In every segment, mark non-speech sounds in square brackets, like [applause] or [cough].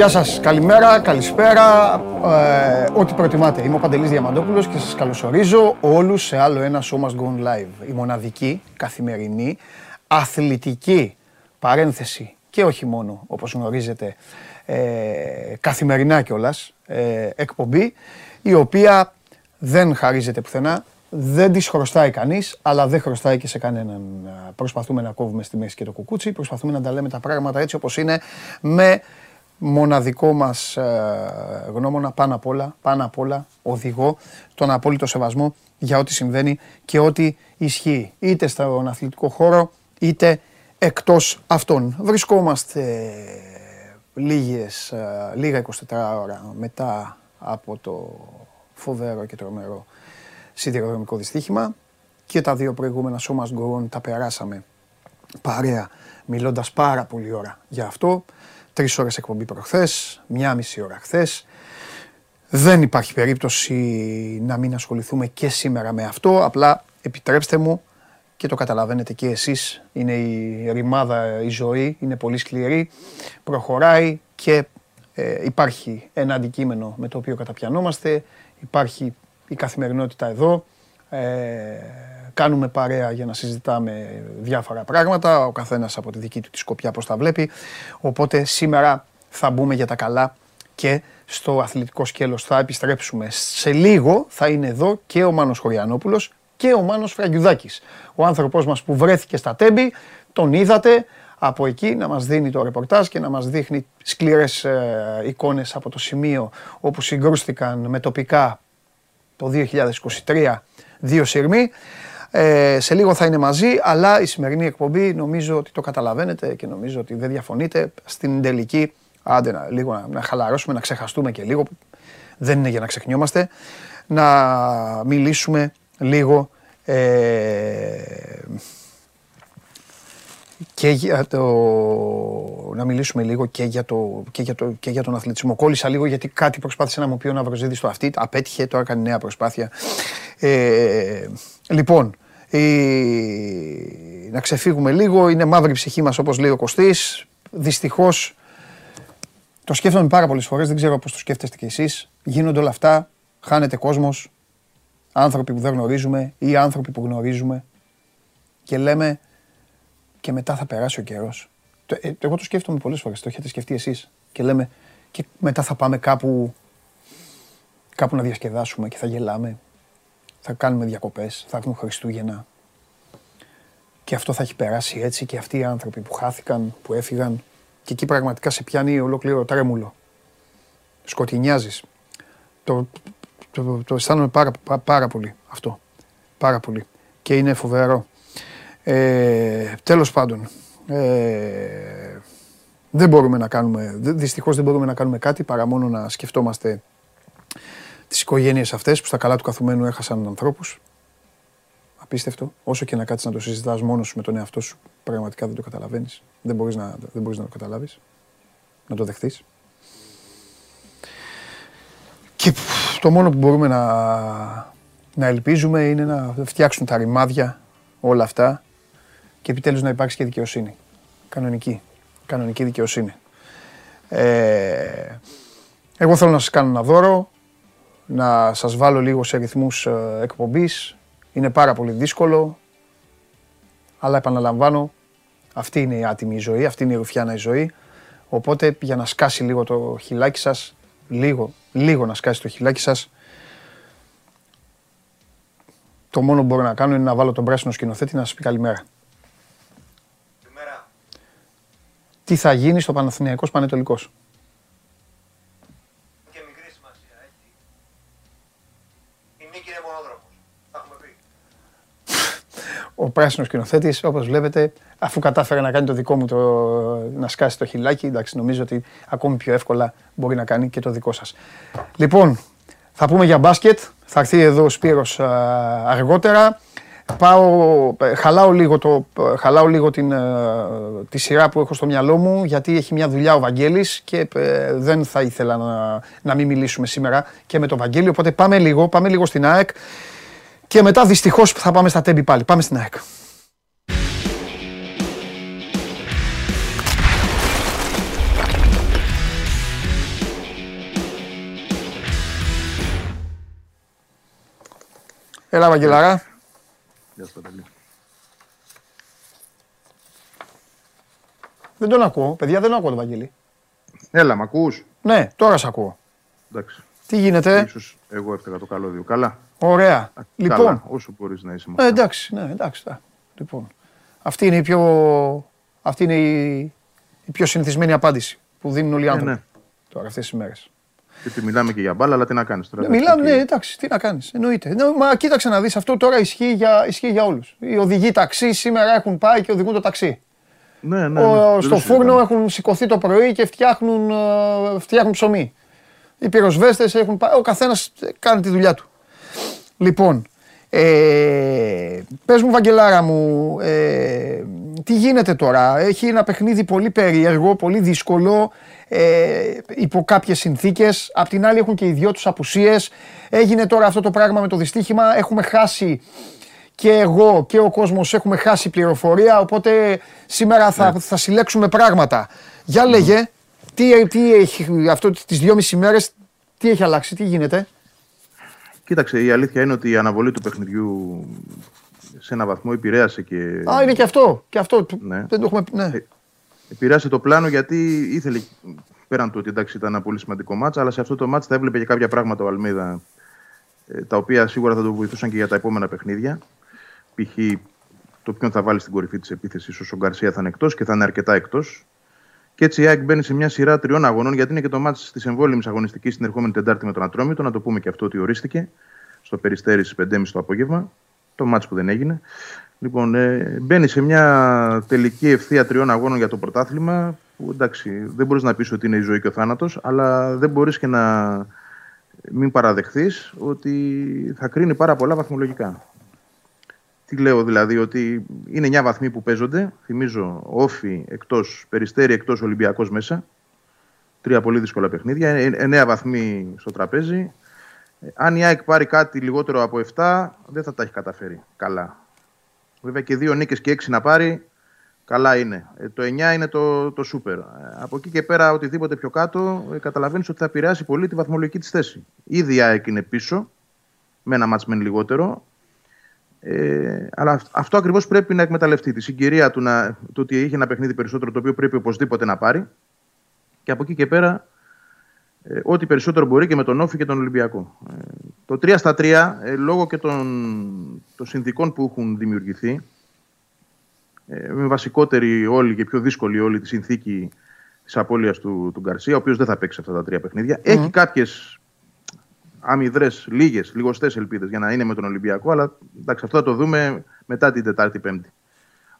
Γεια σας, καλημέρα, καλησπέρα, ε, ό,τι προτιμάτε. Είμαι ο Παντελής Διαμαντόπουλος και σας καλωσορίζω όλους σε άλλο ένα Show Must Go On Live. Η μοναδική, καθημερινή, αθλητική παρένθεση και όχι μόνο, όπως γνωρίζετε, ε, καθημερινά κιόλας, ε, εκπομπή, η οποία δεν χαρίζεται πουθενά, δεν της χρωστάει κανείς, αλλά δεν χρωστάει και σε κανέναν. Προσπαθούμε να κόβουμε στη μέση και το κουκούτσι, προσπαθούμε να τα λέμε τα πράγματα έτσι όπως είναι, με μοναδικό μας ε, γνώμονα πάνω απ' όλα, πάνω απ' όλα οδηγό τον απόλυτο σεβασμό για ό,τι συμβαίνει και ό,τι ισχύει είτε στον αθλητικό χώρο είτε εκτός αυτών. Βρισκόμαστε λίγες, ε, λίγα 24 ώρα μετά από το φοβερό και τρομερό σιδηροδρομικό δυστύχημα και τα δύο προηγούμενα σώμα γκορών τα περάσαμε παρέα μιλώντας πάρα πολύ ώρα για αυτό. Τρεις ώρες εκπομπή προχθές, μία μισή ώρα χθες. Δεν υπάρχει περίπτωση να μην ασχοληθούμε και σήμερα με αυτό. Απλά επιτρέψτε μου και το καταλαβαίνετε και εσείς. Είναι η ρημάδα, η ζωή, είναι πολύ σκληρή. Προχωράει και ε, υπάρχει ένα αντικείμενο με το οποίο καταπιανόμαστε. Υπάρχει η καθημερινότητα εδώ. Ε, κάνουμε παρέα για να συζητάμε διάφορα πράγματα, ο καθένας από τη δική του τη σκοπιά πώς τα βλέπει. Οπότε σήμερα θα μπούμε για τα καλά και στο αθλητικό σκέλος θα επιστρέψουμε. Σε λίγο θα είναι εδώ και ο Μάνος Χωριανόπουλος και ο Μάνος Φραγκιουδάκης. Ο άνθρωπός μας που βρέθηκε στα τέμπη, τον είδατε από εκεί να μας δίνει το ρεπορτάζ και να μας δείχνει σκληρές ε, εικόνες από το σημείο όπου συγκρούστηκαν με τοπικά το 2023 δύο σειρμοί. Ε, σε λίγο θα είναι μαζί, αλλά η σημερινή εκπομπή νομίζω ότι το καταλαβαίνετε και νομίζω ότι δεν διαφωνείτε. Στην τελική, άντε να, λίγο να, να χαλαρώσουμε, να ξεχαστούμε και λίγο, δεν είναι για να ξεχνιόμαστε, να μιλήσουμε λίγο ε, και για το, να μιλήσουμε λίγο και για, το, και, για το, και για τον αθλητισμό. Κόλλησα λίγο γιατί κάτι προσπάθησε να μου πει ο Ναυροζίδης στο αυτή, απέτυχε, τώρα κάνει νέα προσπάθεια. Ε, λοιπόν, η, να ξεφύγουμε λίγο, είναι μαύρη ψυχή μας όπως λέει ο Κωστής. Δυστυχώς, το σκέφτομαι πάρα πολλές φορές, δεν ξέρω πώς το σκέφτεστε κι εσείς. Γίνονται όλα αυτά, χάνεται κόσμος, άνθρωποι που δεν γνωρίζουμε ή άνθρωποι που γνωρίζουμε και λέμε και μετά θα περάσει ο καιρός. Ε, εγώ το σκέφτομαι πολλές φορές. Το έχετε σκεφτεί εσείς. Και λέμε, και μετά θα πάμε κάπου, κάπου να διασκεδάσουμε και θα γελάμε. Θα κάνουμε διακοπές, θα έρθουν Χριστούγεννα. Και αυτό θα έχει περάσει έτσι και αυτοί οι άνθρωποι που χάθηκαν, που έφυγαν. Και εκεί πραγματικά σε πιάνει ολόκληρο τρέμουλο. Σκοτεινιάζεις. Το, το, το, αισθάνομαι πάρα, πάρα πολύ αυτό. Πάρα πολύ. Και είναι φοβερό. Ε, τέλος πάντων, ε, δεν μπορούμε να κάνουμε, δυστυχώς δεν μπορούμε να κάνουμε κάτι παρά μόνο να σκεφτόμαστε τις οικογένειες αυτές που στα καλά του καθουμένου έχασαν ανθρώπους. Απίστευτο. Όσο και να κάτσεις να το συζητάς μόνος σου με τον εαυτό σου, πραγματικά δεν το καταλαβαίνεις. Δεν μπορείς να, δεν μπορείς να το καταλάβεις, να το δεχτείς. Και το μόνο που μπορούμε να, να ελπίζουμε είναι να φτιάξουν τα ρημάδια όλα αυτά και επιτέλους να υπάρξει και δικαιοσύνη. Κανονική. Κανονική δικαιοσύνη. Ε, εγώ θέλω να σας κάνω ένα δώρο, να σας βάλω λίγο σε ρυθμούς ε, εκπομπής. Είναι πάρα πολύ δύσκολο, αλλά επαναλαμβάνω, αυτή είναι η άτιμη ζωή, αυτή είναι η ρουφιάνα η ζωή. Οπότε για να σκάσει λίγο το χιλάκι σας, λίγο, λίγο να σκάσει το χιλάκι σας, το μόνο που μπορώ να κάνω είναι να βάλω τον πράσινο σκηνοθέτη να σας πει καλημέρα. Τι θα γίνει στο Παναθηναϊκός Πανετολικός. Και μικρή σημασία έχει. Η νίκη είναι μονόδρομος. Τα έχουμε πει. Ο πράσινος σκηνοθέτης, όπως βλέπετε, αφού κατάφερε να κάνει το δικό μου το, να σκάσει το χιλάκι, εντάξει, νομίζω ότι ακόμη πιο εύκολα μπορεί να κάνει και το δικό σας. Λοιπόν, θα πούμε για μπάσκετ. Θα έρθει εδώ ο Σπύρος αργότερα πάω, ε, χαλάω λίγο, το, ε, χαλάω λίγο την, ε, τη σειρά που έχω στο μυαλό μου γιατί έχει μια δουλειά ο Βαγγέλης και δεν θα ήθελα να, να μην μιλήσουμε σήμερα και με τον Βαγγέλη. Οπότε πάμε λίγο, πάμε λίγο στην ΑΕΚ και μετά δυστυχώς θα πάμε στα τέμπη πάλι. Πάμε στην ΑΕΚ. Έλα Βαγγελάρα. Γεια σου, Παντελή. Δεν τον ακούω. Παιδιά, δεν ακούω τον Βαγγέλη. Έλα, μ' ακούς; Ναι, τώρα σε ακούω. Εντάξει. Τι γίνεται; Ίσως εγώ έφταιγα το καλώδιο. Καλά. Ωραία. Λοιπόν, Καλά, όσο μπορείς να είσαι με ε, αυτά. εντάξει, ναι, εντάξει. τα. Λοιπόν, αυτή είναι η πιο, αυτή είναι η, η πιο συνηθισμένη απάντηση που δίνουν όλοι οι άνθρωποι ναι. τώρα αυτές τις μέρες. Γιατί μιλάμε και για μπάλα, αλλά τι να κάνεις τώρα. Ναι, εντάξει, μιλάμε, και- ναι, εντάξει, τι να κάνεις, εννοείται. Ναι, μα κοίταξε να δεις, αυτό τώρα ισχύει για, ισχύει για όλους. Οι οδηγοί ταξί σήμερα έχουν πάει και οδηγούν το ταξί. Ναι, ναι, Ο- ναι, δεν στο το φούρνο συζητάμε. έχουν σηκωθεί το πρωί και φτιάχνουν, ε, φτιάχνουν ψωμί. Οι πυροσβέστες έχουν πάει, ο καθένας κάνει τη δουλειά του. Λοιπόν, ε, πες μου Βαγγελάρα μου, ε, τι γίνεται τώρα; Έχει ένα παιχνίδι πολύ περίεργο, πολύ δύσκολο, ε, υπό κάποιες συνθήκες. Απ' την άλλη έχουν και οι δυο τους απουσίες. Έγινε τώρα αυτό το πράγμα με το δυστύχημα. Έχουμε χάσει και εγώ και ο κόσμος έχουμε χάσει πληροφορία, οπότε σήμερα θα, θα συλλέξουμε πράγματα. Για λέγε, τι, τι έχει αυτό τις δυόμιση μέρες, τι έχει αλλάξει, τι γίνεται; Κοίταξε, η αλήθεια είναι ότι η αναβολή του παιχνιδιού σε ένα βαθμό επηρέασε και. Α, είναι και αυτό. Και αυτό. Ναι. Δεν το έχουμε. Ναι. Ε, Επηρέασε το πλάνο γιατί ήθελε πέραν του ότι εντάξει, ήταν ένα πολύ σημαντικό μάτς, αλλά σε αυτό το μάτς θα έβλεπε και κάποια πράγματα ο Αλμίδα ε, τα οποία σίγουρα θα το βοηθούσαν και για τα επόμενα παιχνίδια. Π.χ. το ποιον θα βάλει στην κορυφή της επίθεσης, όσο ο Γκαρσία θα είναι εκτός και θα είναι αρκετά εκτός. Και έτσι η ΑΕΚ μπαίνει σε μια σειρά τριών αγωνών, γιατί είναι και το μάτς της εμβόλυμης αγωνιστικής στην ερχόμενη Τετάρτη με τον Ατρόμητο. Να το πούμε και αυτό ότι ορίστηκε στο περιστέρις στι 5.30 το απόγευμα. Το μάτς που δεν έγινε. Λοιπόν, ε, μπαίνει σε μια τελική ευθεία τριών αγώνων για το πρωτάθλημα. Που εντάξει, δεν μπορείς να πεις ότι είναι η ζωή και ο θάνατος, αλλά δεν μπορείς και να μην παραδεχθείς ότι θα κρίνει πάρα πολλά βαθμολογικά. Τι λέω δηλαδή, ότι είναι 9 βαθμοί που παίζονται. Θυμίζω, όφι εκτός, περιστέρι εκτός, Ολυμπιακός μέσα. Τρία πολύ δύσκολα παιχνίδια. 9 βαθμοί στο τραπέζι. Ε, Αν η ΑΕΚ πάρει κάτι λιγότερο από 7, δεν θα τα έχει καταφέρει καλά. Βέβαια και δύο νίκες και έξι να πάρει, καλά είναι. Ε, το 9 είναι το, το σούπερ. Ε, από εκεί και πέρα, οτιδήποτε πιο κάτω, ε, καταλαβαίνεις ότι θα επηρεάσει πολύ τη βαθμολογική της θέση. Ήδη η ΑΕΚ είναι πίσω, με ένα μάτς μεν λιγότερο. Ε, αλλά αυ- αυτό ακριβώς πρέπει να εκμεταλλευτεί. Τη συγκυρία του, να, του ότι είχε ένα παιχνίδι περισσότερο, το οποίο πρέπει οπωσδήποτε να πάρει. Και από εκεί και πέρα, ε, ό,τι περισσότερο μπορεί και με τον Όφη και τον Ολυμπιακό. Ε, το 3 στα 3, ε, λόγω και των, των συνθήκων που έχουν δημιουργηθεί, ε, με βασικότερη όλη και πιο δύσκολη όλη τη συνθήκη της απώλειας του, του Γκαρσία, ο οποίος δεν θα παίξει αυτά τα τρία παιχνίδια. Έχει κάποιες αμυδρέ, λίγες, λιγοστέ ελπίδες για να είναι με τον Ολυμπιακό, αλλά εντάξει, αυτό θα το δούμε μετά την Τετάρτη-Πέμπτη.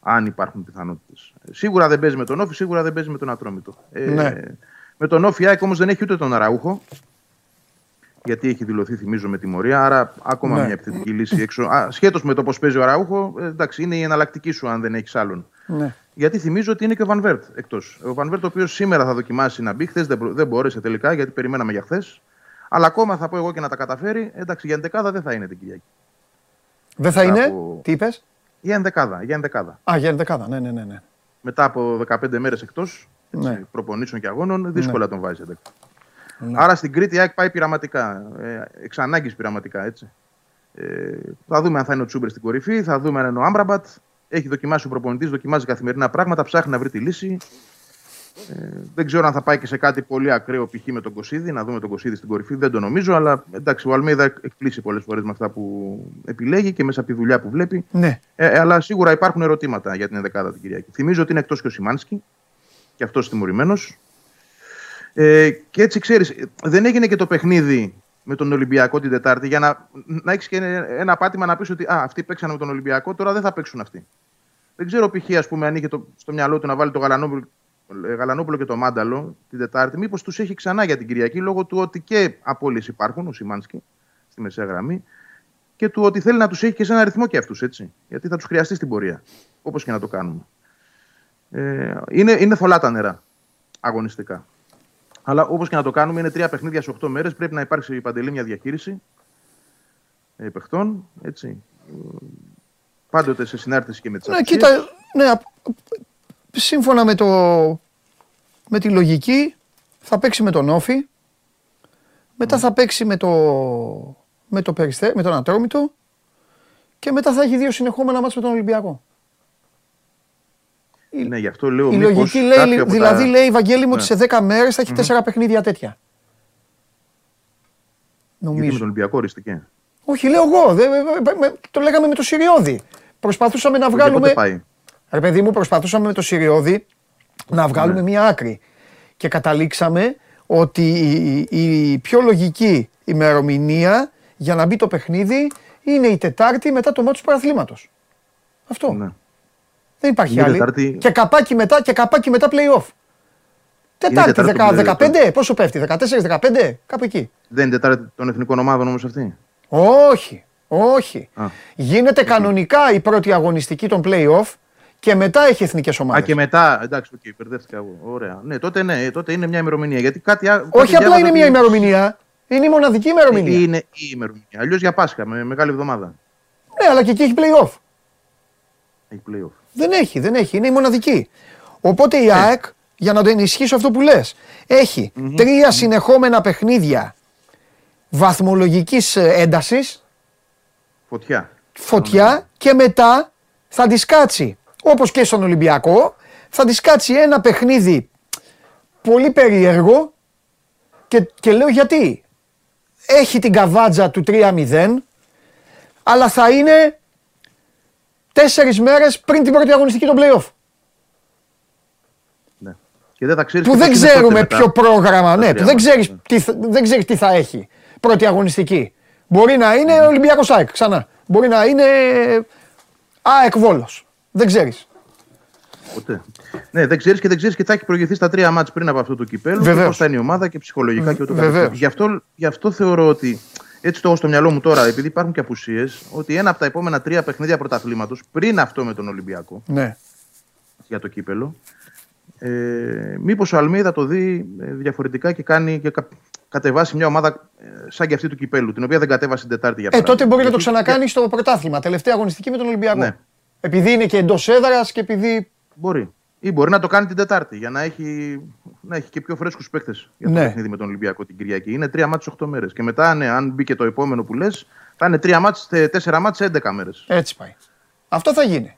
Αν υπάρχουν πιθανότητες. Σίγουρα δεν παίζει με τον Όφη, σίγουρα δεν παίζει με τον Ατρόμητο. Ε, Ναι. Με τον Όφη ΑΕΚ όμως δεν έχει ούτε τον Αραούχο. Γιατί έχει δηλωθεί, θυμίζω, με τιμωρία. Άρα, ακόμα Ναι. μια επιθετική λύση έξω. Σχέτως με το πώς παίζει ο Αραούχο, ε, εντάξει, είναι η εναλλακτική σου αν δεν έχεις άλλον. ναι. Γιατί θυμίζω ότι είναι και ο Βανβέρτ εκτός. Ο Βανβέρτ, ο οποίος σήμερα θα δοκιμάσει να μπει, χθες δεν, μπο- δεν μπόρεσε τελικά γιατί περιμέναμε για χθες. Αλλά ακόμα θα πω εγώ και να τα καταφέρει. Εντάξει, για ενδεκάδα δεν θα είναι την Κυριακή. Δεν θα είναι; Από- Τι είπες; Για ενδεκάδα. Για ενδεκάδα. Α, για ενδεκάδα. Ναι, ναι, ναι. ναι. Μετά από 15 μέρες εκτός Ναι. προπονήσεων και αγώνων, δύσκολα τον βάζει ενδεκάδα. Ναι. Άρα στην Κρήτη η ΑΕΚ πάει πειραματικά. Ε, εξ ανάγκης πειραματικά έτσι. Ε, θα δούμε αν θα είναι ο Τσούμπερ στην κορυφή, θα δούμε αν είναι ο Άμπραμπατ. Έχει δοκιμάσει ο προπονητής, δοκιμάζει καθημερινά πράγματα, ψάχνει να βρει τη λύση. Ε, δεν ξέρω αν θα πάει και σε κάτι πολύ ακραίο π.χ. με τον Κωσίδη, να δούμε τον Κωσίδη στην κορυφή. Δεν το νομίζω, αλλά εντάξει, ο Αλμίδα εκπλήσει πολλές φορές με αυτά που επιλέγει και μέσα από τη δουλειά που βλέπει. ναι. Ε, ε, αλλά σίγουρα υπάρχουν ερωτήματα για την 11η την Κυριακή. Θυμίζω ότι είναι εκτός και ο Σιμάνσκι, και αυτός τιμωρημένος. Ε, και έτσι ξέρεις, δεν έγινε και το παιχνίδι με τον Ολυμπιακό την Τετάρτη για να, να έχεις και ένα πάτημα να πεις ότι α, αυτοί παίξανε με τον Ολυμπιακό, τώρα δεν θα παίξουν αυτοί. Δεν ξέρω π.χ. ας πούμε, αν είχε το, στο μυαλό του να βάλει το Γαλανόπουλο, ε, Γαλανόπουλο και το Μάνταλο την Τετάρτη, μήπως τους έχει ξανά για την Κυριακή λόγω του ότι και απόλυε υπάρχουν, ο Σιμάνσκι στη μεσαία γραμμή, και του ότι θέλει να τους έχει και σε ένα αριθμό και αυτούς, έτσι. Γιατί θα τους χρειαστεί στην πορεία. Όπως και να το κάνουμε. Ε, είναι, είναι θολά τα νερά αγωνιστικά. Αλλά όπως και να το κάνουμε, είναι τρία παιχνίδια σε 8 μέρες. Πρέπει να υπάρξει η παντελή μια διαχείριση ε, παιχτών. Έτσι. Ε, Πάντοτε σε συνάρτηση και με τις Ναι, κοίτα, ναι, απ- σύμφωνα με, το, με τη λογική θα παίξει με τον Όφη, μετά θα παίξει με, το, με, το περιστέ, με τον Ατρόμητο και μετά θα έχει δύο συνεχόμενα μάτς με τον Ολυμπιακό. Ναι, γι' αυτό λέω Η μήπως λογική κάποια λέει, από δηλαδή τα... λέει, Βαγγέλη μου, ότι Ναι. σε 10 μέρες θα έχει τέσσερα παιχνίδια τέτοια. Γιατί με Νομίζω. τον Ολυμπιακό οριστικέ. Όχι, λέω εγώ. δε- με- με- το λέγαμε με το Σιριώδη. Προσπαθούσαμε να βγάλουμε. Πότε πάει. Ρε παιδί μου, προσπαθούσαμε με το Σιριώδη να βγάλουμε μία άκρη. Και καταλήξαμε ότι η, η- η πιο λογική ημερομηνία για να μπει το παιχνίδι είναι η Τετάρτη μετά το μάτι του παραθλήματος. Αυτό. Ναι. Δεν υπάρχει Είναι άλλη. Τετάρτη. Και καπάκι μετά, και καπάκι μετά play-off. Τετάρτη, Τετάρτη δεκα- που λέει 15, πόσο πέφτει, 14, 15, κάπου εκεί. Δεν είναι Τετάρτη των εθνικών ομάδων όμως αυτή; Όχι, όχι. Α. Γίνεται κανονικά η πρώτη αγωνιστική των play-off και μετά έχει εθνικές Α, ομάδες. και μετά. Εντάξει, οκ, μπερδεύτηκα εγώ. Ωραία. Ναι, τότε ναι, τότε είναι μια ημερομηνία. Γιατί κάτι, α- κάτι Όχι απλά διάβαζα είναι μια ότι- ημερομηνία. Είναι η μοναδική ημερομηνία. Είναι η ημερομηνία. Αλλιώς για Πάσχα, με μεγάλη εβδομάδα. Ναι, αλλά και εκεί έχει play-off. Έχει playoff. Δεν έχει, δεν έχει. Είναι η μοναδική. Οπότε Ε. η ΑΕΚ, για να το ενισχύσω αυτό που λες, έχει τρία συνεχόμενα παιχνίδια βαθμολογικής ε, έντασης, Φωτιά. φωτιά και μετά θα τη κάτσει, όπως και στον Ολυμπιακό, θα της κάτσει ένα παιχνίδι πολύ περίεργο και, και λέω γιατί. Έχει την καβάτζα του 3-0, αλλά θα είναι τέσσερις μέρες πριν την πρώτη αγωνιστική των play-off. Ναι. Και δεν θα ξέρεις. Που δεν ξέρουμε ποιο πρόγραμμα, ναι, που δεν ξέρεις, Ναι. τι, θα- δεν ξέρεις τι θα έχει πρώτη αγωνιστική. Μπορεί να είναι Ολυμπιακός ΑΕΚ, ξανά. Μπορεί να είναι ΑΕΚ Βόλος. Δεν ξέρεις. Ποτέ. Ναι, δεν ξέρεις και δεν ξέρεις και θα έχει προηγηθεί στα τρία μάτς πριν από αυτό το κυπέλο. Βεβαίως. Πώς θα είναι η ομάδα και ψυχολογικά και ούτω Βεβαίως. καθεξής. Γι' αυτό, γι' αυτό θεωρώ ότι. Έτσι το έχω στο μυαλό μου τώρα, επειδή υπάρχουν και απουσίες, ότι ένα από τα επόμενα τρία παιχνίδια πρωταθλήματος, πριν αυτό με τον Ολυμπιακό, Ναι. για το κύπελο, ε, μήπως ο Αλμίδα το δει ε, διαφορετικά και κάνει και κα, κατεβάσει μια ομάδα ε, σαν και αυτή του κυπέλου, την οποία δεν κατέβασε την Τετάρτη για Ε, παράδειγμα. τότε μπορεί να το Γιατί- ξανακάνεις στο πρωτάθλημα. Τελευταία αγωνιστική με τον Ολυμπιακό. Ναι. Επειδή είναι και εντός έδρας και επειδή. Μπορεί. Ή μπορεί να το κάνει την Τετάρτη για να έχει, να έχει και πιο φρέσκους παίκτες για το Ναι. παιχνίδι με τον Ολυμπιακό την Κυριακή. Είναι τρία μάτς 8 μέρες. Και μετά, ναι, αν μπει και το επόμενο που λες, θα είναι τρία μάτς, τε- τέσσερα μάτς 11 μέρες. Έτσι πάει. Αυτό θα γίνει.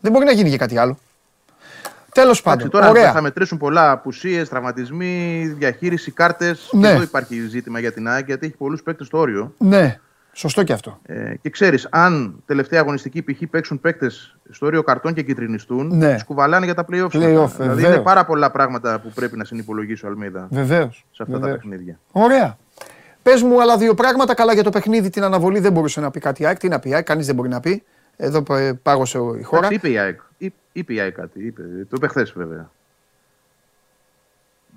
Δεν μπορεί να γίνει και κάτι άλλο. Τέλος πάντων. τώρα Ωραία. θα μετρήσουν πολλά απουσίες, τραυματισμοί, διαχείριση, κάρτες. Ναι. Εδώ υπάρχει ζήτημα για την ΑΕΚ γιατί έχει πολλούς παίκτες στο όριο. Ναι, σωστό και αυτό. Ε, και ξέρεις, αν τελευταία αγωνιστική π.χ. παίξουν παίκτες στο όριο καρτών και κυτρινιστούν, Ναι. σκουβαλάνε για τα playoffs. Play-off, μετά. δηλαδή βεβαίως. είναι πάρα πολλά πράγματα που πρέπει να συνυπολογίσει ο Αλμίδα Βεβαίως. σε αυτά τα παιχνίδια. Ωραία. Πες μου άλλα δύο πράγματα. Καλά για το παιχνίδι, την αναβολή δεν μπορούσε να πει κάτι. ΑΕΚ, τι να πει, ΑΕΚ, κανείς δεν μπορεί να πει. Εδώ ε, πάγωσε η χώρα. Εντάξει, είπε η ΑΕΚ. Είπε, είπε η ΑΕΚ κάτι. Είπε. Το είπε χθες βέβαια.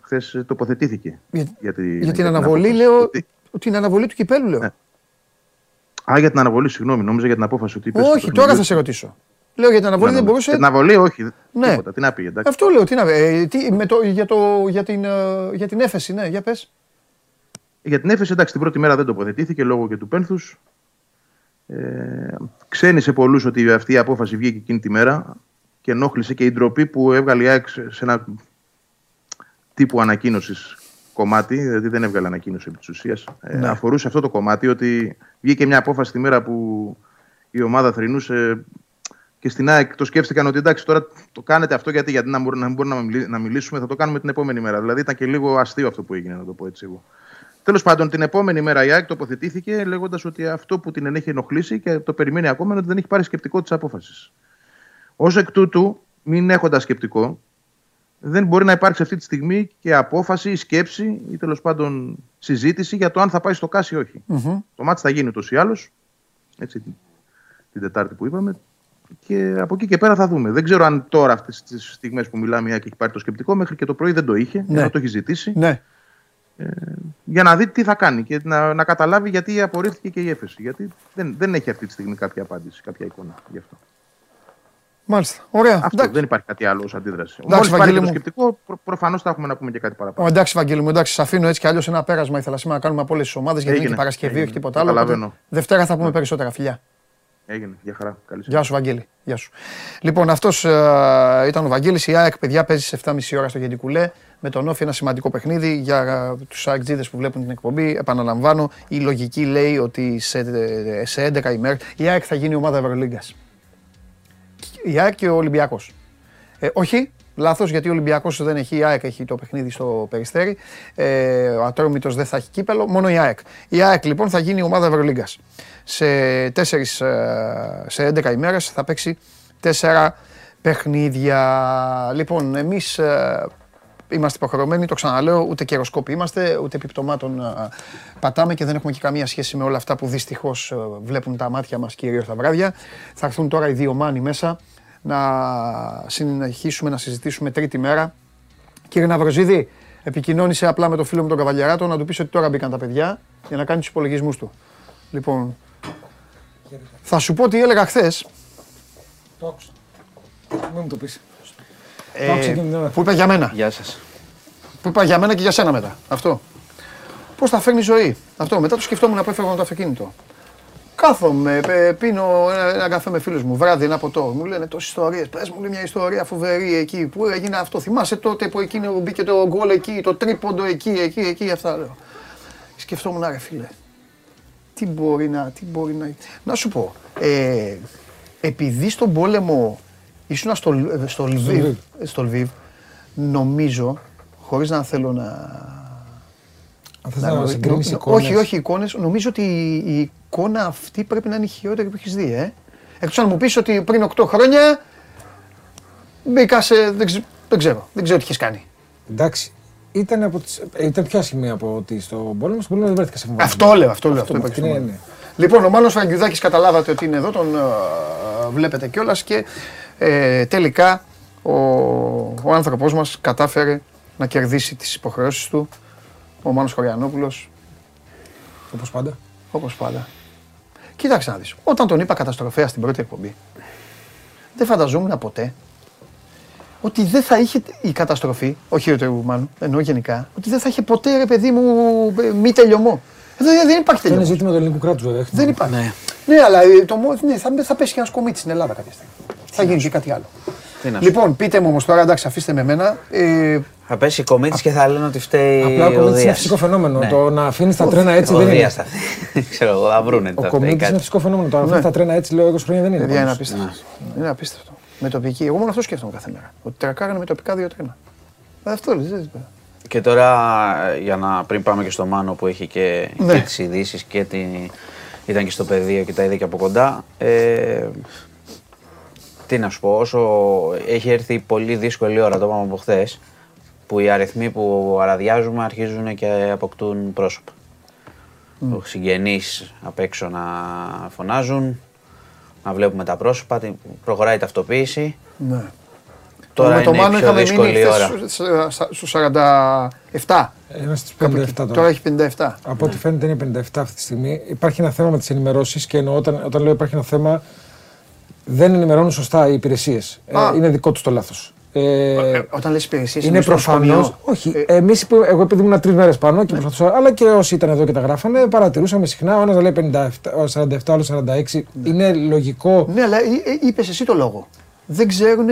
Χθες τοποθετήθηκε. Για, για, τη- για την αναβολή, απόφαση. λέω. Ότι- Την αναβολή του κυπέλου, λέω. Ναι. Α, για την αναβολή, συγγνώμη. Νόμιζα για την απόφαση ότι είπες. στο Όχι, παιχνίδι. τώρα θα σε ρωτήσω. Λέω για την αναβολή δεν μπορούσε. Για την αναβολή, όχι. Ναι. Τίποτα. Τι να πει, εντάξει. Αυτό λέω, τι να ε, τι, με το, για, το, για, την, ε, για την έφεση, ναι, για πες. Για την έφεση, εντάξει, την πρώτη μέρα δεν τοποθετήθηκε λόγω και του πένθους. Ε, ξένησε πολλούς ότι αυτή η απόφαση βγήκε εκείνη τη μέρα και ενόχλησε και η ντροπή που έβγαλε η ΑΕΚ σε σε ένα τύπου ανακοίνωσης κομμάτι, δηλαδή δεν έβγαλε ανακοίνωση επί της ουσίας. Ε, Ναι. αφορούσε αυτό το κομμάτι ότι βγήκε μια απόφαση τη μέρα που η ομάδα θρυνούσε και στην ΑΕΚ το σκέφτηκαν ότι εντάξει τώρα το κάνετε αυτό γιατί, γιατί να μπορούμε να, μπορούμε να, μιλή- να μιλήσουμε θα το κάνουμε την επόμενη μέρα. Δηλαδή ήταν και λίγο αστείο αυτό που έγινε να το πω έτσι εγώ. Τέλος πάντων, την επόμενη μέρα η ΑΕΚ τοποθετήθηκε λέγοντας ότι αυτό που την έχει ενοχλήσει και το περιμένει ακόμα είναι ότι δεν έχει πάρει σκεπτικό της απόφασης. Ω εκ τούτου, μην έχοντας σκεπτικό, δεν μπορεί να υπάρξει αυτή τη στιγμή και απόφαση ή σκέψη ή τέλος πάντων συζήτηση για το αν θα πάει στο ΚΑΣ ή όχι. Μμμ. Το μάτι θα γίνει ούτως ή άλλως. Έτσι, την- την Τετάρτη που είπαμε. Και από εκεί και πέρα θα δούμε. Δεν ξέρω αν τώρα, αυτές τις στιγμές που μιλάμε, η ΑΕΚ έχει πάρει το σκεπτικό. Μέχρι και το πρωί δεν το είχε, Ναι. ενώ το έχει ζητήσει Ναι. για να δει τι θα κάνει και να, να καταλάβει γιατί απορρίφθηκε και η έφεση. Γιατί δεν, δεν έχει αυτή τη στιγμή κάποια απάντηση, κάποια εικόνα γι' αυτό. Μάλιστα. Ωραία. Αυτό Εντάξει. δεν υπάρχει κάτι άλλο ως αντίδραση. Εντάξει, Μόλις πάρει Βαγγέλη και το μου. σκεπτικό, προ, προφανώς θα έχουμε να πούμε και κάτι Ω, παραπάνω. εντάξει, Βαγγέλη μου, εντάξει, σα αφήνω έτσι κι αλλιώς ένα πέρασμα. Ήθελα σήμερα να κάνουμε από όλες τις ομάδες γιατί είναι Έγινε, και Παρασκευή, έγινε. όχι τίποτα άλλο. Καταλαβαίνω. οπότε Δευτέρα θα πούμε περισσότερα φιλιά. Έγινε. Γεια χαρά. Καλή Γεια σου, Βαγγέλη. Γεια σου. Λοιπόν, αυτός ήταν ο Βαγγέλης. Η ΑΕΚ, παιδιά, παίζει σε 7.30 ώρα στο Γεντικουλέ. Με τον Όφη ένα σημαντικό παιχνίδι για τους ΑΕΚ που βλέπουν την εκπομπή. Επαναλαμβάνω, η λογική λέει ότι σε, σε 11 ημέρε η ΑΕΚ θα γίνει ομάδα Ευρωλίγκας. Η ΑΕΚ και ο Ολυμπιακός. Ε, όχι, λάθος γιατί ο Ολυμπιακός δεν έχει. Η ΑΕΚ έχει το παιχνίδι στο περιστέρι. Ε, ο Ατρόμητος δεν θα έχει κύπελο, μόνο η ΑΕΚ. Η ΑΕΚ λοιπόν θα γίνει ομάδα Ευρωλίγκας σε, 4, ε, σε 11 ημέρες θα παίξει 4 παιχνίδια. Λοιπόν, εμείς ε, είμαστε υποχρεωμένοι, το ξαναλέω, ούτε καιροσκόποι είμαστε, ούτε επιπτωμάτων ε, πατάμε και δεν έχουμε και καμία σχέση με όλα αυτά που δυστυχώς βλέπουν τα μάτια μας κυρίως τα βράδια. Θα έρθουν τώρα οι δύο μάνοι μέσα να συνεχίσουμε να συζητήσουμε τρίτη μέρα. Κύριε Ναυροζίδη, επικοινώνησε απλά με το φίλο μου τον Καβαλιαράτο να του πεις ότι τώρα μπήκαν τα παιδιά για να κάνεις τους υπολογισμούς του. Λοιπόν, θα σου πω τι έλεγα χθες. Το άκουσα. Μην μου το πεις. Ε, που είπα για μένα. Γεια σας. Που είπα για μένα και για σένα μετά. Αυτό. Πώς θα φέρνει ζωή. Αυτό. Μετά το σκεφτόμουν που έφευγα με το αυτοκίνητο. Κάθομαι, πίνω ένα, ένα καφέ με φίλους μου, βράδυ ένα ποτό. Μου λένε τόσες ιστορίες. Πες μου λέει μια ιστορία φοβερή εκεί που έγινε αυτό. Θυμάσαι τότε που εκείνη μπήκε το γκολ εκεί, το τρίποντο εκεί, εκεί, εκεί. Αυτά λέω. Σκεφτόμουν, ρε φίλε, τι μπορεί να, τι μπορεί να... Να σου πω, ε, επειδή στον πόλεμο ήσουν στο, στο, Λβίβ, στο Λβίβ, νομίζω, χωρίς να θέλω να... Αν θες να, να συγκρίνεις εικόνες. Όχι, όχι εικόνες. Νομίζω ότι η εικόνα αυτή πρέπει να είναι η χειρότερη που έχεις δει, ε. Εκτός αν μου πεις ότι πριν 8 χρόνια μπήκα σε... Δεν, δεν ξέρω, δεν ξέρω τι έχεις κάνει. Εντάξει, ήταν, από τις, ε, ήταν πιο άσχημη από ότι στον πόλεμο. Στον πόλεμο δεν βρέθηκα σε φοβάμαι. Αυτό λέω, αυτό λέω. Αυτό, αυτό ναι, ναι. Λοιπόν, ο Μάνος Φραγκιουδάκης καταλάβατε ότι είναι εδώ, τον uh, βλέπετε κιόλας και ε, τελικά ο, ο άνθρωπός μας κατάφερε να κερδίσει τις υποχρεώσεις του, ο Μάνος Χωριανόπουλος. Όπως πάντα. Όπως πάντα. Κοίταξε να δεις, όταν τον είπα καταστροφέα στην πρώτη εκπομπή, δεν φανταζόμουν ποτέ ότι δεν θα είχε η καταστροφή, όχι ο Μάνου, εννοώ γενικά, ότι δεν θα είχε ποτέ ρε παιδί μου μη τελειωμό. Εδώ δεν υπάρχει τελειωμό. Είναι ζήτημα του ελληνικού κράτους βέβαια. Δεν υπάρχει. Ναι, ναι αλλά ε, το, ναι, θα, θα πέσει και ένας κομίτη στην Ελλάδα κάποια στιγμή. Θα γίνει και κάτι άλλο. Λοιπόν, πείτε μου όμως τώρα, εντάξει, αφήστε με εμένα. Ε, θα πέσει η κομίτης και θα λένε ότι φταίει. Απλά ο κομίτης είναι φυσικό φαινόμενο. Ναι. Το να αφήνεις τα τρένα έτσι δεν είναι. [laughs] Ξέρω εγώ, θα βρούνε. Ο κομίτης είναι φυσικό φαινόμενο. Το να αφήνεις τα τρένα έτσι λέω 20 χρόνια δεν είναι. Είναι απίστευτο. Είναι απίστευτο με τοπική. Εγώ μόνο αυτό σκέφτομαι κάθε μέρα. Ότι τρακάρανε με τοπικά δύο τρένα. Ε, αυτό λέει. Και τώρα, για να πριν πάμε και στο Μάνο που έχει και, ναι. και τις ειδήσεις και την, ήταν και στο πεδίο και τα είδε και από κοντά. Ε, τι να σου πω, όσο έχει έρθει πολύ δύσκολη ώρα, το είπαμε από χθες, που οι αριθμοί που αραδιάζουμε αρχίζουν και αποκτούν πρόσωπα. Mm. Συγγενείς απ' έξω να φωνάζουν, να βλέπουμε τα πρόσωπα, προχωράει η ταυτοποίηση. Ναι. Τώρα με το Μάνο είχαμε μείνει στους 47. Είμαστε 57 τώρα. Τώρα έχει 57. Από ό,τι φαίνεται είναι 57 αυτή τη στιγμή. Υπάρχει ένα θέμα με τις ενημερώσεις και εννοώ όταν, όταν λέω υπάρχει ένα θέμα, δεν ενημερώνουν σωστά οι υπηρεσίες. Ε, είναι δικό τους το λάθος. Ε, ε, όταν λες υπηρεσίες είναι προφανώ. Όχι. Ε, Εμείς, εγώ επειδή ήμουν τρεις μέρες πάνω και ναι. προσπαθούσα, αλλά και όσοι ήταν εδώ και τα γράφανε, παρατηρούσαμε συχνά ο ένας να λέει 57, 47, άλλος 46. Ναι. Είναι λογικό. Ναι, αλλά είπες εσύ το λόγο. Δεν ξέρουν.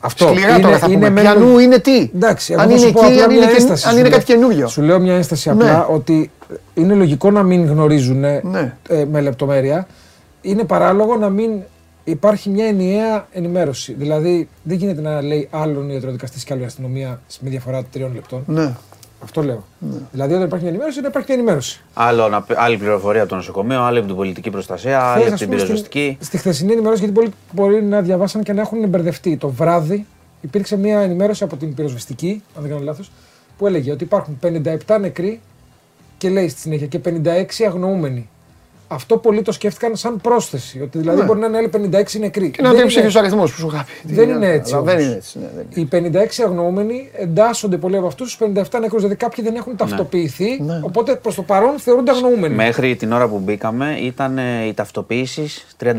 Αυτό Σκληρά είναι, τώρα θα είναι πούμε. Πιανού είναι τι; Εντάξει, αν είναι εκεί, αν είναι, ένσταση, αν είναι κάτι καινούριο. Σου λέω μια ένσταση ναι. απλά ότι είναι λογικό να μην γνωρίζουν ναι. ε, με λεπτομέρεια. Είναι παράλογο να μην υπάρχει μια ενιαία ενημέρωση. Δηλαδή, δεν γίνεται να λέει άλλον ιατροδικαστή και άλλη αστυνομία με διαφορά τριών λεπτών. Ναι. Αυτό λέω. Ναι. Δηλαδή, όταν υπάρχει μια ενημέρωση, δεν υπάρχει μια ενημέρωση. Άλλο, άλλη πληροφορία από το νοσοκομείο, άλλη από την πολιτική προστασία, άλλη από την πυροσβεστική. Στη, στη χθεσινή ενημέρωση, γιατί πολλοί μπορεί να διαβάσαν και να έχουν μπερδευτεί. Το βράδυ υπήρξε μια ενημέρωση από την πυροσβεστική, αν δεν κάνω λάθος, που έλεγε ότι υπάρχουν 57 νεκροί και λέει στη συνέχεια και 56 αγνοούμενοι αυτό πολλοί το σκέφτηκαν σαν πρόσθεση. Ότι δηλαδή ναι. μπορεί να είναι άλλοι 56 νεκροί. Και να είναι ψήφιο αριθμό που σου είχα πει. Δεν είναι έτσι. Δεν είναι έτσι. Ναι, δεν είναι. Οι 56 αγνοούμενοι εντάσσονται πολλοί από αυτούς στου 57 νεκρούς. Δηλαδή κάποιοι δεν έχουν ναι. ταυτοποιηθεί. Ναι. Οπότε προς το παρόν θεωρούνται αγνοούμενοι. Μέχρι την ώρα που μπήκαμε ήταν οι ταυτοποιήσεις 38.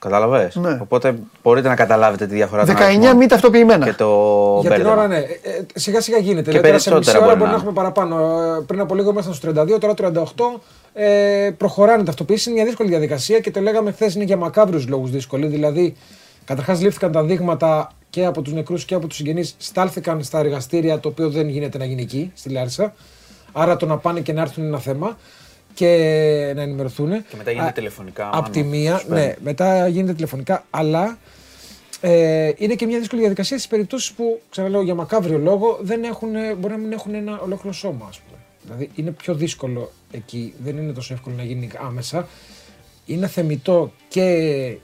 Κατάλαβες; Ναι. Οπότε μπορείτε να καταλάβετε τη διαφορά. 19 μη ταυτοποιημένα. Και το Για την ώρα, ναι. Ε, ε, σιγά σιγά γίνεται. Και Δηλαδή, τώρα σε μισή περισσότερα ώρα μπορεί μπορεί να να έχουμε παραπάνω. Ε, Πριν από λίγο ήμασταν στους 32, τώρα 38. Ε, προχωράνε ταυτοποίηση. Είναι μια δύσκολη διαδικασία και το λέγαμε χθες είναι για μακάβριους λόγους δύσκολη. Δηλαδή, καταρχάς λήφθηκαν τα δείγματα και από τους νεκρούς και από τους συγγενείς, στάλθηκαν στα εργαστήρια, το οποίο δεν γίνεται να γίνει εκεί, στη Λάρισα. Άρα το να πάνε και να έρθουν είναι ένα θέμα και να ενημερωθούν. Και μετά γίνεται τηλεφωνικά, Από μάλλον, τη μία, τους παίρνει. ναι, μετά γίνεται τηλεφωνικά, αλλά ε, είναι και μια δύσκολη διαδικασία στις περιπτώσεις που, ξαναλέω για μακάβριο λόγο, δεν έχουν, μπορεί να μην έχουν ένα ολόκληρο σώμα, ας πούμε. Δηλαδή είναι πιο δύσκολο εκεί, δεν είναι τόσο εύκολο να γίνει άμεσα. Είναι θεμητό και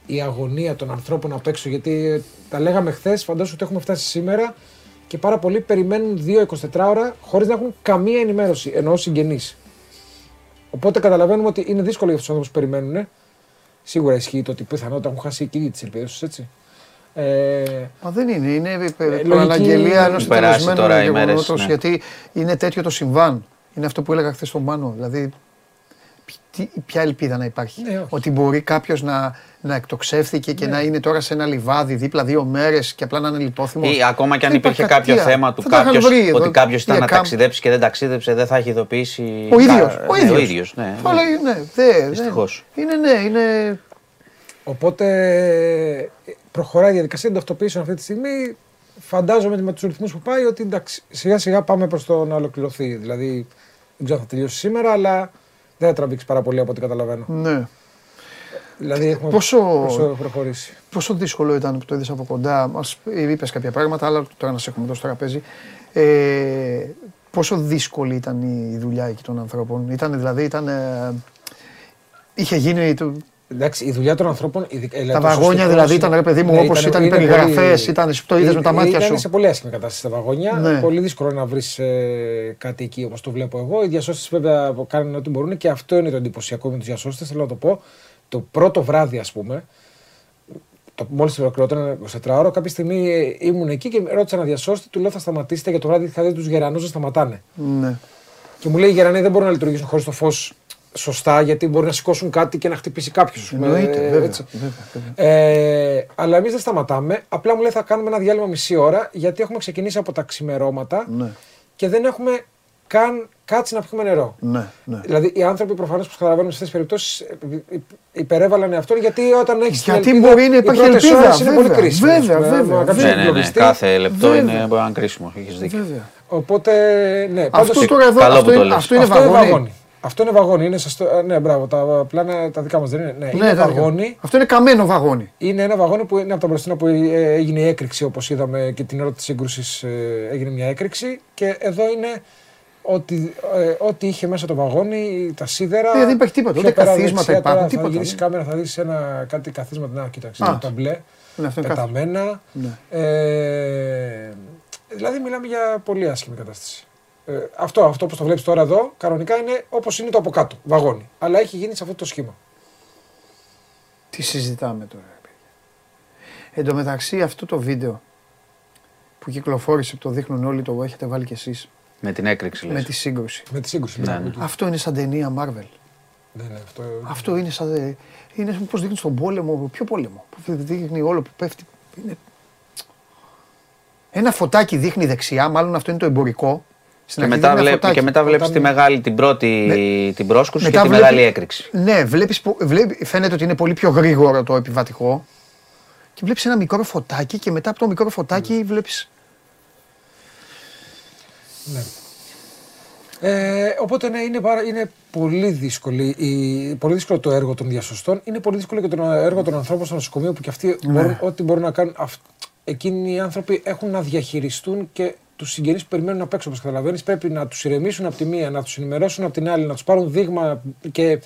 η αγωνία των ανθρώπων απ' έξω, γιατί τα λέγαμε χθες, φαντάζομαι ότι έχουμε φτάσει σήμερα και πάρα πολλοί περιμένουν 2-24 ώρα χωρίς να έχουν καμία ενημέρωση, εννοώ συγγενείς. Οπότε καταλαβαίνουμε ότι είναι δύσκολο για αυτούς τους ανθρώπους που περιμένουν. Σίγουρα ισχύει το ότι πιθανότατα έχουν χάσει εκεί τις ελπίδες τους, έτσι. Ε, Μα δεν είναι, είναι η λογική- προαναγγελία ενός Έχουν περάσει τελεσμένου τώρα οι μέρες, γεγονότος, ναι. γιατί είναι τέτοιο το συμβάν. Είναι αυτό που έλεγα χθες στον Μάνο. Δηλαδή, ποι- τι- ποια ελπίδα να υπάρχει. Ναι, όχι. ότι μπορεί κάποιος να, να εκτοξεύθηκε και να είναι τώρα σε ένα λιβάδι δίπλα δύο μέρες και απλά να είναι λιπόθυμο. Ή ακόμα και αν Δεν υπήρχε υπάρχει κάποιο κακία. θέμα του Θα τα είχαν κάποιος, βρει εδώ, ότι κάποιος η ήταν να ΕΚΑΜ. ταξιδέψει και δεν ταξίδεψε, δεν θα έχει ειδοποιήσει. Ο ίδιος. κα- Ο ναι, ίδιος. ο ίδιος, ναι, Θα ναι. έλεγε, ναι, δε, ναι. Δυστυχώς. Είναι, ναι, είναι. Οπότε ε, προχωράει η διαδικασία των ταυτοποιήσεων αυτή τη στιγμή. Φαντάζομαι με τους ρυθμούς που πάει ότι εντάξει, σιγά σιγά πάμε προς το να ολοκληρωθεί. Δηλαδή δεν ξέρω αν θα τελειώσει σήμερα, αλλά δεν θα τραβήξεις πάρα πολύ από ό,τι καταλαβαίνω. Ναι. Δηλαδή έχουμε Πόσο- πόσο προχωρήσει. Πόσο δύσκολο ήταν που το είδες από κοντά, μα είπες κάποια πράγματα, αλλά τώρα να σε έχουμε εδώ στο τραπέζι. Ε, πόσο δύσκολη ήταν η δουλειά εκεί των ανθρώπων; Ήταν δηλαδή, ήταν. ε, είχε γίνει. Το, Εντάξει, η δουλειά των ανθρώπων. ειδικά- τα δηλαδή, το βαγόνια σωστό δηλαδή είναι- ήταν ρε παιδί μου Ναι, όπως ήταν οι είναι περιγραφές, πολύ- ήταν. Το είδε με τα μάτια Ήταν σου. σε πολύ άσχημη κατάσταση τα βαγόνια. Ναι. Πολύ δύσκολο να βρεις κάτι εκεί όπω το βλέπω εγώ. Οι διασώστες βέβαια κάνουν ό,τι μπορούν και αυτό είναι το εντυπωσιακό με τους διασώστες. Θέλω να το πω. Το πρώτο βράδυ, ας πούμε, το, μόλις ολοκληρώταν 24 ώρα, κάποια στιγμή ε, ήμουν εκεί και ρώτησα ένα διασώστη, του λέω θα σταματήσετε για το βράδυ. Είχα δει τους γερανούς να σταματάνε. Ναι. Και μου λέει οι γερανοί δεν μπορούν να λειτουργήσουν χωρίς το φως σωστά, γιατί μπορεί να σηκώσουν κάτι και να χτυπήσει κάποιος. Εννοείται, βέβαια, βέβαια, βέβαια. Ε, αλλά εμείς δεν σταματάμε. Απλά μου λέει θα κάνουμε ένα διάλειμμα μισή ώρα, γιατί έχουμε ξεκινήσει από τα ξημερώματα Ναι. και δεν έχουμε καν κάτσει να πιούμε νερό. Ναι, ναι. Δηλαδή οι άνθρωποι προφανώς που καταλαβαίνουν σε αυτές τις περιπτώσεις υπερέβαλαν εαυτόν γιατί όταν έχεις. Γιατί μπορεί να υπάρχει ελπίδα, Είναι βέβαια, πολύ κρίσιμο. βέβαια, Με- βέβαια, με κάποιο Ναι, ναι, ναι. εγκλωβιστή. Κάθε λεπτό Βέβαια. είναι μπορεί να είναι κρίσιμο. Έχεις δίκιο. Βέβαια. Οπότε, ναι, Αυτό πάντως- τώρα εδώ, καλό αυτό που το είναι, λες. αυτό είναι αυτό είναι βαγόνι. Βαγόνι. Αυτό είναι βαγόνι. Είναι σωστό. ε, Ναι, μπράβο. Τα πλάνα τα δικά μας δεν είναι. Ναι, είναι Ναι, τα δικά. βαγόνι. Αυτό είναι καμένο βαγόνι. Είναι ένα βαγόνι που είναι από τα μπροστινά που ε, έγινε η έκρηξη όπως είδαμε και την ώρα της σύγκρουσης έγινε μια έκρηξη. Και εδώ είναι ότι, ε, ό,τι είχε μέσα το βαγόνι, τα σίδερα. Ε, δεν υπάρχει τίποτα, πιο ούτε πέρα καθίσματα δεξιά, υπάρχουν, τώρα τίποτα, Θα γυρίσεις ναι. κάμερα, θα δεις ένα, κάτι καθίσματα. Να, κοίταξε. Α. τα μπλε. Ναι, αυτό είναι κάθε. πεταμένα. Ναι. Ε, δηλαδή μιλάμε για πολύ άσχημη κατάσταση. Ε, αυτό, αυτό όπως το βλέπεις τώρα εδώ, κανονικά είναι όπως είναι το από κάτω, βαγόνι. Αλλά έχει γίνει σε αυτό το σχήμα. Τι συζητάμε τώρα. ρε παιδιά. Εν τω μεταξύ αυτό το βίντεο που κυκλοφόρησε που το δείχνουν όλοι το έχετε βάλει κι εσείς Με την έκρηξη με λες. τη σύγκρουση. Με τη σύγκρουση. Ναι, ναι, ναι. του- Αυτό είναι σαν ταινία Marvel. ναι, ναι, αυτό, Αυτό είναι σαν. ε, Είναι όπως δείχνεις στον πόλεμο. Ποιο πόλεμο. Που δείχνει όλο που πέφτει. Είναι... Ένα φωτάκι δείχνει δεξιά, μάλλον αυτό είναι το εμπορικό. Στην Και αρχή μετά, δείχνει ένα βλέπ, φωτάκι. και μετά βλέπεις Όταν- τη μεγάλη, την πρώτη Με- την πρόσκουση και Μετά τη βλέπει- μεγάλη έκρηξη. Ναι, βλέπεις, που- βλέπει, φαίνεται ότι είναι πολύ πιο γρήγορο το επιβατικό. Και βλέπεις ένα μικρό φωτάκι και μετά από το μικρό φωτάκι βλέπεις... ναι. Ε, οπότε ναι, είναι, πάρα, είναι πολύ, δύσκολη, η, πολύ δύσκολο το έργο των διασωστών. Είναι πολύ δύσκολο και το έργο των ανθρώπων στο νοσοκομείο που και αυτοί Ναι. μπορούν, ό,τι μπορούν να κάνουν. Αυ, εκείνοι οι άνθρωποι έχουν να διαχειριστούν και τους συγγενείς που περιμένουν απ' έξω. Όπως καταλαβαίνεις, πρέπει να τους ηρεμήσουν από τη μία, να τους ενημερώσουν από την άλλη, να τους πάρουν δείγμα. Και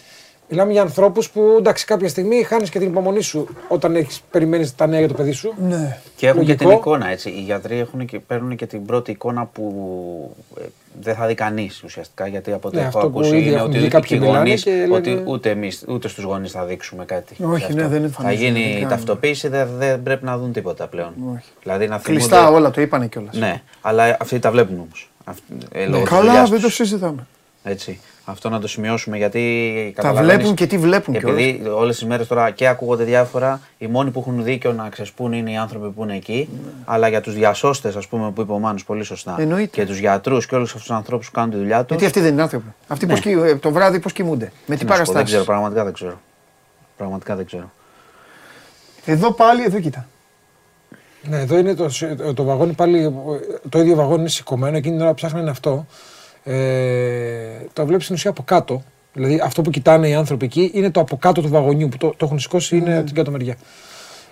μιλάμε για ανθρώπους που εντάξει, κάποια στιγμή χάνεις και την υπομονή σου όταν έχεις περιμένεις τα νέα για το παιδί σου. Ναι. Και έχουν Λογικό. και την εικόνα έτσι. Οι γιατροί έχουν και, παίρνουν και την πρώτη εικόνα που ε, δεν θα δει κανείς ουσιαστικά. Γιατί από ό,τι Ναι, έχω αυτό που ακούσει ήδη είναι έχουν ότι δει οι κάποιοι μιλάνε γονείς, και λένε- ότι ούτε, εμείς, ούτε στους γονείς θα δείξουμε κάτι. Όχι, γι' ναι, αυτό. δεν Θα εμφανίζεται, δεν γίνει η κάνουν. ταυτοποίηση, δεν, δεν πρέπει να δουν τίποτα πλέον. Όχι. Δηλαδή να Κλειστά θυμούνται- όλα, το είπανε κιόλας. Ναι, αλλά αυτοί τα βλέπουν όμως. Ε, λόγω της Καλά, δουλειάς δεν το τους. συζητάμε. Έτσι. Αυτό να το σημειώσουμε γιατί. Τα καταλαβαίνεις, βλέπουν και τι βλέπουν κιόλας. Επειδή όλες τις μέρες τώρα και ακούγονται διάφορα, οι μόνοι που έχουν δίκιο να ξεσπούν είναι οι άνθρωποι που είναι εκεί. Αλλά για τους διασώστες, ας πούμε, που είπε ο Μάνος πολύ σωστά. Εννοείται. Και τους γιατρούς και όλους αυτούς τους ανθρώπους που κάνουν τη δουλειά τους. Γιατί αυτοί δεν είναι άνθρωποι. Αυτοί πώς κοι- ε, το βράδυ πώς κοιμούνται. Με τι Δεν ξέρω, παραστάσει. πραγματικά δεν ξέρω. Πραγματικά δεν ξέρω. Εδώ πάλι, εδώ κοίτα. Ναι, εδώ είναι το, το βαγόνι πάλι. Το ίδιο βαγόνι είναι σηκωμένο. Εκείνη την ώρα που ψάχνανε αυτό. Ε, το βλέπεις στην ουσία από κάτω. Δηλαδή αυτό που κοιτάνε οι άνθρωποι εκεί είναι το από κάτω του βαγονιού που το, το έχουν σηκώσει είναι από την κάτω μεριά.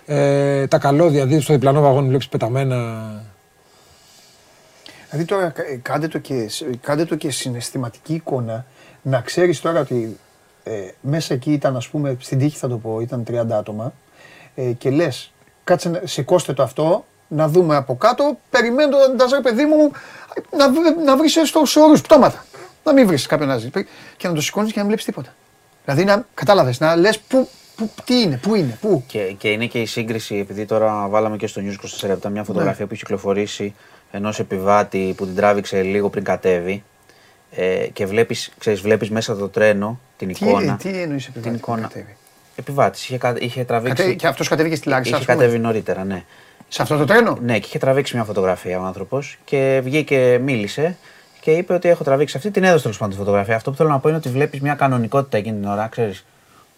Ε, τα καλώδια, δηλαδή στο διπλανό βαγόνι βλέπεις πεταμένα. Δηλαδή τώρα ε, κάντε το και, κάντε το και συναισθηματική εικόνα να ξέρεις τώρα ότι ε, μέσα εκεί ήταν ας πούμε στην τύχη θα το πω ήταν 30 άτομα ε, και λες κάτσε να- σηκώστε το αυτό να δούμε από κάτω περιμένοντας ρε παιδί μου να, βρει- να βρεις στους όρους πτώματα να μην βρεις κάποιον να ζει και να το σηκώνεις και να μην βλέπεις τίποτα δηλαδή να κατάλαβες να λες που, που, τι είναι, πού είναι, πού Και, και είναι και η σύγκριση, επειδή τώρα βάλαμε και στο News 24 λεπτά μια φωτογραφία που έχει κυκλοφορήσει ενός επιβάτη που την τράβηξε λίγο πριν κατέβει. Ε, και βλέπεις, ξέρεις, βλέπεις μέσα το τρένο την τι, εικόνα. τι εννοείς επιβάτη την που εικόνα. κατέβει; Είχε, κα- είχε τραβήξει. Κατέ- και αυτός κατέβηκε στη Λάρισα Είχε ας πούμε. κατέβει νωρίτερα, ναι. Σε αυτό το τρένο; Ναι, και είχε τραβήξει μια φωτογραφία ο άνθρωπος και βγήκε, μίλησε και είπε ότι έχω τραβήξει αυτή. Την έδωσε τέλος πάντων τη φωτογραφία. Αυτό που θέλω να πω είναι ότι βλέπεις μια κανονικότητα εκείνη την ώρα, ξέρεις.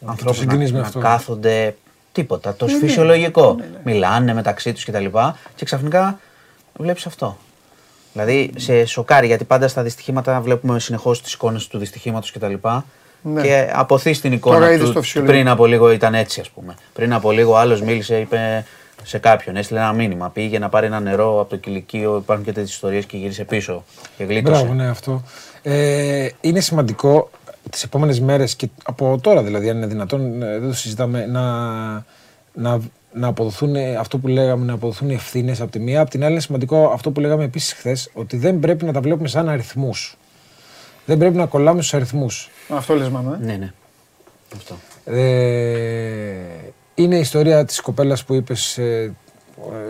Ανθρώπους συγκρίνεις να, με να αυτό. κάθονται. Τίποτα. Ναι, Το φυσιολογικό. Μιλάνε μεταξύ τους κτλ. Και ξαφνικά βλέπεις αυτό. Δηλαδή σε σοκάρει γιατί πάντα στα δυστυχήματα βλέπουμε συνεχώς τις εικόνες του δυστυχήματος κτλ. Ναι. Και αποθείς την Τώρα εικόνα είδες του. το φυσιολογικό. πριν από λίγο ήταν έτσι, ας πούμε. Πριν από λίγο άλλος μίλησε, είπε σε κάποιον, έστειλε ένα μήνυμα. Πήγε να πάρει ένα νερό από το κηλικείο. Υπάρχουν και τέτοιες ιστορίες και γύρισε πίσω. Και γλίτωσε. Μπράβο, ναι, αυτό. Ε, είναι σημαντικό τις επόμενες μέρες και από τώρα δηλαδή, αν είναι δυνατόν, ε, δεν το συζητάμε, να, να, να αποδοθούν ε, αυτό που λέγαμε, να αποδοθούν οι ευθύνες από τη μία. Από την άλλη, είναι σημαντικό αυτό που λέγαμε επίσης χθες, ότι δεν πρέπει να τα βλέπουμε σαν αριθμούς. Δεν πρέπει να κολλάμε στους αριθμούς. αυτό λες μάνο ε. Ναι, ναι. Αυτό. Ε, είναι η ιστορία της κοπέλας που είπες ε,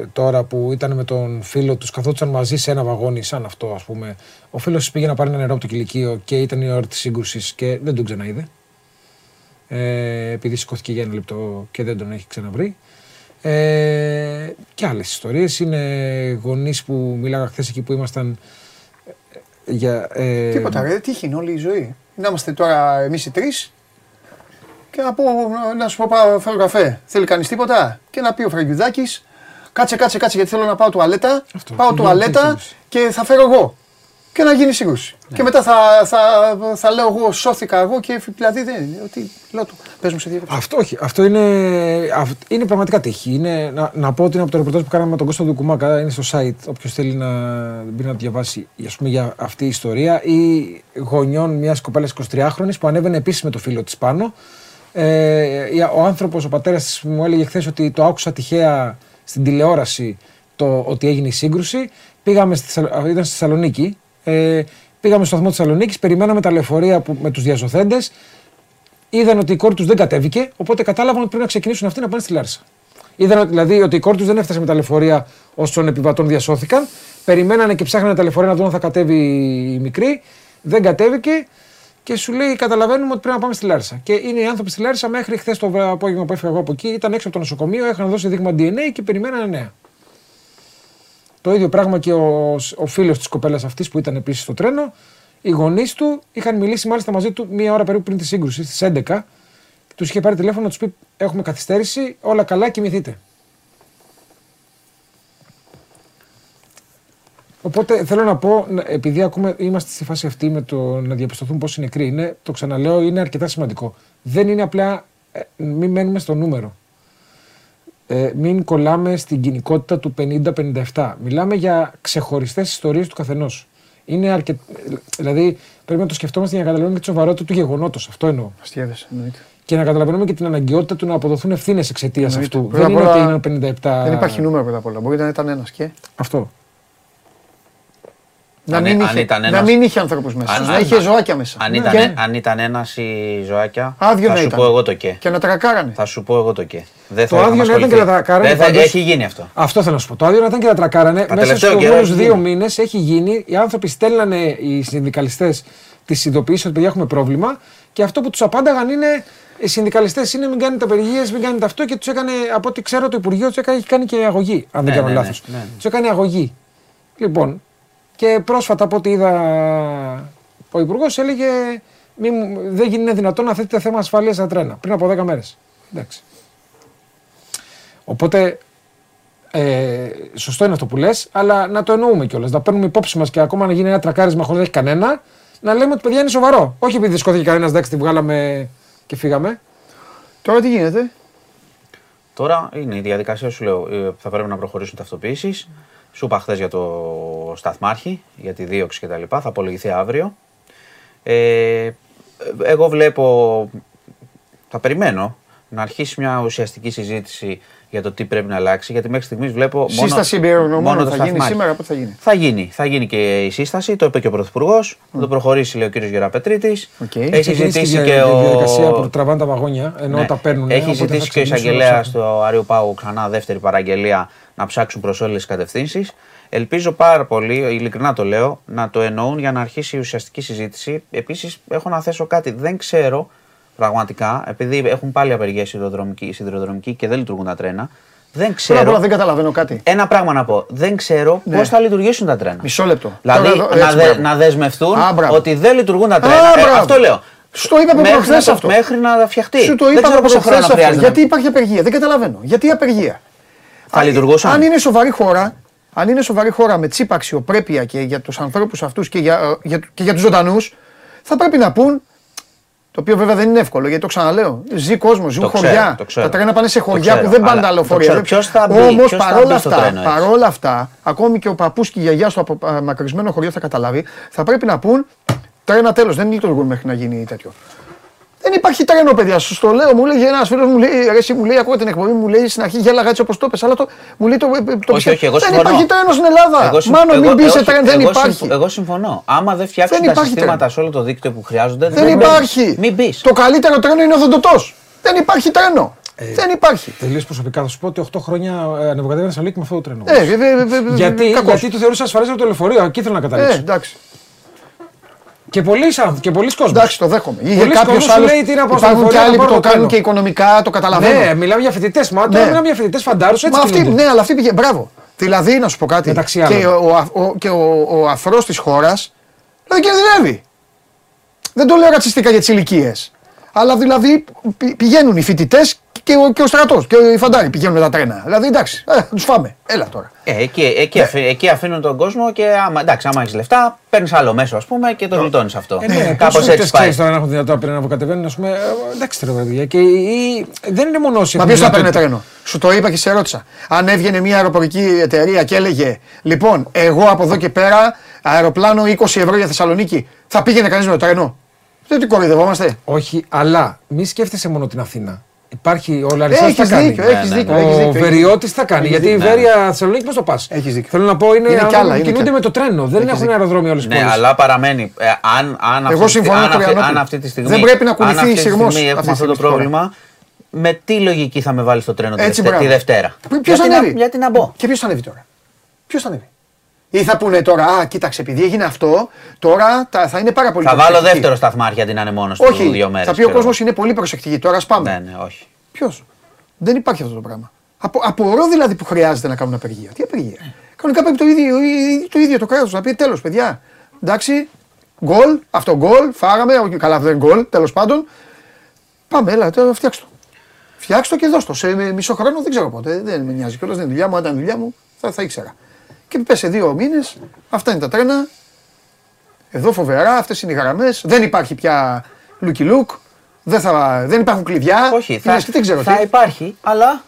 ε, τώρα που ήταν με τον φίλο τους, καθόντουσαν μαζί σε ένα βαγόνι σαν αυτό ας πούμε. Ο φίλος της πήγε να πάρει ένα νερό από το κηλικείο και ήταν η ώρα της σύγκρουσης και δεν τον ξαναείδε. Ε, επειδή σηκώθηκε για ένα λεπτό και δεν τον έχει ξαναβρει. Ε, και άλλες ιστορίες. Είναι γονείς που μίλαγα χθες εκεί που ήμασταν ε, για... Ε, Τίποτα, ρε, τύχη είναι όλη η ζωή. Να είμαστε τώρα εμείς οι τρεις και να πω, να σου πω πάω φέρω καφέ. Θέλει κανείς τίποτα; Και να πει ο Φραγκιουδάκης, κάτσε, κάτσε, κάτσε γιατί θέλω να πάω τουαλέτα. Αυτό, πάω και τουαλέτα γίνεται και θα φέρω εγώ. Και να γίνει σύγκρουση. Ναι. Και μετά θα, θα, θα λέω εγώ, σώθηκα εγώ και δηλαδή δεν είναι. Ότι λέω του, πες μου σε διάκοψα. Αυτό όχι. Αυτό είναι, αυ- είναι πραγματικά τύχη. Είναι, να, να πω ότι είναι από το ρεπορτάζ που κάναμε με τον Κώστα Δουκουμάκα. Είναι στο site. Όποιος θέλει να μπει να το διαβάσει ας πούμε, για αυτή η ιστορία. Ή γονιών μιας κοπέλας 23χρονη που ανέβαινε επίσης με το φίλο της πάνω. Ε, η- ο άνθρωπος, ο πατέρας της μου έλεγε χθες ότι το άκουσα τυχαία στην τηλεόραση το ότι έγινε η σύγκρουση. Πήγαμε στη, Θεσσαλο- ήταν στη Θεσσαλονίκη. Ε, πήγαμε στο σταθμό της Θεσσαλονίκης, περιμέναμε τα λεωφορεία που, με τους διασωθέντε. Είδαν ότι η κόρη τους δεν κατέβηκε, οπότε κατάλαβαν ότι πρέπει να ξεκινήσουν αυτοί να πάνε στη Λάρισα. Είδαν ότι- δηλαδή ότι η κόρη τους δεν έφτασε με τα λεωφορεία όσων επιβατών διασώθηκαν. Περιμένανε και ψάχνανε τα λεωφορεία να δουν αν θα κατέβει η μικρή. Δεν κατέβηκε και σου λέει: Καταλαβαίνουμε ότι πρέπει να πάμε στη Λάρισα. Και είναι οι άνθρωποι στη Λάρισα μέχρι χθες το βράδυ- απόγευμα που έφυγα εγώ από εκεί. Ήταν έξω από το νοσοκομείο, είχαν δώσει δείγμα DNA και περιμένανε νέα. Το ίδιο πράγμα και ο, ο φίλος της κοπέλας αυτής που ήταν επίσης στο τρένο. Οι γονείς του είχαν μιλήσει μάλιστα μαζί του μία ώρα περίπου πριν τη σύγκρουση, στις 11. Τους είχε πάρει τηλέφωνο να τους πει: Έχουμε καθυστέρηση, όλα καλά, κοιμηθείτε. Οπότε θέλω να πω, να- επειδή ακούμε, είμαστε στη φάση αυτή με το να διαπιστωθούν πόσοι νεκροί είναι, το ξαναλέω, είναι αρκετά σημαντικό. Δεν είναι απλά, ε, μην μένουμε στο νούμερο. Ε, μην κολλάμε στην κοινικότητα του 50-57. Μιλάμε για ξεχωριστές ιστορίες του καθενός. Είναι αρκε... Δηλαδή πρέπει να το σκεφτόμαστε για να καταλαβαίνουμε και τη σοβαρότητα του γεγονότος. Αυτό εννοώ. Αστείευεσαι, εννοείται. Και να καταλαβαίνουμε και την αναγκαιότητα του να αποδοθούν ευθύνες εξαιτίας Εννοείται. αυτού. Πρώτα Δεν απ' είναι ότι όλα, έγιναν 57. Δεν υπάρχει νούμερο πρώτα απ' όλα. Μπορεί να ήταν ένας και. Αυτό. Να Αν- μην, αν είχε, ήταν να ένας- μην είχε ανθρώπους μέσα. Αν- να αν- είχε ζωάκια μέσα. Αν Ναι. ήταν, Και- αν ήταν ένας ή ζωάκια, Άδειο θα να σου ήταν. πω εγώ το και. Και να τρακάρανε. Θα σου πω εγώ το και. Δεν το θα άδειο να ήταν ασχοληθεί. και να τρακάρανε. Δεν θα- πάντως- Έχει γίνει αυτό. Αυτό θέλω να σου πω. Το άδειο να ήταν και να τρακάρανε. Μέσα τελευταίο στου καιρό προηγούμενους έχει δύο γίνει. μήνες έχει γίνει. Οι άνθρωποι στέλνανε οι συνδικαλιστές τις ειδοποιήσει ότι παιδιά έχουμε πρόβλημα και αυτό που τους απάνταγαν είναι. Οι συνδικαλιστές είναι μην κάνετε απεργίες, μην κάνετε αυτό και τους έκανε, από ό,τι ξέρω, το Υπουργείο τους έχει κάνει και αγωγή. Αν δεν Ναι, κάνω ναι, λάθος. ναι, ναι. Τους έκανε αγωγή. Λοιπόν, και πρόσφατα από ό,τι είδα, ο Υπουργός έλεγε μη, μου- δεν είναι δυνατόν να θέτετε θέμα ασφαλείας στα τρένα πριν από 10 μέρες. Εντάξει. Οπότε ε, σωστό είναι αυτό που λες, αλλά να το εννοούμε κιόλας. Να παίρνουμε υπόψη μας και ακόμα να γίνει ένα τρακάρισμα χωρίς να έχει κανένα, να λέμε ότι παιδιά είναι σοβαρό. Όχι επειδή σκόθηκε κανένας, εντάξει, τη βγάλαμε και φύγαμε. Τώρα τι γίνεται; Τώρα είναι η διαδικασία, σου λέω, ε, θα πρέπει να προχωρήσουν ταυτοποιήσεις. Σου είπα χθες για το σταθμάρχη, για τη δίωξη κτλ. Θα απολογηθεί αύριο. Ε, εγώ βλέπω, θα περιμένω να αρχίσει μια ουσιαστική συζήτηση για το τι πρέπει να αλλάξει. Γιατί μέχρι στιγμής βλέπω. μόνο- Σύσταση εμπειρογνωμόνων μόνο το θα γίνει σταθμάρχη. σήμερα, πότε θα γίνει; Θα γίνει. Θα γίνει και η σύσταση, το είπε και ο Πρωθυπουργός. Θα το προχωρήσει, λέει ο κ. Γεραπετρίτης. Οκ. Έχει Ξεκινήσει ζητήσει τη και δια- τη ο. διαδικασία που τραβάνε τα βαγόνια, ενώ Ναι. τα παίρνουν. Έχει οπότε θα ζητήσει και ο ξεκινήσουν να εισαγγελέα ψάχνουν. στο Άριο Πάου ξανά δεύτερη παραγγελία να ψάξουν προς όλες τις κατευθύνσεις. Ελπίζω πάρα πολύ, ειλικρινά το λέω, να το εννοούν για να αρχίσει η ουσιαστική συζήτηση. Επίσης, έχω να θέσω κάτι. Δεν ξέρω πραγματικά, επειδή έχουν πάλι απεργία σιδηροδρομική, σιδηροδρομική και δεν λειτουργούν τα τρένα. Δεν Πρώτα απ' όλα ξέρω. δεν καταλαβαίνω κάτι. Ένα πράγμα να πω. Δεν ξέρω Ναι. πώς θα λειτουργήσουν τα τρένα. Μισό λεπτό. Δηλαδή Τώρα εδώ- να, έτσι, δε- μπράβο. να δεσμευτούν Α, μπράβο. ότι δεν λειτουργούν τα Α, τρένα. Ε, μπράβο. αυτό λέω. Σου το είπα από Μέχρι προχθές να το- αυτό. Μέχρι να φτιαχτεί. Σου το δεν είπα ξέρω από πόσο προχθές χρόνο αυτό. χρειάζεται. Γιατί υπάρχει απεργία. Δεν καταλαβαίνω. Γιατί απεργία. Θα Αν- λειτουργούσαν. Αν είναι σοβαρή χώρα, αν είναι σοβαρή χώρα με τσίπα αξιοπρέπεια και για τους ανθρώπους αυτούς και για, ε, για, και για τους ζωντανούς, θα πρέπει να πούν. Το οποίο βέβαια δεν είναι εύκολο γιατί το ξαναλέω. Ζει κόσμος, ζουν Το ξέρω, χωριά. το ξέρω. Τα τρένα πάνε σε Το χωριά ξέρω, που δεν πάνε αλλά τα το λεωφορεία. ξέρω. Ποιος θα μπει, Όμως ποιος θα παρόλα μπει στο αυτά, τρένο έτσι; παρόλα αυτά, ακόμη και ο παππούς και η γιαγιά στο απομακρυσμένο χωριό θα καταλάβει, θα πρέπει να πούν τρένα τέλος. Δεν λειτουργούν μέχρι να γίνει τέτοιο. Δεν υπάρχει τρένο, παιδιά. Σου το λέω. Μου λέει ένας φίλος μου, λέει, ρε, εσύ μου λέει, ακούω την εκπομπή μου, λέει στην αρχή γέλαγα έτσι όπως το πες, αλλά το, μου λέει το. το Όχι, όχι, εγώ δεν συμφωνώ. υπάρχει τρένο στην Ελλάδα. Εγώ συμ- Μάνο, εγώ- μην μπεις σε όχι, τρένο, δεν εγώ υπάρχει. συμφ- Εγώ συμφωνώ. Άμα δεν φτιάξουν Δεν τα υπάρχει συστήματα τρένο. σε όλο το δίκτυο που χρειάζονται, Δεν μπαίνεις. υπάρχει. Μην μπεις. Το καλύτερο τρένο είναι ο Οδοντωτός. Δεν υπάρχει τρένο. Ε, Δεν υπάρχει. Τελείως προσωπικά θα σου πω ότι 8 χρόνια ε, ανεβοκατέβαινα Θεσσαλονίκη με αυτό το τρένο. Ε, ε, ε, ε, ε, γιατί, κακός. γιατί το θεωρούσα ασφαλέστερο το λεωφορείο, εκεί θέλω να Ε, καταλήξω. εντάξει. Και πολλοί άνθρωποι και πολλοί κόσμοι. Εντάξει, το δέχομαι. Είχε Πολλοί κάποιος κόσμος άλλο. λέει τι να πω στο Υπάρχουν και λεωφορείο, άλλοι να που πάρω το το κάνουν τρένο. και οικονομικά, το καταλαβαίνω. Ναι, μιλάμε για φοιτητές. Μα τώρα Ναι. μιλάμε για φοιτητές φαντάρους έτσι Μα αυτή, κινούνται. ναι, αλλά αυτή πήγε. Μπράβο. Δηλαδή, να σου πω κάτι. Μεταξύ και άλλων. ο, ο, ο, και ο, ο αφρός της χώρας δηλαδή κινδυνεύει. Δεν το λέω ρατσιστικά για τις ηλικίες. Αλλά δηλαδή πη- πηγαίνουν οι φοιτητές και ο, και ο στρατός και οι φαντάροι πηγαίνουν με τα τρένα. Δηλαδή εντάξει, ε, τους φάμε. Έλα τώρα. Ε, εκεί, εκεί, Ναι. αφή- εκεί αφήνουν τον κόσμο και άμα, εντάξει, άμα έχεις λεφτά, παίρνεις άλλο μέσο ας πούμε και το γλιτώνεις αυτό. Ε, ναι, Κάπως πόσους έτσι φοιτητές πάει. ξέρεις τώρα να έχουν δυνατότητα πριν να αποκατεβαίνουν, ας πούμε, ε, εντάξει τώρα παιδιά. Και η- δεν είναι μόνο όσοι Μα έχουν ποιος θα παίρνει δυνατότητα. τρένο; Σου το είπα και σε ρώτησα. Αν έβγαινε μια αεροπορική εταιρεία και έλεγε Λοιπόν, εγώ από εδώ και πέρα αεροπλάνο 20 ευρώ για Θεσσαλονίκη, θα πήγαινε κανείς με το τρένο; Δεν τι κοροϊδευόμαστε. Όχι, αλλά μη σκέφτεσαι μόνο την Αθήνα. Υπάρχει ο Λαρισάς Έχεις θα κάνει. δίκιο, Ναι, έχεις ναι, δίκιο. ναι. έχεις Ο δίκιο, έχεις Βεριώτης θα κάνει. Έχεις Γιατί η δίκιο. Βέρεια Θεσσαλονίκη πώς το πας; Έχεις δίκιο. Θέλω να πω είναι, Είναι κι άνθρωποι άλλα, που είναι κινούνται κι με το τρένο. Δεν Έχεις έχουν δίκιο. αεροδρόμιο όλες τι Ναι, πόλεις. αλλά παραμένει. Ε, αν, αν, Εγώ αυτή, συμφωνώ αν, με τον αυτή, Τριανόπουλο. αν αυτή τη στιγμή. Δεν πρέπει να αν κουνηθεί αυτή τη σειρμός στιγμή αυτή έχουμε τη αυτό το στιγμή στη πρόβλημα. Με τι λογική θα με βάλει στο τρένο τη, Έτσι, Δευτε- τη μπράβο. Δευτέρα; Ποιος θα γιατί, ανέβει; να, γιατί να μπω; Και ποιος θα ανέβει τώρα; Ποιος θα ανέβει; Ή θα πούνε τώρα, Α, κοίταξε, επειδή έγινε αυτό, τώρα τα, θα είναι πάρα πολύ Θα βάλω προσεκτικοί. δεύτερο σταθμάρχη αντί να είναι μόνος του Όχι, δύο μέρες. θα πει ο κόσμος είναι πολύ προσεκτική. Τώρα ας πάμε. Ναι, ναι, όχι. Ποιος; Δεν υπάρχει αυτό το πράγμα. Απο, απορώ δηλαδή που χρειάζεται να κάνουν απεργία. Τι απεργία; Κανονικά πρέπει το ίδιο το, ίδιο το κράτος να πει τέλος, παιδιά. Εντάξει, γκολ, αυτό γκολ, φάγαμε. όχι, Καλά, δεν γκολ, τέλος πάντων. Πάμε, έλα, τώρα φτιάξτε το. Φτιάξτε το και δώσ' το. Σε μισό χρόνο δεν ξέρω πότε. Δεν με νοιάζει κιόλας, δεν είναι δουλειά μου. Αν ήταν δουλειά μου, θα, θα ήξερα. Και πέσε δύο μήνες, αυτά είναι τα τρένα. Εδώ φοβερά, αυτές είναι οι γραμμές. Δεν υπάρχει πια looky look. Δεν, θα, δεν υπάρχουν κλειδιά. Όχι, θα, Λες και δεν ξέρω θα τι. υπάρχει, αλλά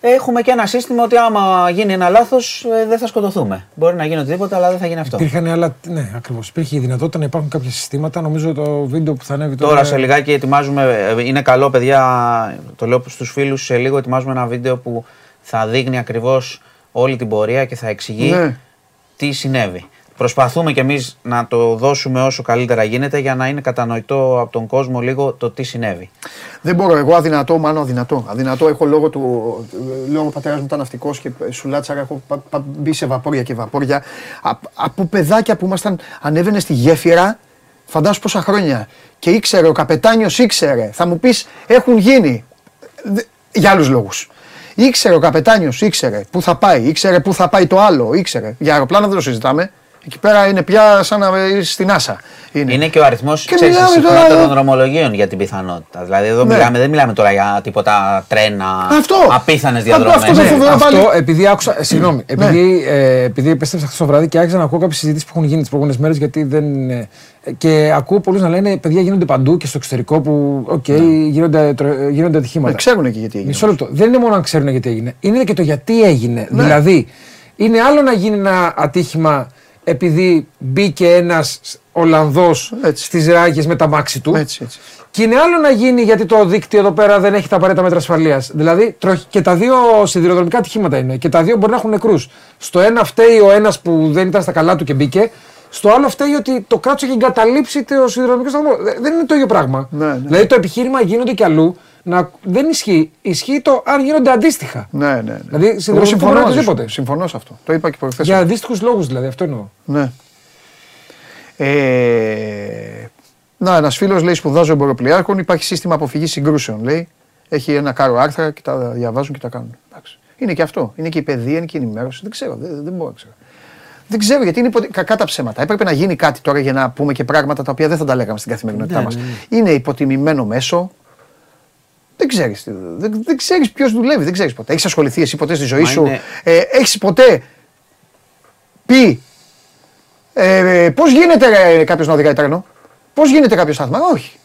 έχουμε και ένα σύστημα ότι άμα γίνει ένα λάθος δεν θα σκοτωθούμε. Μπορεί να γίνει οτιδήποτε, αλλά δεν θα γίνει αυτό. Υπήρχαν άλλα. Ναι, ακριβώς. Υπήρχε η δυνατότητα να υπάρχουν κάποια συστήματα. Νομίζω το βίντεο που θα ανέβει Τώρα σε λιγάκι ετοιμάζουμε, ε, είναι καλό παιδιά, το λέω στους φίλους, σε λίγο ετοιμάζουμε ένα βίντεο που θα δείχνει ακριβώς όλη την πορεία και θα εξηγεί Ναι. τι συνέβη. Προσπαθούμε κι εμείς να το δώσουμε όσο καλύτερα γίνεται για να είναι κατανοητό από τον κόσμο λίγο το τι συνέβη. Δεν μπορώ, εγώ αδυνατό, μάλλον αδυνατό. Αδυνατό έχω λόγω του. Λόγω ο πατέρας μου ήταν ναυτικός και σουλάτσαρα. Έχω πα- πα- μπει σε βαπόρια και βαπόρια. Α- από παιδάκια που ήμασταν, ανέβαινε στη γέφυρα, φαντάσου πόσα χρόνια. Και ήξερε, ο καπετάνιος ήξερε. Θα μου πεις, έχουν γίνει. Δε- Για άλλους λόγους. Ήξερε ο καπετάνιος, ήξερε πού θα πάει, ήξερε πού θα πάει το άλλο, ήξερε. Για αεροπλάνα δεν το συζητάμε. Εκεί πέρα είναι πια σαν να είσαι στην άσα. Είναι και ο αριθμός Και τη μιλάμε συχνότητα τώρα- των δρομολογίων για την πιθανότητα. Δηλαδή εδώ Ναι. μιλάμε, δεν μιλάμε τώρα για τίποτα τρένα, Αυτό. απίθανες Αυτό- διαδρομές. αυτό με φοβερό. Αυτό πάλι. επειδή άκουσα. ε, Συγγνώμη. Επειδή, ε, επειδή επέστρεψα χθες το βράδυ και άρχισα να ακούω κάποιες συζητήσεις που έχουν γίνει τις προηγούμενες μέρες. Γιατί δεν. ε, και ακούω πολλούς να λένε παιδιά γίνονται παντού και στο εξωτερικό που. Οκ, γίνονται, τρο- γίνονται ατυχήματα. Ναι, ξέρουν και γιατί έγινε. Μισό λεπτό. Δεν είναι μόνο αν ξέρουν γιατί έγινε. Είναι και το γιατί έγινε. Ναι. Δηλαδή, είναι άλλο να γίνει ένα ατύχημα επειδή μπήκε ένας Ολλανδός Έτσι. στις ράγες με τα μάξι του. Έτσι, έτσι. Και είναι άλλο να γίνει γιατί το δίκτυο εδώ πέρα δεν έχει τα απαραίτητα μέτρα ασφαλείας. Δηλαδή τροχ- και τα δύο σιδηροδρομικά ατυχήματα είναι. Και τα δύο μπορεί να έχουν νεκρούς. Στο ένα φταίει ο ένας που δεν ήταν στα καλά του και μπήκε. Στο άλλο φταίει ότι το κράτος έχει εγκαταλείψει το σιδηροδρομικό σταθμό. Δε- Δεν είναι το ίδιο πράγμα. Ναι, ναι. Δηλαδή το επιχείρημα γίνονται κι αλλού. Να, δεν ισχύει. Ισχύει το αν γίνονται αντίστοιχα. Ναι, ναι. ναι. Δηλαδή, Εγώ συνδρομητικό συμφωνώ, μπορεί μαζί σου. οτιδήποτε. συμφωνώ σε αυτό. Το είπα και προχθές. Για αντίστοιχους λόγους δηλαδή. Αυτό εννοώ. Ναι. Ε, να, ένας φίλος λέει: Σπουδάζω εμποροπλιάρχων. Υπάρχει σύστημα αποφυγής συγκρούσεων. Λέει. Έχει ένα κάρο άρθρα και τα διαβάζουν και τα κάνουν. Εντάξει. Είναι και αυτό. Είναι και η παιδεία, είναι και η ενημέρωση. Δεν ξέρω. Δεν, δεν μπορώ να ξέρω. Δεν ξέρω γιατί είναι υποτε... κακά τα ψέματα. Έπρεπε να γίνει κάτι τώρα για να πούμε και πράγματα τα οποία δεν θα τα λέγαμε στην καθημερινότητά Ναι, μας. ναι, Είναι υποτιμημένο μέσο. Δεν ξέρεις. Δεν, δεν ξέρεις ποιος δουλεύει. Δεν ξέρεις ποτέ. Έχεις ασχοληθεί εσύ ποτέ στη ζωή Μα σου; είναι- Ε, Έχεις ποτέ πει ε, Πώς γίνεται κάποιος να οδηγάει τρένο, Πώς γίνεται κάποιος σταθμά, Όχι.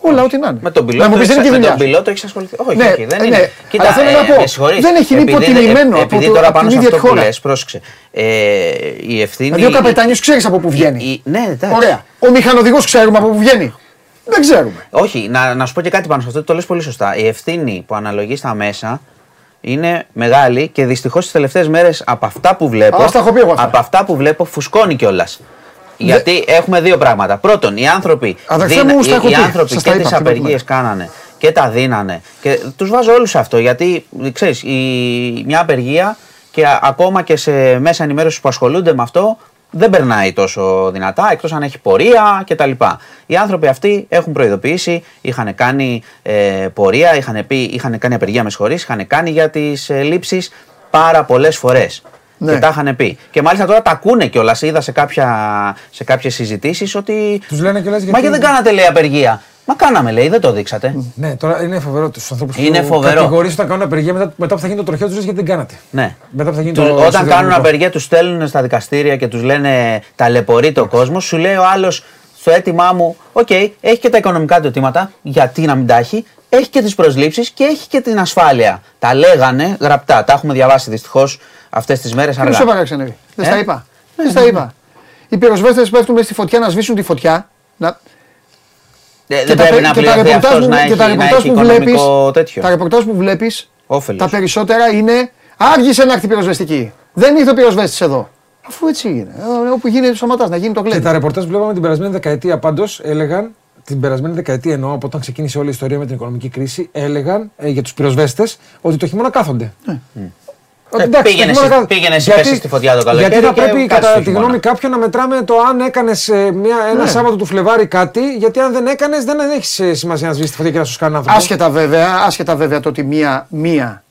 Όλα ό,τι να είναι. Με τον Να πιλότο, μου πεις δεν είναι και με δουλειά. τον πιλότο έχεις ασχοληθεί. Όχι, Ναι, όχι, δεν ναι, είναι. αλλά θέλω να πω, με συγχωρείς, δεν έχει είναι επειδή- υποτιμημένο ε, από Επειδή το- τώρα από πάνω την σε ίδια αυτό τη που χώρα. λες, πρόσεξε. Ε, η ευθύνη. Δηλαδή ο καπετάνιος ξέρεις από πού βγαίνει. η- Ναι, εντάξει. Ωραία. Ο μηχανοδηγός ξέρουμε από πού βγαίνει. Δεν ξέρουμε. Όχι, να, να σου πω και κάτι πάνω σε αυτό, το λες πολύ σωστά. Η ευθύνη που αναλογείς στα μέσα είναι μεγάλη και δυστυχώς τις τελευταίες μέρες από αυτά που βλέπω. Α, τα έχω πει εγώ αυτά. Από αυτά που βλέπω φουσκώνει κιόλας. Γιατί έχουμε δύο πράγματα. Πρώτον, οι άνθρωποι, Αδερφέ μου, στα οι, έχω οι πει. άνθρωποι Σας τα και είπα τι αυτή την απεργίες προηγούμενη. κάνανε και τα δίνανε. Και τους βάζω όλους αυτό γιατί ξέρεις, μια απεργία και α- ακόμα και σε μέσα ενημέρωσης που ασχολούνται με αυτό δεν περνάει τόσο δυνατά εκτός αν έχει πορεία κτλ. Οι άνθρωποι αυτοί έχουν προειδοποιήσει, είχαν κάνει ε, πορεία, είχαν, πει, είχαν κάνει απεργία με συγχωρείς, είχαν κάνει για τις ε, λήψεις πάρα πολλές φορές. Ναι. Και τα είχαν πει. Και μάλιστα τώρα τα ακούνε κιόλας. Είδα σε, κάποια, σε κάποιες συζητήσεις ότι. Τους λένε κιόλας Μα γιατί- και δεν κάνατε λέει απεργία. Μα κάναμε λέει, δεν το δείξατε. Ναι, τώρα είναι φοβερό τους ανθρώπους που Είναι φοβερό. κατηγορείς όταν κάνουν απεργία μετά, μετά που θα γίνει το τροχαίο τους γιατί δεν κάνατε. Ναι. Μετά που θα γίνει Του- το όταν σιδηροδρομικό. κάνουν απεργία, τους στέλνουν στα δικαστήρια και τους λένε ταλαιπωρείται ο κόσμος. Σου λέει ο άλλος στο αίτημά μου, Οκ, έχει και τα οικονομικά του αιτήματα, γιατί να μην τα έχει. Έχει και τις προσλήψεις και έχει και την ασφάλεια. Τα λέγανε γραπτά. Τα έχουμε διαβάσει δυστυχώς αυτές τις μέρες Δεν αργά. σε παραξενεύει. Δεν Ε; στα είπα. Δεν στα είπα. Οι πυροσβέστες πέφτουν μέσα στη φωτιά να σβήσουν τη φωτιά. Να... Ε, Και δεν τα πρέπει πε- να και τα πληρωθεί ρεπορτάζ αυτό που- να και έχει, τα να ρεπορτάζ έχει που βλέπεις- οικονομικό τέτοιο. Τα ρεπορτάζ που βλέπεις, Όφελος. τα περισσότερα είναι άργησε να έρθει η πυροσβεστική. Δεν ήρθε ο πυροσβέστης εδώ. Αφού έτσι είναι. Ε, Όπου γίνει, σταματάς να γίνει το Και γλέντι. τα ρεπορτάζ που βλέπαμε την περασμένη δεκαετία πάντως έλεγαν. Την περασμένη δεκαετία εννοώ από όταν ξεκίνησε όλη η ιστορία με την οικονομική κρίση, έλεγαν ε, για τους πυροσβέστες ότι το χειμώνα κάθονται. Ότι Ε, εντάξει, το πήγαινε χειμώνα εσύ- κα- πήγαινε εσύ, γιατί- πέσει στη φωτιά το καλοκαίρι Γιατί θα και πρέπει, κάτσε κατά το τη χειμώνα. γνώμη κάποιον, να μετράμε το αν έκανες ένα Ναι. Σάββατο του Φλεβάρι κάτι, γιατί αν δεν έκανες, δεν έχεις σημασία να σβήσεις τη φωτιά και να σου κάνει άνθρωπο. Άσχετα βέβαια, άσχετα βέβαια το ότι μία, μία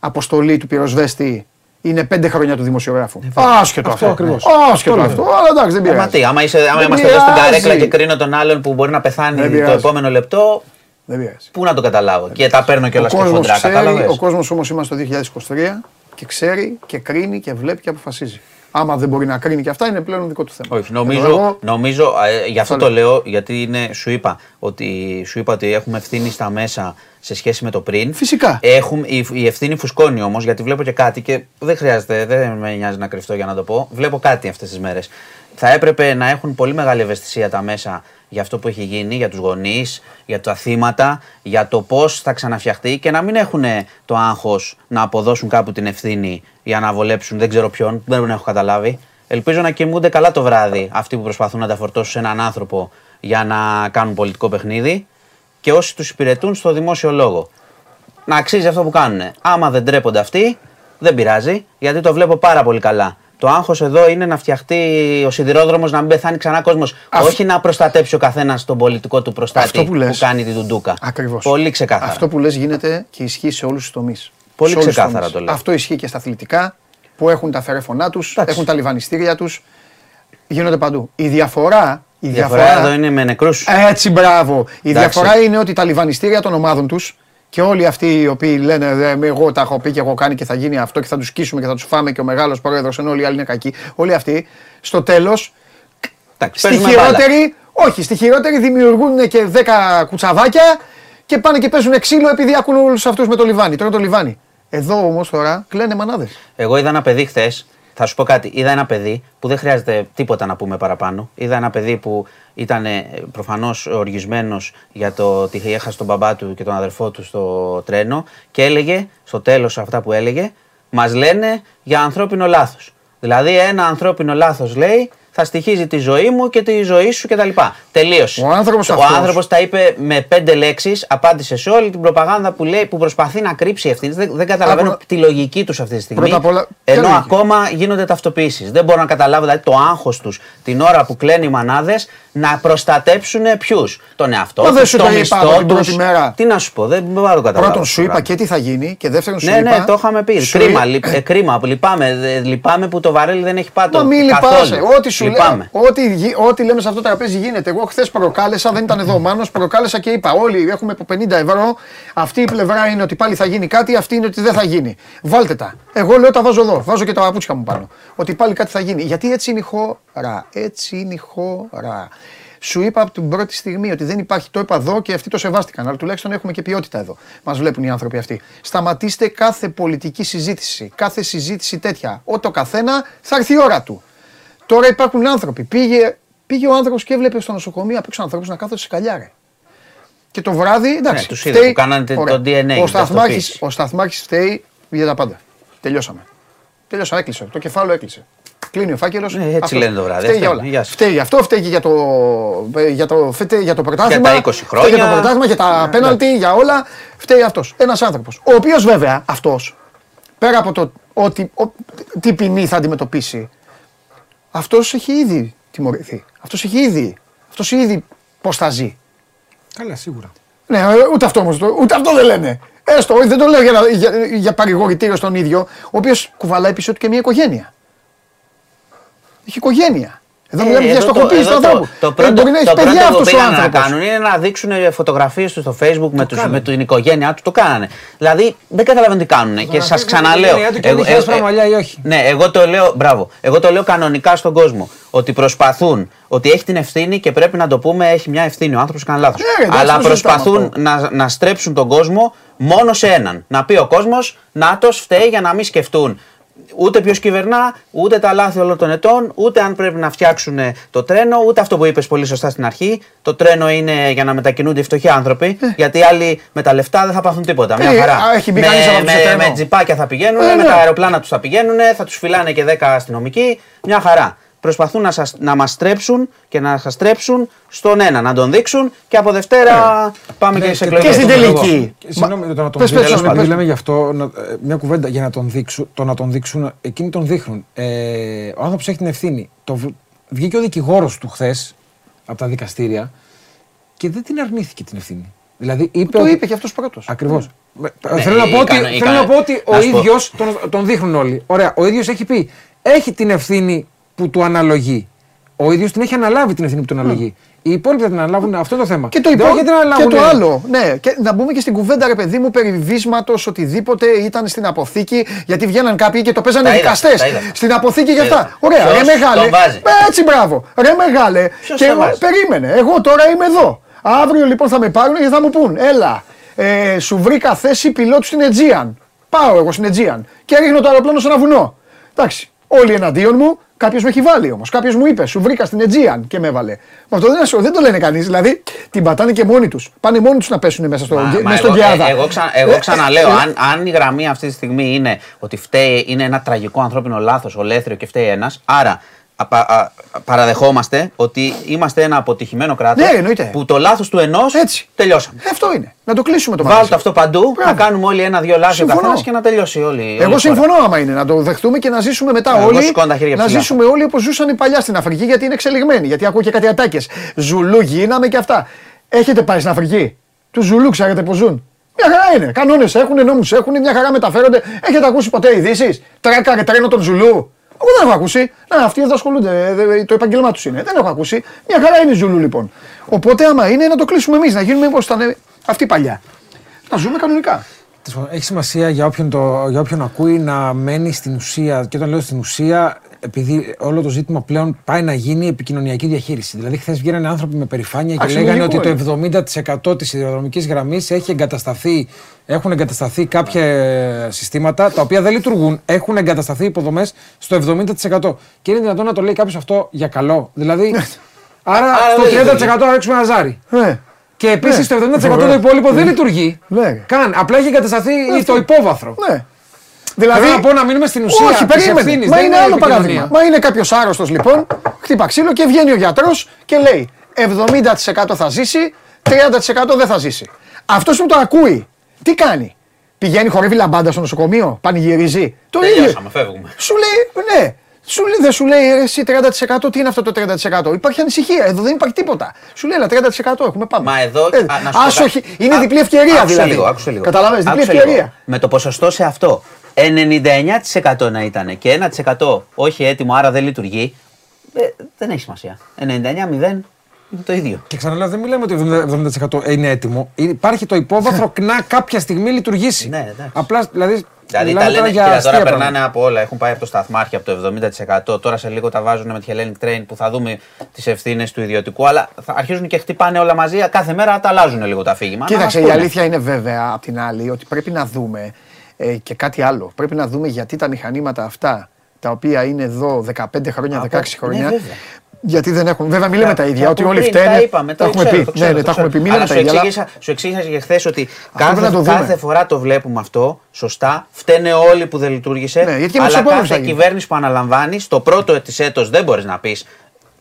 αποστολή του πυροσβέστη είναι πέντε χρόνια του δημοσιογράφου. Άσχετο αυτό. Αυτό ακριβώς. Άσχετο Το αυτό. λέω. Αλλά εντάξει, δεν Ε, Μα πειράζει. τι, άμα, είσαι, άμα Δεν είμαστε εδώ στην πειράζει. καρέκλα και κρίνω τον άλλον που μπορεί να πεθάνει Δεν το πειράζει. επόμενο λεπτό, Δεν πειράζει. πού να το καταλάβω; Και τα παίρνω Ο κιόλα και κόσμος, χοντρά, ξέρει, κατάλαβες; ο κόσμος όμως είμαστε το 2023 και ξέρει και κρίνει και βλέπει και αποφασίζει. Άμα δεν μπορεί να κρίνει και αυτά είναι πλέον δικό του θέμα. Όχι, νομίζω, Εδώ εγώ- νομίζω ε, γι' αυτό Αυτό το λέω, γιατί είναι, σου, είπα, ότι, σου είπα ότι έχουμε ευθύνη στα μέσα σε σχέση με το πριν. Φυσικά. Έχουμε, η, η ευθύνη φουσκώνει όμως, γιατί βλέπω και κάτι και δεν χρειάζεται, δεν με νοιάζει να κρυφτώ για να το πω. Βλέπω κάτι αυτές τις μέρες. Θα έπρεπε να έχουν πολύ μεγάλη ευαισθησία τα μέσα για αυτό που έχει γίνει, για τους γονείς, για τα θύματα, για το πώς θα ξαναφτιαχτεί και να μην έχουν το άγχος να αποδώσουν κάπου την ευθύνη για να βολέψουν δεν ξέρω ποιον, δεν έχω καταλάβει. Ελπίζω να κοιμούνται καλά το βράδυ αυτοί που προσπαθούν να τα φορτώσουν σε έναν άνθρωπο για να κάνουν πολιτικό παιχνίδι και όσοι τους υπηρετούν στο δημόσιο λόγο. Να αξίζει αυτό που κάνουν. Άμα δεν τρέπονται αυτοί, δεν πειράζει, γιατί το βλέπω πάρα πολύ καλά. Το άγχος εδώ είναι να φτιαχτεί ο σιδηρόδρομος να μην πεθάνει ξανά κόσμος. Αυτό- Όχι να προστατέψει ο καθένας τον πολιτικό του προστάτη Αυτό που που, λες. κάνει την τουντούκα. Ακριβώς. Πολύ ξεκάθαρα. Αυτό που λες γίνεται και ισχύει σε όλους τους τομείς. Πολύ Σε όλους τους ξεκάθαρα τομείς. το λέω. Αυτό ισχύει και στα αθλητικά που έχουν τα φερέφωνά τους, Εντάξει. έχουν τα λιβανιστήρια τους. Γίνονται παντού. Η διαφορά... Η Η διαφορά εδώ είναι με νεκρούς. Έτσι, μπράβο. Η Εντάξει. διαφορά είναι ότι τα λιβανιστήρια των ομάδων τους και όλοι αυτοί οι οποίοι λένε «Ρε, εγώ τα έχω πει και έχω κάνει και θα γίνει αυτό και θα τους σκίσουμε και θα τους φάμε και ο μεγάλος πρόεδρος ενώ όλοι οι άλλοι είναι κακοί. Όλοι αυτοί στο τέλος στη χειρότερη, όχι, στη χειρότερη δημιουργούν και 10 κουτσαβάκια και πάνε και παίζουν ξύλο επειδή ακούν όλους αυτούς με το λιβάνι. Τώρα το λιβάνι. Εδώ όμως τώρα κλαίνε μανάδες. Εγώ είδα ένα παιδί χθες. Θα σου πω κάτι. Είδα ένα παιδί που δεν χρειάζεται τίποτα να πούμε παραπάνω. Είδα ένα παιδί που ήταν προφανώς οργισμένος για το ότι έχασε τον μπαμπά του και τον αδερφό του στο τρένο και έλεγε στο τέλος αυτά που έλεγε, μας λένε για ανθρώπινο λάθος. Δηλαδή, ένα ανθρώπινο λάθος λέει θα στοιχίζει τη ζωή μου και τη ζωή σου κτλ. Τελείωσε. Ο άνθρωπος Ο αυτός- άνθρωπος τα είπε με πέντε λέξεις, απάντησε σε όλη την προπαγάνδα που λέει που προσπαθεί να κρύψει ευθύνη. Δεν, δεν καταλαβαίνω Άκου- τη λογική τους αυτή τη στιγμή. Πρώτα απ' όλα, ποια ενώ λογική; ακόμα γίνονται ταυτοποιήσει. Δεν μπορώ να καταλάβω δηλαδή, το άγχος τους την ώρα που κλαίνουν οι μανάδες να προστατέψουν ποιους. Τον εαυτό Μα δεν τους, σου το το είπα μισθό από την τους. πρώτη μέρα. Τι να σου πω, δεν μπορώ να το καταλάβω. Πρώτον, αυτό σου το είπα πράγμα. και τι θα γίνει και δεύτερον, σου Ναι, είπα. ναι, το είχαμε πει. σου Κρίμα, είπα- λυπ- ε, κρίμα. Λυπάμαι, δε- λυπάμαι που το βαρέλι δεν έχει πάτο. Μα μην Καθόλου. λυπάσαι. Ό,τι σου Λυπάμαι. λέω, ό,τι, γι- ό,τι λέμε σε αυτό το τραπέζι γίνεται. Εγώ χθες προκάλεσα, δεν ήταν εδώ ο Μάνος, προκάλεσα και είπα: Όλοι έχουμε από 50 ευρώ. Αυτή η πλευρά είναι ότι πάλι θα γίνει κάτι, αυτή είναι ότι δεν θα γίνει. Βάλτε τα. Εγώ λέω τα βάζω εδώ. Βάζω και τα παπούτσια μου πάνω. Ότι πάλι κάτι θα γίνει. Γιατί έτσι είναι η χώρα. Έτσι είναι η χώρα. Σου είπα από την πρώτη στιγμή ότι δεν υπάρχει. Το είπα εδώ και αυτοί το σεβάστηκαν. Αλλά τουλάχιστον έχουμε και ποιότητα εδώ. Μας βλέπουν οι άνθρωποι αυτοί. Σταματήστε κάθε πολιτική συζήτηση. Κάθε συζήτηση τέτοια. Ό,τι ο καθένα θα έρθει η ώρα του. Τώρα υπάρχουν άνθρωποι. Πήγε, πήγε ο άνθρωπος και έβλεπε στο νοσοκομείο απ' έξω ανθρώπους να κάθονται σε καλιάρε. Και το βράδυ, εντάξει. Ναι, τους είδα φταίει- που κάνανε το Ωραία. DNA, την Ο Σταθμάρχης, ταυτοποίηση. ο Σταθμάρχης φταίει για τα πάντα. Τελειώσαμε. Τελειώσαμε, έκλεισε. Το κεφάλαιο έκλεισε. Κλείνει ο φάκελος. Ναι, έτσι λένε το βράδυ. Φταίει για Αυτό, όλα. γεια σας. Φταίει για αυτό, φταίει και για το, ε, για το, φταίει για το πρωτάθλημα. Για τα 20 Φταίει για το χρόνια. πρωτάθλημα, για τα πέναλτι, για όλα. Φταίει αυτός. Ένας άνθρωπος. Ο οποίος βέβαια αυτός, πέρα από το ότι, ο, τι ποινή θα αντιμετωπίσει, αυτός έχει ήδη τιμωρηθεί. Αυτός έχει ήδη. Αυτός ήδη πώς θα ζει. Καλά, σίγουρα. Ναι, ε, ούτε αυτό όμως, το- ούτε αυτό δεν λένε. Έστω, όχι, δεν το λέω για, να- για, για παρηγορητήριο στον ίδιο, ο οποίος κουβαλάει πίσω του και μια οικογένεια. Έχει οικογένεια. Εδώ Ε, μιλάμε για εδώ το- στοχοποίηση του εδώ το- ανθρώπου. Το Ε, πρώτο, μπορεί να έχει το παιδιά πρώτο που αυτό ο πήγαν να άνθρωπος. κάνουν είναι να δείξουν φωτογραφίες του στο facebook με, τους, κάνανε. με την οικογένειά του. Το κάνανε. Δηλαδή δεν καταλαβαίνω τι κάνουν. Και σας Φωτογραφίες με την ξαναλέω. οικογένειά του και αν είχε άσπρα μαλλιά ή όχι. Ναι, εγώ το λέω, μπράβο. Εγώ το λέω κανονικά στον κόσμο. Ότι προσπαθούν, ότι έχει την ευθύνη και πρέπει να το πούμε, έχει μια ευθύνη. Ο άνθρωπος κάνει λάθος. Ναι, εντάξει, Αλλά το συζητάμε προσπαθούν αυτό. να, να στρέψουν τον κόσμο μόνο σε έναν. Να πει ο κόσμος, Νάτο φταίει για να μην σκεφτούν ούτε ποιος κυβερνά, ούτε τα λάθη όλων των ετών, ούτε αν πρέπει να φτιάξουν το τρένο, ούτε αυτό που είπες πολύ σωστά στην αρχή. Το τρένο είναι για να μετακινούνται οι φτωχοί άνθρωποι, γιατί οι άλλοι με τα λεφτά δεν θα πάθουν τίποτα. Μια Ε, χαρά. α, έχει μπει με, κανείς από αυτούς σε με, τρένο. με τζιπάκια θα πηγαίνουν, Ε, με ναι. τα αεροπλάνα τους θα πηγαίνουν, θα τους φυλάνε και 10 αστυνομικοί. Μια χαρά. Προσπαθούν να, σας, να μας στρέψουν και να σας στρέψουν στον ένα, να τον δείξουν και από Δευτέρα πάμε και Ναι, σε και εκλογές. και στην το- το- τελική. το- Συγγνώμη, το να τον Πες, πες, δείξουν. Σόνι, Επειδή πες. λέμε γι' αυτό, να- ε, μια κουβέντα για να τον δείξουν. Το να τον δείξουν, εκείνοι τον δείχνουν. Ε, ο άνθρωπος έχει την ευθύνη. Το, β- βγήκε ο δικηγόρος του χθες από τα δικαστήρια και δεν την αρνήθηκε την ευθύνη. Δηλαδή είπε. Το ότι- είπε και αυτός πρώτος. Ακριβώς. Ναι, θέλω να πω ότι, ικανο- θέλω να πω ότι ο να σου πω. ίδιος τον, τον δείχνουν όλοι. Ωραία, ο ίδιος έχει πει. Έχει την ευθύνη που του αναλογεί. Ο ίδιος την έχει αναλάβει την ευθύνη που του αναλογεί. Οι υπόλοιποι θα την αναλάβουν αυτό το θέμα. Και το, Δεν υπό... όχι να την και αναλάβουν το άλλο. Ναι, και να μπούμε και στην κουβέντα, ρε παιδί μου, περί βίσματο, οτιδήποτε ήταν στην αποθήκη. Γιατί βγαίναν κάποιοι και το παίζανε Τα είδα, δικαστές. τα είδα. Στην αποθήκη και Τα αυτά. είδα. Ωραία, Ποιος ρε μεγάλε. τον βάζει; Ε, Έτσι, μπράβο. Ρε μεγάλε. Ποιος και τον εγώ, βάζει; περίμενε. Εγώ τώρα είμαι εδώ. Αύριο λοιπόν θα με πάρουν και θα μου πούν, έλα, ε, σου βρήκα θέση πιλότου στην Aegean. Πάω εγώ στην Aegean και ρίχνω το αεροπλάνο σε ένα βουνό. Εντάξει, όλοι εναντίον μου, κάποιος με έχει βάλει όμως. Κάποιος μου είπε, σου βρήκα στην Aegean και με έβαλε. Μα αυτό δεν, είναι- δεν το λένε κανείς. Δηλαδή την πατάνε και μόνοι τους. Πάνε μόνοι τους να πέσουν μέσα, στο, Μα- μέσα μα στον εγώ, Κιάδα. ε, εγώ, ξα- εγώ Ε, ξαναλέω, ε, αν, αν η γραμμή αυτή τη στιγμή είναι ότι φταίει, είναι ένα τραγικό ανθρώπινο λάθος, ολέθριο και φταίει ένας, άρα απα- α- παραδεχόμαστε ότι είμαστε ένα αποτυχημένο κράτος Ναι, εννοείται. που το λάθος του ενός Έτσι. τελειώσαμε. Ε, Αυτό είναι. Να το κλείσουμε το Βάλτε μαγαζί. αυτό παντού, Μπράβο. να κάνουμε όλοι ένα-δύο λάθη ο Συμφωνώ. καθένας και να τελειώσει όλη. όλη η Εγώ χώρα. συμφωνώ άμα είναι να το δεχτούμε και να ζήσουμε μετά Εγώ όλοι. σηκώνω τα χέρια Να ψηλά. ζήσουμε όλοι όπως ζούσαν οι παλιά στην Αφρική γιατί είναι εξελιγμένοι. Γιατί ακούω και κάτι ατάκες. Ζουλού γίναμε και αυτά. Έχετε πάει στην Αφρική; Τους Ζουλού ξέρετε πώς ζουν; Μια χαρά είναι. Κανόνες έχουν, νόμους έχουν, μια χαρά μεταφέρονται. Έχετε ακούσει ποτέ ειδήσεις; Τράκαρε τρένο των Ζουλού. Εγώ δεν έχω ακούσει. Να, αυτοί εδώ ασχολούνται. ε, δε- Το επάγγελμά τους είναι. Δεν έχω ακούσει. Μια χαρά είναι η Ζουλού λοιπόν. Οπότε άμα είναι να το κλείσουμε εμείς, να γίνουμε όπως ήταν αυτή παλιά. Να ζούμε κανονικά. Τέλος πάντων, Έχει σημασία για όποιον, το, για όποιον ακούει να μένει στην ουσία. Και όταν λέω στην ουσία, επειδή όλο το ζήτημα πλέον πάει να γίνει επικοινωνιακή διαχείριση. Δηλαδή, χθες βγαίνανε άνθρωποι με περηφάνεια και λέγανε ότι Αξιολογικό το 70% της σιδηροδρομικής γραμμής έχει εγκατασταθεί, έχουν εγκατασταθεί κάποια ε, συστήματα τα οποία δεν λειτουργούν. Έχουν εγκατασταθεί υποδομές στο 70%. Και είναι δυνατόν να το λέει κάποιος αυτό για καλό. Δηλαδή, άρα Άρα στο δεν 30% να ρίξουμε ένα ζάρι. Ναι. Και επίσης Ναι. το 70% το Βέβαια. υπόλοιπο δεν λειτουργεί. Ναι. Καν. Απλά έχει εγκατασταθεί το υπόβαθρο. Ναι. Δηλαδή, Θέλω να πω να μείνουμε στην ουσία. Όχι, της περίμενε. ευθύνης, Μα δεν είναι η άλλο επικοινωνία. παράδειγμα. Μα είναι κάποιος άρρωστος λοιπόν, χτύπα ξύλο και βγαίνει ο γιατρός και λέει 70% θα ζήσει, 30% δεν θα ζήσει. Αυτός που το ακούει, τι κάνει; Πηγαίνει χορεύει λαμπάντα στο νοσοκομείο, πανηγυρίζει. Το ίδιο. Τελειώσαμε, φεύγουμε. Σου λέει, ναι. Σου λέει, δεν σου λέει «Ε, εσύ 30% τι είναι αυτό το 30%. Υπάρχει ανησυχία. Εδώ δεν υπάρχει τίποτα. Σου λέει, αλλά 30% έχουμε πάμε. Μα εδώ. Ε, α, να σου πω ας κάτι. όχι, είναι Α, διπλή ευκαιρία άκουσε δηλαδή. Λίγο, άκουσε λίγο. Καταλαβαίνεις, διπλή Άκουσε λίγο. ευκαιρία. Με το ποσοστό σε αυτό 99% να ήταν και 1% όχι έτοιμο, άρα δεν λειτουργεί. ε, δεν έχει σημασία. 99-0 είναι το ίδιο. Και ξαναλέω, δεν μιλάμε ότι 70% είναι έτοιμο. Υπάρχει το υπόβαθρο [laughs] να κάποια στιγμή λειτουργήσει. Ναι, εντάξει. Απλά δηλαδή. Δηλαδή μιλάμε τα λένε για κοίτα, αστεία τώρα πράγματα. περνάνε από όλα. Έχουν πάει από το σταθμάρχη από το 70%. Τώρα σε λίγο τα βάζουν με τη Hellenic Train που θα δούμε τις ευθύνες του ιδιωτικού. Αλλά θα αρχίζουν και χτυπάνε όλα μαζί. Κάθε μέρα τα αλλάζουν λίγο τα αφήγημα. Κοίταξε, Να η μας πούνε. αλήθεια είναι βέβαια απ' την άλλη ότι πρέπει να δούμε ε, και κάτι άλλο. Πρέπει να δούμε γιατί τα μηχανήματα αυτά τα οποία είναι εδώ 15 χρόνια, Από- 16 χρόνια. Ναι, βέβαια. γιατί δεν έχουν. Βέβαια, μην λέμε Και- τα ίδια. και Ότι από όλοι πριν φταίνε. Τα είπαμε, το έχουμε ξέρω, πει. το ξέρω, ναι, ναι, το τα έχουμε ξέρω. πει. Μην Αλλά λέμε τα σου ίδια. αλλά- εξήγησα, σου εξήγησα και χθες ότι πρέπει να το κάθε, δούμε. κάθε φορά το βλέπουμε αυτό σωστά. Φταίνε όλοι που δεν λειτουργήσε. Ναι, γιατί και με τους αλλά επόμενους θα κάθε γίνει. κυβέρνηση που αναλαμβάνεις, στο πρώτο τη έτο δεν μπορείς να πεις.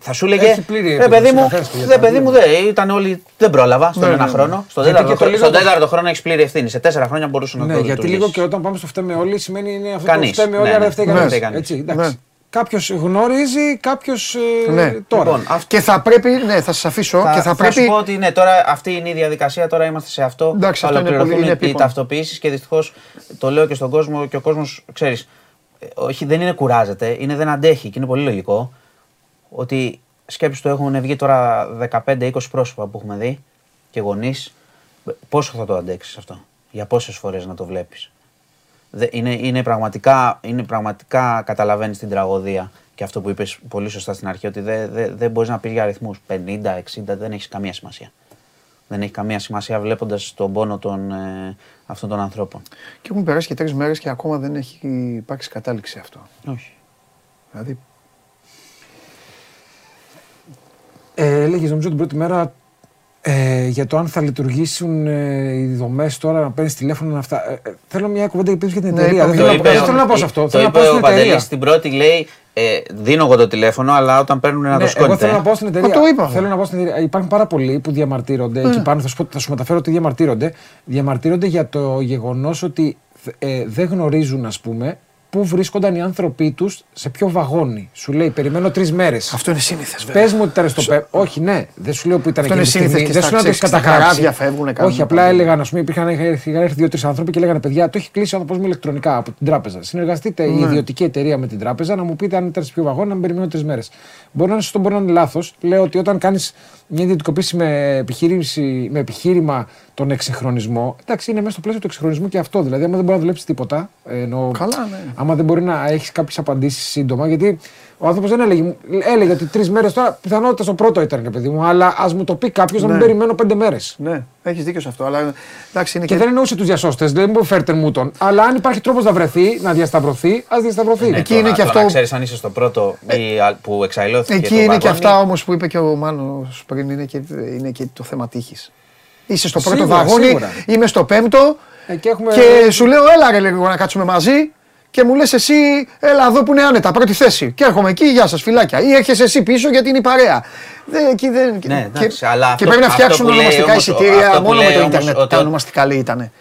Θα σου έλεγε, Έχει πλήρη ρε επίγνωση, παιδί μου, καθένας του για ρε τα παιδί μου, δεν, ήταν όλοι, δεν πρόλαβα στον Ναι, ένα ναι, ναι. χρόνο. Στον Γιατί τέταρτο, και το χρόνο- λίγο στον το- τέταρτο χρόνο έχεις πλήρη ευθύνη. Σε τέσσερα χρόνια μπορούσε να Ναι, το γιατί λίγο λειτουργήσεις. και όταν πάμε στο φταίμε όλοι σημαίνει είναι αυτό Κανείς. το φταίμε όλοι, Ναι, άρα ναι. δεν φταίει Ναι. κανείς. Δεν φταίει Έτσι, Ναι. εντάξει. Κάποιος γνωρίζει, κάποιος Ναι. τώρα. Λοιπόν, αυτό- Και θα πρέπει, ναι, θα σας αφήσω Θα, και θα θα πρέπει. σου πω ότι ναι, τώρα αυτή είναι η διαδικασία, τώρα είμαστε σε αυτό. Εντάξει, αυτό είναι πολύ- Ολοκληρωθούν είναι οι επίπονο. ταυτοποιήσεις και δυστυχώς το λέω και στον κόσμο και ο κόσμος, ξέρεις, όχι δεν είναι κουράζεται, είναι δεν αντέχει και είναι πολύ λογικό ότι σκέψει το έχουν βγει τώρα 15-20 πρόσωπα που έχουμε δει και γονείς. Πόσο θα το αντέξεις αυτό, για πόσες φορές να το βλέπεις; Είναι, είναι πραγματικά, είναι πραγματικά καταλαβαίνεις την τραγωδία και αυτό που είπες πολύ σωστά στην αρχή, ότι δεν δε, δεν μπορείς να πεις για αριθμούς. 50, 60, δεν έχει καμία σημασία. Δεν έχει καμία σημασία βλέποντας τον πόνο των, ε, αυτών των ανθρώπων. Και έχουν περάσει και τρεις μέρες και ακόμα δεν έχει υπάρξει κατάληξη αυτό. Όχι. Δηλαδή, Ε, Έλεγες νομίζω την πρώτη μέρα ε, για το αν θα λειτουργήσουν ε, οι δομές τώρα, να παίρνεις τηλέφωνο να αυτά. Ε, ε, θέλω μια κουβέντα και για την Ναι, εταιρεία. είπαμε, Δεν θέλω, το να, είπε δεν ο- θέλω να πω σε αυτό. Το Θέλω να είπε πω ο στην εταιρεία. Παντελής στην πρώτη, λέει, ε, δίνω εγώ το τηλέφωνο, αλλά όταν παίρνουν ένα Ναι, το σκόνη. εγώ θέλω να πω στην εταιρεία. Μα το είπα. Θέλω να πω στην εταιρεία. Υπάρχουν πάρα πολλοί που διαμαρτύρονται. Ναι. Εκεί πάνω θα σου, πω- θα σου μεταφέρω τι διαμαρτύρονται. Διαμαρτύρονται για το γεγονός ότι ε, δεν γνωρίζουν, ας πούμε, πού βρίσκονταν οι άνθρωποι τους σε ποιο βαγόνι. Σου λέει, περιμένω τρεις μέρες. αυτό είναι σύνηθες βέβαια. Πες μου ότι ήταν στο ΠΕΠ. Όχι, ναι, δεν σου λέω που ήταν Αυτό εκείνη είναι τη στιγμή. σύνηθες και Δεν στα σου λέω ότι έχει ξέρεις, στα καταγράψει. καράβια φεύγουνε, κάνουν Όχι, απλά πάντα. έλεγαν, α πούμε, υπήρχαν είχαν έρθει δύο-τρεις άνθρωποι και λέγανε παιδιά, το έχει κλείσει ο άνθρωπος μου ηλεκτρονικά από την τράπεζα. Συνεργαστείτε Ναι. η ιδιωτική εταιρεία με την τράπεζα να μου πείτε αν ήταν σε ποιο βαγόνι, να μην περιμένω τρεις μέρες. Μπορεί να είναι σωστό, μπορεί να είναι λάθος. Λέω ότι όταν κάνεις μια ιδιωτικοποίηση με, επιχείρηση, με επιχείρημα τον εξυγχρονισμό, εντάξει, είναι μέσα στο πλαίσιο του εξυγχρονισμού και αυτό. Δηλαδή, άμα δεν μπορεί να δουλέψεις τίποτα, εννοώ, Καλά, ναι. άμα δεν μπορεί να έχεις κάποιες απαντήσεις σύντομα, γιατί ο άνθρωπος δεν έλεγε, μου- έλεγε ότι τρεις μέρες τώρα πιθανότητα στο πρώτο ήταν, ρε παιδί μου, αλλά ας μου το πει κάποιος να μην Ναι. περιμένω πέντε μέρες. Ναι, έχεις δίκιο σε αυτό. Αλλά εντάξει είναι Και και. δεν εννοούσε τους διασώστες, δεν μου φέρτε μου τον. Αλλά αν υπάρχει τρόπος να βρεθεί, να διασταυρωθεί, ας διασταυρωθεί. Ναι, Εκεί το είναι να- και το αυτό- Να ξέρεις αν είσαι στο πρώτο ή α- που εξαϊλώθηκε. Εκεί το είναι και βαγόνι. αυτά όμως που είπε και ο Μάνος πριν, είναι και, είναι και το θέμα τύχης. Είσαι στο πρώτο Σίγουρα, βαγόνι, σίγουρα. είμαι στο πέμπτο Ε, και έχουμε- και σου λέω έλα ρε λίγο να κάτσουμε μαζί και μου λες εσύ, έλα εδώ που είναι άνετα, πρώτη θέση. Και έρχομαι εκεί, γεια σας, φυλάκια. Ή έρχεσαι εσύ πίσω γιατί είναι η παρέα. Δεν, εκεί δεν, Ναι, και, εντάξει, αλλά και αυτό- πρέπει να αυτό φτιάξουν που λέει ονομαστικά όμως- εισιτήρια αυτό που μόνο με λέει το όμως Ιντερνετ. ότι- Τα ονομαστικά λέει ήτανε.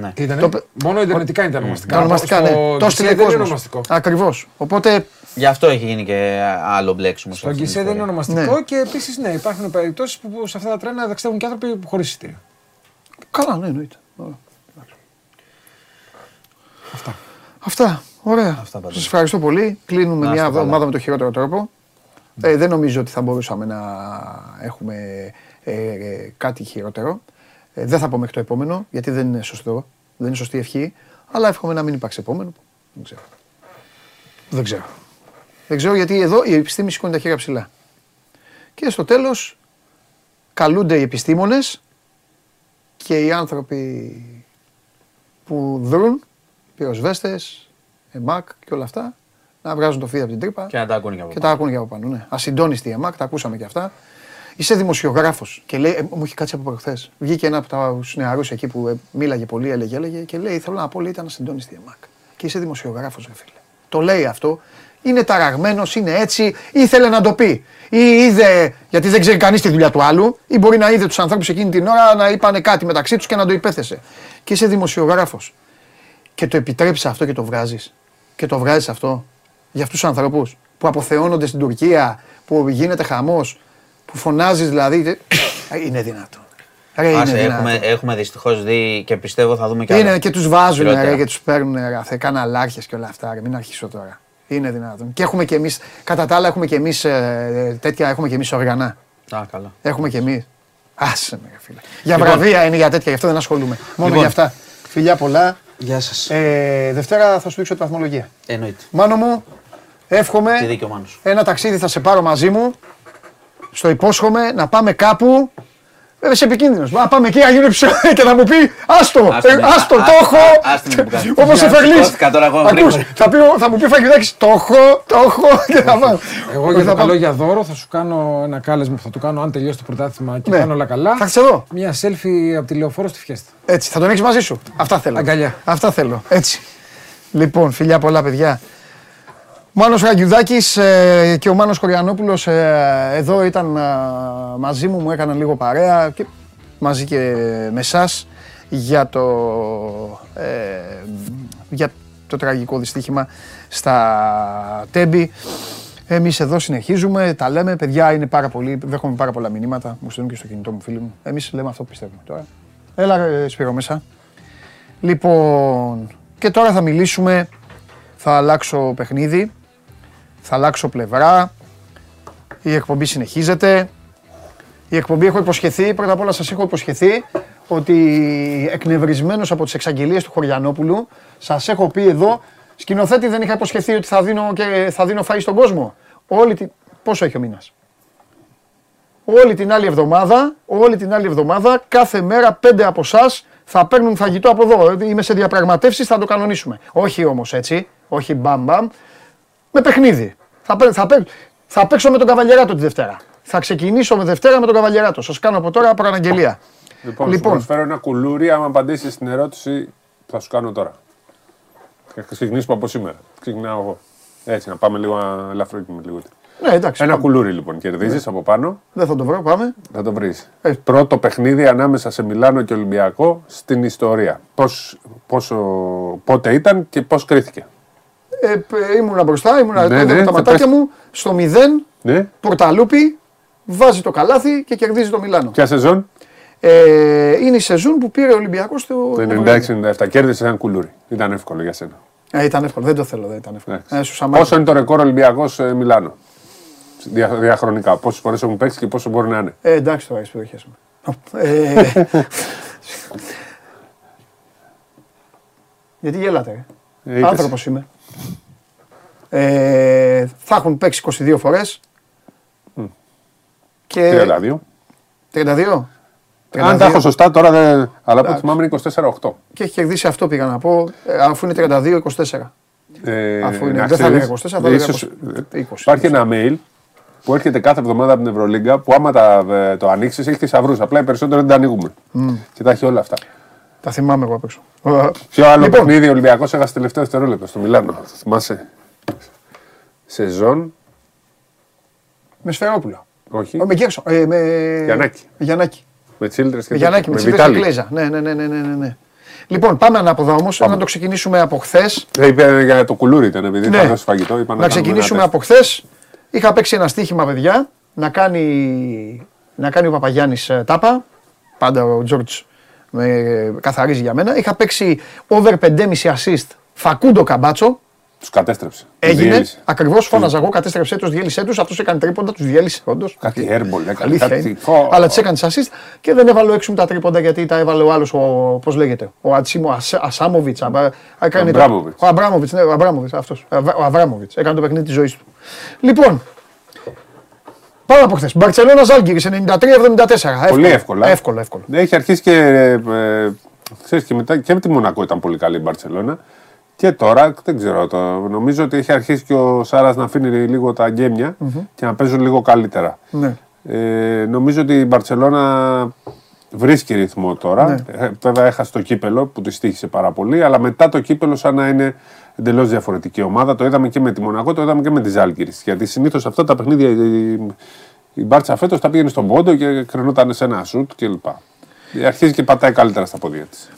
Ναι. Ήτανε; Το- Μόνο ιντερνετικά είναι τα ονομαστικά. Τα ονομαστικά, Στο ναι. Το γκισέ έστειλε δεν είναι κόσμο. ονομαστικό. Ακριβώς. Οπότε Γι' αυτό έχει γίνει και άλλο μπλέξιμο. σε Στο αυτή την γκισέ δεν είναι ιστορία. ονομαστικό Ναι. και επίσης ναι, υπάρχουν περιπτώσεις που που σε αυτά τα τρένα ταξιδεύουν και άνθρωποι χωρίς εισιτήριο. Καλά, ναι, εννοείται. Ωραία. Αυτά. Αυτά. Ωραία. Αυτά πάντως. Σας ευχαριστώ πολύ. Κλείνουμε Να μια είστε καλά. εβδομάδα με το χειρότερο τρόπο. Ε, δεν νομίζω ότι θα μπορούσαμε να έχουμε ε, ε, κάτι χειρότερο. Ε, δεν θα πω μέχρι το επόμενο, γιατί δεν είναι σωστό. Δεν είναι σωστή ευχή. Αλλά εύχομαι να μην υπάρξει επόμενο. Δεν ξέρω. Δεν ξέρω. Δεν ξέρω γιατί εδώ η επιστήμη σηκώνει τα χέρια ψηλά. Και στο τέλος καλούνται οι επιστήμονες και οι άνθρωποι που δρούν, πυροσβέστες, ΕΜΑΚ και όλα αυτά, να βγάζουν το φίδι από την τρύπα Και να τα ακούνε και από και πάνω. τα ακούνε και από πάνω. Ναι. Ασυντόνιστη η ΕΜΑΚ, τα ακούσαμε και αυτά. Είσαι δημοσιογράφος και λέει, ε, μου έχει κάτσει από προχθές. Βγήκε ένα από τους νεαρούς εκεί που ε, μίλαγε πολύ, έλεγε, έλεγε και λέει: Θέλω να πω, λέει, ήταν ασυντόνιστη η ΕΜΑΚ. Και είσαι δημοσιογράφος, ρε φίλε. Το λέει αυτό. Είναι ταραγμένος, είναι έτσι, ήθελε να το πει. Ή είδε, γιατί δεν ξέρει κανείς τη δουλειά του άλλου, ή μπορεί να είδε τους ανθρώπους εκείνη την ώρα να είπανε κάτι μεταξύ τους και να το υπέθεσε. Και είσαι δημοσιογράφος. Και το επιτρέψεις αυτό και το βγάζεις. Και το βγάζεις αυτό για αυτούς τους ανθρώπους που αποθεώνονται στην Τουρκία, που γίνεται χαμός, που φωνάζεις δηλαδή. Ε, είναι δυνατόν. Ρε, είναι Άσε, δυνατόν. έχουμε, έχουμε δυστυχώς δει και πιστεύω θα δούμε και Είναι άλλα. και τους βάζουν Χειρότερα. ρε, και τους παίρνουν ρε, αυτέ καναλάρχε και όλα αυτά. Ρε, μην αρχίσω τώρα. Είναι δυνατόν. Και έχουμε κι εμείς, κατά τα άλλα, έχουμε κι εμείς τέτοια, έχουμε κι εμείς οργανά. Α, καλά. Έχουμε κι εμείς. Άσε με, ρε, φίλε. Για βραβεία είναι για τέτοια, γι' αυτό δεν ασχολούμαι. Μόνο Λοιπόν. για αυτά. Φιλιά πολλά. Γεια σας. Ε, Δευτέρα θα σου δείξω τη βαθμολογία. Εννοείται. Μάνο μου, εύχομαι Τι δίκιο Μάνος. ένα ταξίδι θα σε πάρω μαζί μου. Στο υπόσχομαι να πάμε κάπου. Βέβαια είσαι επικίνδυνος. Να πάμε εκεί [laughs] να γίνει ψωμί και θα μου πει Άστο, Άστο, ε, ναι. άστο, το Άστο, έχω. άστο με που κάνεις. Όπως σε φερλί. Σηκώθηκα τώρα εγώ γρήγορα. θα, πει, θα μου πει Φαγιουδάκη, το έχω, το έχω [laughs] και θα πάω. Εγώ Και για θα το πάω. καλό για δώρο θα σου κάνω ένα κάλεσμα που θα του κάνω αν τελειώσει το πρωτάθλημα και Ναι. πάνε όλα καλά. Θα έρθεις εδώ. Μια selfie από τη λεωφόρο στη φιέστα. Έτσι, θα τον έχεις μαζί σου. Αυτά θέλω. Αγκαλιά. Αυτά θέλω. Έτσι. Λοιπόν, φιλιά πολλά παιδιά. Μάνος Ραγιουδάκης ε, και ο Μάνος Κοριανόπουλος ε, εδώ ήταν ε, μαζί μου, μου έκαναν λίγο παρέα και μαζί και με εσάς για το, ε, για το τραγικό δυστύχημα στα Τέμπη. Εμείς εδώ συνεχίζουμε, τα λέμε, παιδιά είναι πάρα πολύ, δέχομαι πάρα πολλά μηνύματα, μου στέλνουν και στο κινητό μου φίλοι μου. Εμείς λέμε αυτό που πιστεύουμε τώρα. Έλα ρε Σπύρο μέσα. Λοιπόν, και τώρα θα μιλήσουμε, θα αλλάξω παιχνίδι, θα αλλάξω πλευρά, η εκπομπή συνεχίζεται. Η εκπομπή έχω υποσχεθεί, πρώτα απ' όλα σας έχω υποσχεθεί ότι εκνευρισμένος από τις εξαγγελίες του Χωριανόπουλου, σας έχω πει εδώ, σκηνοθέτη δεν είχα υποσχεθεί ότι θα δίνω, και θα δίνω φαΐ στον κόσμο. Όλη την... Πόσο έχει ο μήνας; Όλη την άλλη εβδομάδα, όλη την άλλη εβδομάδα, κάθε μέρα πέντε από εσά θα παίρνουν φαγητό από εδώ. Είμαι σε διαπραγματεύσεις, θα το κανονίσουμε. Όχι όμως έτσι, όχι μπαμ μπαμ, με παιχνίδι. Θα, παί- θα, παί- θα παίξω με τον Καβαλιεράτο τη Δευτέρα. Θα ξεκινήσω με Δευτέρα με τον Καβαλιεράτο. Σας κάνω από τώρα προαναγγελία. Λοιπόν, Λοιπόν. σου προσφέρω ένα κουλούρι άμα απαντήσεις στην ερώτηση που θα σου κάνω τώρα. Θα ξεκινήσουμε από σήμερα. Ξεκινάω εγώ. Έτσι, να πάμε λίγο ελαφρύνουμε λίγο. Ναι, εντάξει. Ένα πάμε. κουλούρι λοιπόν. Κερδίζεις από πάνω, Δεν θα το βρω, πάμε. θα το βρεις. Ε. Πρώτο παιχνίδι ανάμεσα σε Μιλάνο και Ολυμπιακό στην ιστορία. Πώς, πόσο, πότε ήταν και πώς κρίθηκε. Ε, π- ήμουνα μπροστά, ήμουνα Ναι, ναι, ναι, με τα θα ματάκια πες. μου στο 0. Ναι, Πορταλούπι, βάζει το καλάθι και κερδίζει το Μιλάνο. ποια σεζόν; Ε, είναι η σεζόν που πήρε ο Ολυμπιακός στο. Το 96-97. Κέρδισε ένα κουλούρι. Ήταν εύκολο για σένα. Ε, ήταν εύκολο, δεν το θέλω, δεν ήταν εύκολο. Εντάξει. Ε, σου σαμάρι. Πόσο είναι το ρεκόρ Ολυμπιακός Μιλάνο; Δια, διαχρονικά. Πόσες φορές έχουν παίξει και πόσο μπορεί να είναι; Ε, εντάξει τώρα, έχεις περιοχές μου. Ε, [laughs] γιατί γέλατε, ρε. Ε, είπες. Άνθρωπος είμαι. Ε, θα έχουν παίξει 22 φορές. Και 32. 32. Αν τα έχω 32. σωστά τώρα δεν. Αλλά από ό,τι Εντάξει. θυμάμαι είναι 24-8. Και έχει κερδίσει αυτό πήγα να πω, ε, αφού είναι 32-24. Ε, Αφού είναι- να δεν θα ξέρεις, έλεγα 24, θα έλεγα ίσως, 20. ε, Υπάρχει ένα mail που έρχεται κάθε εβδομάδα από την Ευρωλίγκα που άμα τα, ε, το ανοίξεις έχεις θησαυρούς. Απλά οι περισσότεροι δεν τα ανοίγουμε. Και τα έχει όλα αυτά. Τα θυμάμαι εγώ απ' έξω. Ποιο άλλο Λοιπόν. παιχνίδι ο Ολυμπιακός έχασε τελευταίο δευτερόλεπτο στο Μιλάνο. Το θυμάσαι. Σεζόν. Με Σφερόπουλο. Όχι. Ε, Με Γκέρσο. ε, Με Γιαννάκη. Με Γιαννάκη. Με Τσίλτρες και Με Γιαννάκη, με με Τσίπρα και Βιτάλη. Κλέζα. Ναι, ναι, ναι, ναι, ναι, ναι, ναι. Λοιπόν, πάμε ανάποδα όμως. Να το ξεκινήσουμε από χθες. Ε, είπε για το κουλούρι ήταν επειδή Ναι. θα δώσει φαγητό. Είπα Να κάνουμε ξεκινήσουμε ένα από χθες. Είχα παίξει ένα στοίχημα, παιδιά, να κάνει, να κάνει ο Παπαγιάννης τάπα. Πάντα ο Τζόρτζ με καθαρίζει για μένα. Είχα παίξει over 5,5 assist Φακούντο Καμπάτσο. Τους κατέστρεψε. Έγινε. Διέλυσε. Ακριβώς φώναζα εγώ, κατέστρεψέ τους, διέλυσέ τους. Αυτός έκανε τρίποντα, τους διέλυσε όντως. Κάτι airball έκανε. Αλήθεια Κάτι... είναι. Φω. Αλλά τις έκανε assist και δεν έβαλε έξω τα τρίποντα γιατί τα έβαλε ο άλλος, πώς λέγεται, ο Ατσίμο Ασάμοβιτς. Αμπράμοβιτς. Ο Αμπράμοβιτς, ναι, ο Αμπράμοβιτς, αυτός. Ο Αβράμοβιτς. Έκανε το παιχνίδι της ζωής του. Λοιπόν, πάμε από χθες. Μπαρσελόνα Ζάλγκυρης 93-74. Πολύ εύκολα. Εύκολο, εύκολο. Έχει αρχίσει και. Ε, ξέρεις, και μετά και με τη Μονακό ήταν πολύ καλή η Μπαρσελόνα. Και τώρα δεν ξέρω. Το, νομίζω ότι έχει αρχίσει και ο Σάρας να αφήνει λίγο τα γκέμια και να παίζουν λίγο καλύτερα. Ναι. Ε, νομίζω ότι η Μπαρσελόνα βρίσκει ρυθμό τώρα. Ναι. Ε, βέβαια έχασε το κύπελο που τη στήχησε πάρα πολύ, αλλά μετά το κύπελο σαν να είναι εντελώς διαφορετική ομάδα. Το είδαμε και με τη Μονακό, το είδαμε και με τη Ζάλγκη. Γιατί συνήθως αυτά τα παιχνίδια η, η Μπάρτσα φέτος τα πήγαινε στον πόντο και κρενόταν σε ένα σουτ κλπ. Αρχίζει και πατάει καλύτερα στα πόδια της.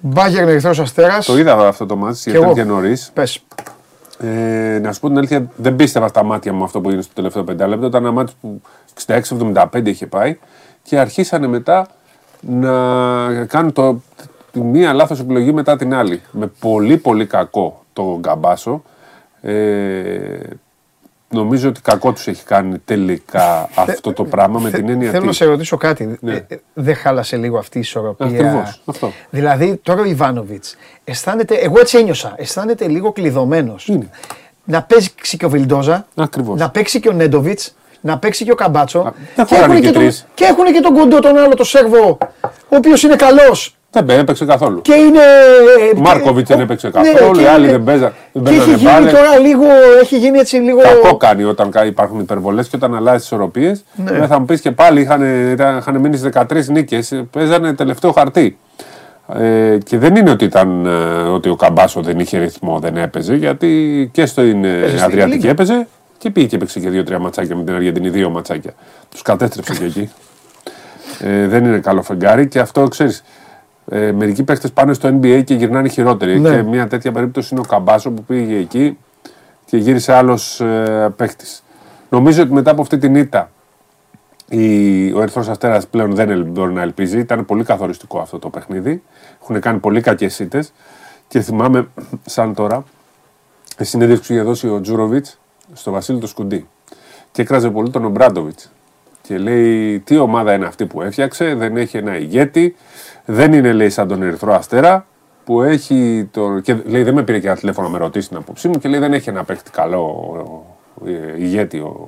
Μπάγκερ Ερυθρό Αστέρας. Το είδα αυτό το μάτι γιατί εγώ. ήταν και νωρίς. Πες. Ε, να σου πω την αλήθεια, δεν πίστευα στα μάτια μου αυτό που έγινε στο τελευταίο πεντάλεπτο. Ήταν ένα μάτι που 66-75 είχε πάει και αρχίσανε μετά να κάνουν το, τη μία λάθος επιλογή μετά την άλλη. Με πολύ πολύ κακό το Γκαμπάσο. Ε, νομίζω ότι κακό τους έχει κάνει τελικά αυτό το πράγμα με την έννοια Θέλω να ότι- σε ρωτήσω κάτι. Ναι. Ε, ε, δεν χάλασε λίγο αυτή η ισορροπία; Ακριβώς, αυτό. Δηλαδή τώρα ο Ιβάνοβιτς αισθάνεται, εγώ έτσι ένιωσα, αισθάνεται λίγο κλειδωμένος. Είναι. Να παίξει και ο Βιλντόζα, Ακριβώς. να παίξει και ο Νέντοβιτς, να παίξει και ο Καμπάτσο. δεν και, χωράνε έχουν και και, τον, τρεις. και έχουν και τον κοντό τον άλλο, τον Σέρβο, ο οποίος είναι καλός. Δεν μπε- έπαιξε καθόλου. Και είναι. Ο Μάρκοβιτς δεν έπαιξε Ναι, καθόλου, και οι άλλοι είναι- δεν παίζα- δεν Και έχει παίζανε γίνει μπάλες. τώρα λίγο. Έχει γίνει έτσι λίγο. Κακό κάνει όταν κα- υπάρχουν υπερβολές και όταν αλλάζει τις ισορροπίες. Ναι. Θα μου πεις και πάλι είχαν, ήταν- είχαν μείνει στις 13 νίκες. Παίζανε τελευταίο χαρτί. Ε, και δεν είναι ότι, ήταν, ε, ότι ο Καμπάσο δεν είχε ρυθμό, δεν έπαιζε, γιατί και στην ε, στην Αδριατική Λίγκα. έπαιζε και πήγε και έπαιξε και δύο-τρία ματσάκια με την Αργεντινή, δύο ματσάκια. Τους κατέστρεψε και εκεί. Ε, δεν είναι καλό φεγγάρι και αυτό ξέρεις. Ε, μερικοί παίχτε πάνε στο NBA και γυρνάνε χειρότεροι. Ναι. Και μια τέτοια περίπτωση είναι ο Καμπάσο που πήγε εκεί και γύρισε άλλος ε, παίχτη. Νομίζω ότι μετά από αυτή την ήττα η, ο Ερυθρός Αστέρας πλέον δεν ελ- μπορεί να ελπίζει. Ήταν πολύ καθοριστικό αυτό το παιχνίδι. Έχουν κάνει πολύ κακές ήττες. Και θυμάμαι, σαν τώρα, η συνέντευξη που είχε δώσει ο Τζούροβιτς στο Βασίλειο το Σκουντί. Και έκραζε πολύ τον Ομπράντοβιτς. Και λέει: Τι ομάδα είναι αυτή που έφτιαξε, δεν έχει ένα ηγέτη, δεν είναι λέει σαν τον Ερυθρό Αστέρα που έχει. Το... Και λέει: Δεν με πήρε και ένα τηλέφωνο να με ρωτήσει την άποψή μου και λέει: Δεν έχει ένα παίχτη καλό ε, ηγέτη ο,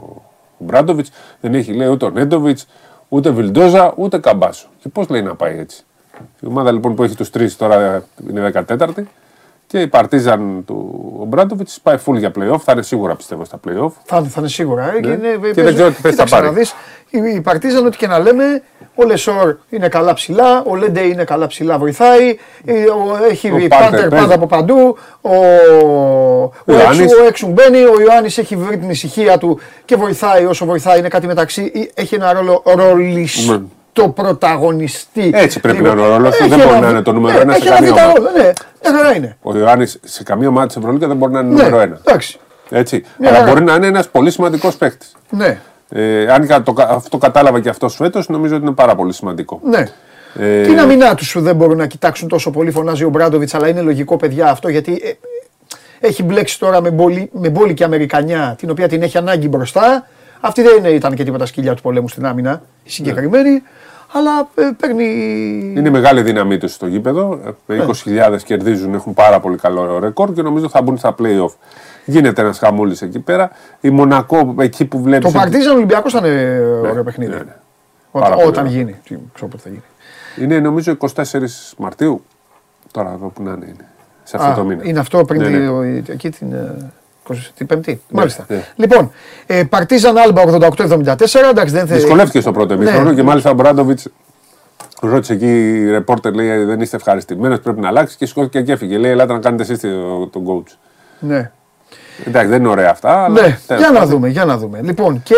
ο Μπράντοβιτ. Δεν έχει λέει ούτε ο Νέντοβιτς, ούτε Βιλντόζα, ούτε Καμπάσο. Και πώς λέει να πάει έτσι. Η ομάδα λοιπόν που έχει τους τρεις τώρα είναι 14η και η Παρτίζαν του Ομπράντοβιτ πάει full για playoff. Θα είναι σίγουρα πιστεύω στα playoff. Θα, θα είναι σίγουρα. ε, Ναι. Και, είναι, Και δεν παίζει- ξέρω τι παίζει θα κοίταξε πάρει. να δεις, η, η Παρτίζαν, ό,τι και να λέμε, ο Λεσόρ είναι καλά ψηλά, ο Λέντε είναι καλά ψηλά, βοηθάει. ε, ο- έχει Ο η Πάρτερ Πάρτερ παίζει. πάντα από παντού. Ο, ο, Ιωάννης. Έξου, ο Έξου μπαίνει, ο Ιωάννης έχει βρει την ησυχία του και βοηθάει όσο βοηθάει. Είναι κάτι μεταξύ. ή- Έχει ένα ρόλο ρολιστό πρωταγωνιστή. Έτσι πρέπει Λοιπόν, να είναι ο ρόλος του, έχει δεν μπορεί ένα- να είναι το νούμερο ναι, ένα σε έχει ένα καμία β' ομάδα. ρόλο, Ναι, μια χαρά είναι. Ο Ιωάννης σε καμία ομάδα της Ευρωλίγα δεν μπορεί να είναι Ναι, νούμερο ένα. εντάξει. Έτσι. Μια Αλλά χαρά. μπορεί να είναι ένας πολύ σημαντικός παίχτη. Ναι, Ε, αν κα- το, κα- αυτό κατάλαβα και αυτό φέτο, νομίζω ότι είναι πάρα πολύ σημαντικό. ναι. Ε, Την αμυνά του δεν μπορούν να κοιτάξουν τόσο πολύ, φωνάζει ο Μπράντοβιτς, αλλά είναι λογικό, παιδιά, αυτό γιατί ε, έχει μπλέξει τώρα με, μπόλι, με μπόλικη Αμερικανιά, την οποία την έχει ανάγκη μπροστά. Αυτή δεν είναι- ήταν και τίποτα σκυλιά του πολέμου στην άμυνα, η συγκεκριμένη. Αλλά ε, παίρνει. Είναι μεγάλη δύναμή τους στο γήπεδο. Ε, Με Ναι. 20.000 κερδίζουν, έχουν πάρα πολύ καλό ρεκόρ και νομίζω θα μπουν στα playoff. Γίνεται ένας χαμούλης εκεί πέρα. Η Μονακό, εκεί που βλέπει. Το Παρτίζαν Ολυμπιακός θα είναι ωραίο παιχνίδι. ναι, ναι. Όταν, Πάρα πολύ όταν ωραίο. γίνει. Τι, Ξέρω πότε θα γίνει. Είναι νομίζω 24 Μαρτίου. Τώρα εδώ που να είναι. είναι. Σε αυτό Α, το μήνα. Είναι αυτό πριν Ναι, τη- ναι. ο- εκεί την. Ε, 20 την Πέμπτη. Μάλιστα. ναι. Λοιπόν, ε, Παρτίζαν Άλμπα 88-74. Εντάξει, δεν θε- Δυσκολεύτηκε στο πρώτο Ναι. ημίχρονο και μάλιστα ο Μπράντοβιτς Ρώτησε εκεί η ρεπόρτερ, λέει δεν είστε ευχαριστημένος, πρέπει να αλλάξεις και σηκώθηκε και έφυγε. Λέει, ελάτε να κάνετε εσείς το- τον coach. Ναι. Εντάξει, δεν είναι ωραία αυτά, αλλά. Ναι, τέλος για να πάντων. δούμε, για να δούμε. Λοιπόν, και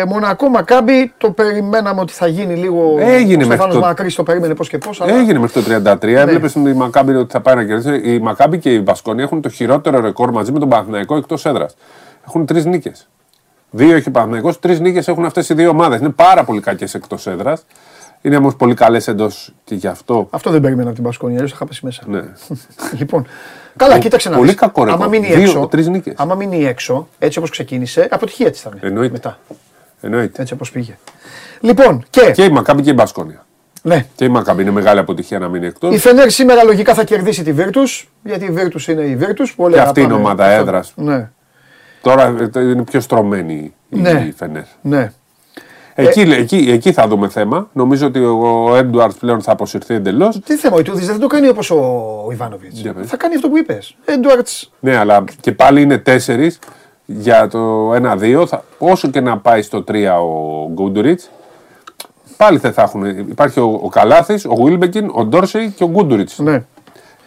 ε, Μονακό Μακάμπι το περιμέναμε ότι θα γίνει λίγο. Έγινε ο μέχρι Στεφάνος το- Μακρύς το περίμενε πώς και πώς. Αλλά... Έγινε μέχρι το 33. Ναι. Έβλεπες η Μακάμπη ότι θα πάει να κερδίσει. Η Μακάμπη και η Μπασκόνη έχουν το χειρότερο ρεκόρ μαζί με τον Παναθηναϊκό εκτός έδρας. Έχουν τρεις νίκες. Δύο έχει ο Παναθηναϊκός, τρεις νίκες έχουν αυτές οι δύο ομάδες. Είναι πάρα πολύ κακές εκτός έδρας. Είναι όμως πολύ καλές εντός και γι' αυτό. Αυτό δεν περίμενα από την Πασκόνη, αλλιώς θα είχα πέσει μέσα. Ναι. [laughs] λοιπόν, καλά, κοίταξε να πολύ δεις. κακό ρεκόρ. Άμα μείνει Δύο, έξω, τρεις νίκες. άμα μείνει έξω, έτσι όπως ξεκίνησε, αποτυχία της ήταν. Εννοείται. Μετά, Εννοείται. έτσι όπως πήγε. Λοιπόν, και. Και η Μακάμπη και η Μπασκόνια. Ναι, Και η Μακάμπη είναι μεγάλη αποτυχία να μείνει εκτός. η Φενέρ σήμερα λογικά θα κερδίσει τη Virtus, γιατί η Virtus είναι η Virtus. Πολύ Και αυτή είναι αγαπάμε. ομάδα Αυτό- έδρας. Ναι, Τώρα ε, είναι πιο στρωμένη η Ναι. Φενέρ. ναι. Εκεί, εκεί, εκεί θα δούμε θέμα. Νομίζω ότι ο Έντουαρτ πλέον θα αποσυρθεί εντελώς. Τι θέμα, ο Ιτούδης δεν το κάνει όπως ο Ιβάνοβιτς. Για πες. Θα κάνει αυτό που είπες. Έντουαρτ. Ναι, αλλά και πάλι είναι τέσσερις για το 1-2. Θα, όσο και να πάει στο 3 ο Γκούντουριτ, πάλι δεν θα έχουν. Υπάρχει ο, ο Καλάθης, ο Βίλμπεκιν, ο Ντόρσεϊ και ο Γκούντουριτ. Ναι.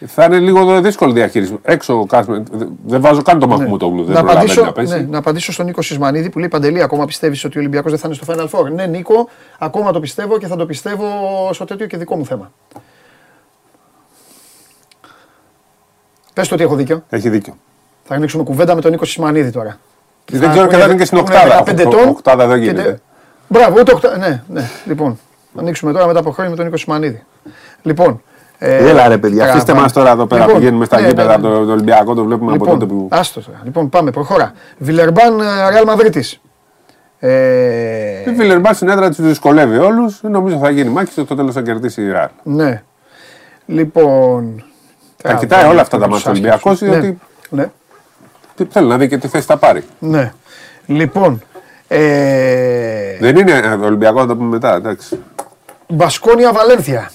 Θα είναι λίγο δύσκολη διαχείριση. Έξω ο Κάσμεν. Δεν βάζω καν το Μαχμούτογλου. Δεν Να προλαβαίνει απαντήσω, να πέσει. ναι, να απαντήσω στον Νίκο Σισμανίδη που λέει Παντελή, ακόμα πιστεύεις ότι ο Ολυμπιακός δεν θα είναι στο Final Four; Ναι, Νίκο, ακόμα το πιστεύω και θα το πιστεύω στο τέτοιο και δικό μου θέμα. Πες το ότι έχω δίκιο. Έχει δίκιο. Θα ανοίξουμε κουβέντα με τον Νίκο Σισμανίδη τώρα. Δεν ξέρω και θα είναι και στην οκτάδα. 15 ετών. Οκτάδα δεν και γίνεται. τε- Μπράβο, ούτε οκτάδα. Ναι, ναι. Λοιπόν, θα ανοίξουμε τώρα μετά από χρόνια με τον Νίκο Σισμανίδη. Λοιπόν. Ε, Έλα ρε παιδιά, αφήστε τραβάμε. μας τώρα εδώ πέρα. Λοιπόν, Πηγαίνουμε στα ναι, γήπεδα ναι, από ναι. το το Ολυμπιακό, το βλέπουμε από τότε Λοιπόν, που. άστος τώρα. Λοιπόν, πάμε, προχώρα. Βιλερμπάν, Ρεάλ Μαδρίτης. Ε, Η Βιλερμπάν στην έδρα της δυσκολεύει όλους. Νομίζω θα γίνει μάχη και στο τέλος θα κερδίσει η Ρεάλ. ναι. Λοιπόν. Τα κοιτάει όλα αυτά τα τους μάτια ο Ολυμπιακός, άσχετους. διότι- Ναι, ναι. Τι θέλει να δει και τι θέση θα πάρει. ναι. Λοιπόν. Ε, Δεν είναι ε, Ολυμπιακός, θα το πούμε μετά. Εντάξει. Μπασκόνια Βαλένθια.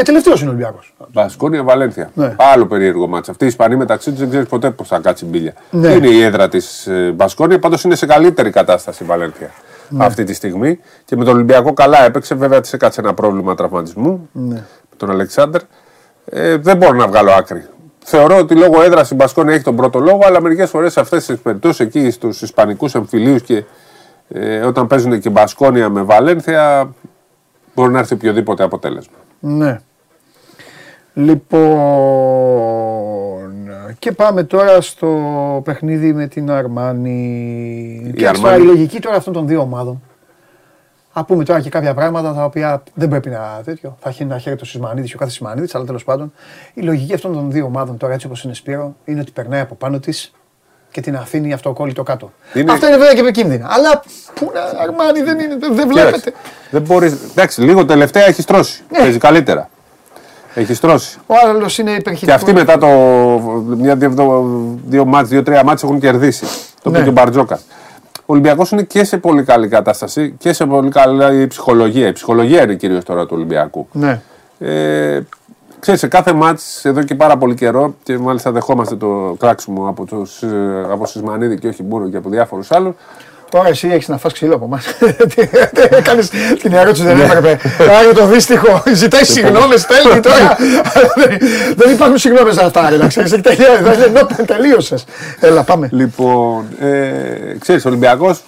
Ε, τελευταίος είναι ο Ολυμπιακός. Βασκόνια Βαλένθια. Ναι. Άλλο περίεργο μάτσα. Αυτοί οι Ισπανοί μεταξύ τους δεν ξέρεις ποτέ πώς θα κάτσει μπίλια. Ναι. Είναι η έδρα της Μπασκόνια, πάντως είναι σε καλύτερη κατάσταση η Βαλένθια Ναι. αυτή τη στιγμή. Και με τον Ολυμπιακό καλά έπαιξε. Βέβαια της έκατσε ένα πρόβλημα τραυματισμού Ναι. με τον Αλεξάνδρ. Ε, δεν μπορώ να βγάλω άκρη. Θεωρώ ότι λόγω έδρας η Μπασκόνια έχει τον πρώτο λόγο, αλλά μερικές φορές σε αυτές τις περιπτώσεις εκεί στους Ισπανικούς εμφυλίους και ε, όταν παίζουν και Μπασκόνια με Βαλένθια, μπορεί να έρθει οποιοδήποτε αποτέλεσμα. Ναι. Λοιπόν. Και πάμε τώρα στο παιχνίδι με την Αρμάνι. Και Αρμάνι- τώρα η λογική τώρα αυτών των δύο ομάδων; Α πούμε τώρα και κάποια πράγματα τα οποία δεν πρέπει να τέτοιο. Θα έχει ένα χέρι το Σισμανίδης και ο κάθε Σισμανίδης, αλλά τέλος πάντων. Η λογική αυτών των δύο ομάδων τώρα έτσι όπως είναι Σπύρο είναι ότι περνάει από πάνω της και την αφήνει αυτοκόλλητο κάτω. Είναι- Αυτό είναι βέβαια και επικίνδυνο. Αλλά πού να, Αρμάνι δεν, είναι, δεν, δεν Κοίταξε, βλέπετε. Δεν μπορείς, εντάξει, λίγο τελευταία έχεις στρώσει. Ναι. Παίζει καλύτερα. Έχεις στρώσει. Ο άλλος είναι υπερχητικός. Και αυτοί μετά το. Μια, δύο, δύο, δύο μάτς, δύο-τρία μάτς έχουν κερδίσει. Το Ναι. είπε και ο Μπαρτζόκα. Ο Ολυμπιακός είναι και σε πολύ καλή κατάσταση και σε πολύ καλή ψυχολογία. Η ψυχολογία είναι κυρίως τώρα του Ολυμπιακού. Ναι. Ε, ξέρεις, σε κάθε μάτς εδώ και πάρα πολύ καιρό και μάλιστα δεχόμαστε το κράξιμο από, τους, ε, από Σισμανίδη και όχι μόνο και από διάφορους άλλους Τώρα εσύ έχεις να φας ξύλο από εμάς. Έκανες την ερώτηση, δεν έπρεπε. Άρα το δύστιχο. Ζητάει συγγνώμη, στέλνει τώρα. Δεν- Δεν υπάρχουν συγγνώμες σε αυτά, ρε, να ξέρεις. Τελείωσες. Έλα, πάμε. Λοιπόν, ε, ξέρεις, ο Ολυμπιακός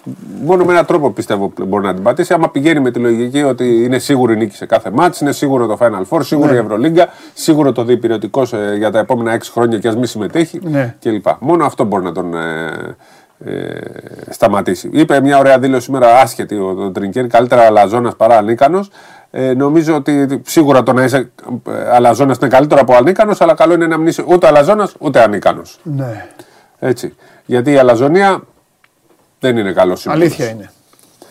μόνο με έναν τρόπο πιστεύω μπορεί να την πατήσει. Άμα πηγαίνει με τη λογική ότι είναι σίγουρη νίκη σε κάθε μάτς, είναι σίγουρο το Final Four, σίγουρο Ναι. η Ευρωλίγκα, σίγουρο το διπηρετικό για τα επόμενα 6 χρόνια και ας μην συμμετέχει Ναι. κλπ. Μόνο αυτό μπορεί να τον ε, ε, σταματήσει. Είπε μια ωραία δήλωση σήμερα άσχετη ο, ο Τρινκέρ, καλύτερα αλαζόνας παρά ανίκανος. Ε, νομίζω ότι σίγουρα το να είσαι αλαζόνας είναι καλύτερο από ανίκανος, αλλά καλό είναι να μην είσαι ούτε αλαζόνας ούτε ανίκανος. Ναι. Έτσι. Γιατί η αλαζονία δεν είναι καλό σύμπτωμα. Αλήθεια είναι.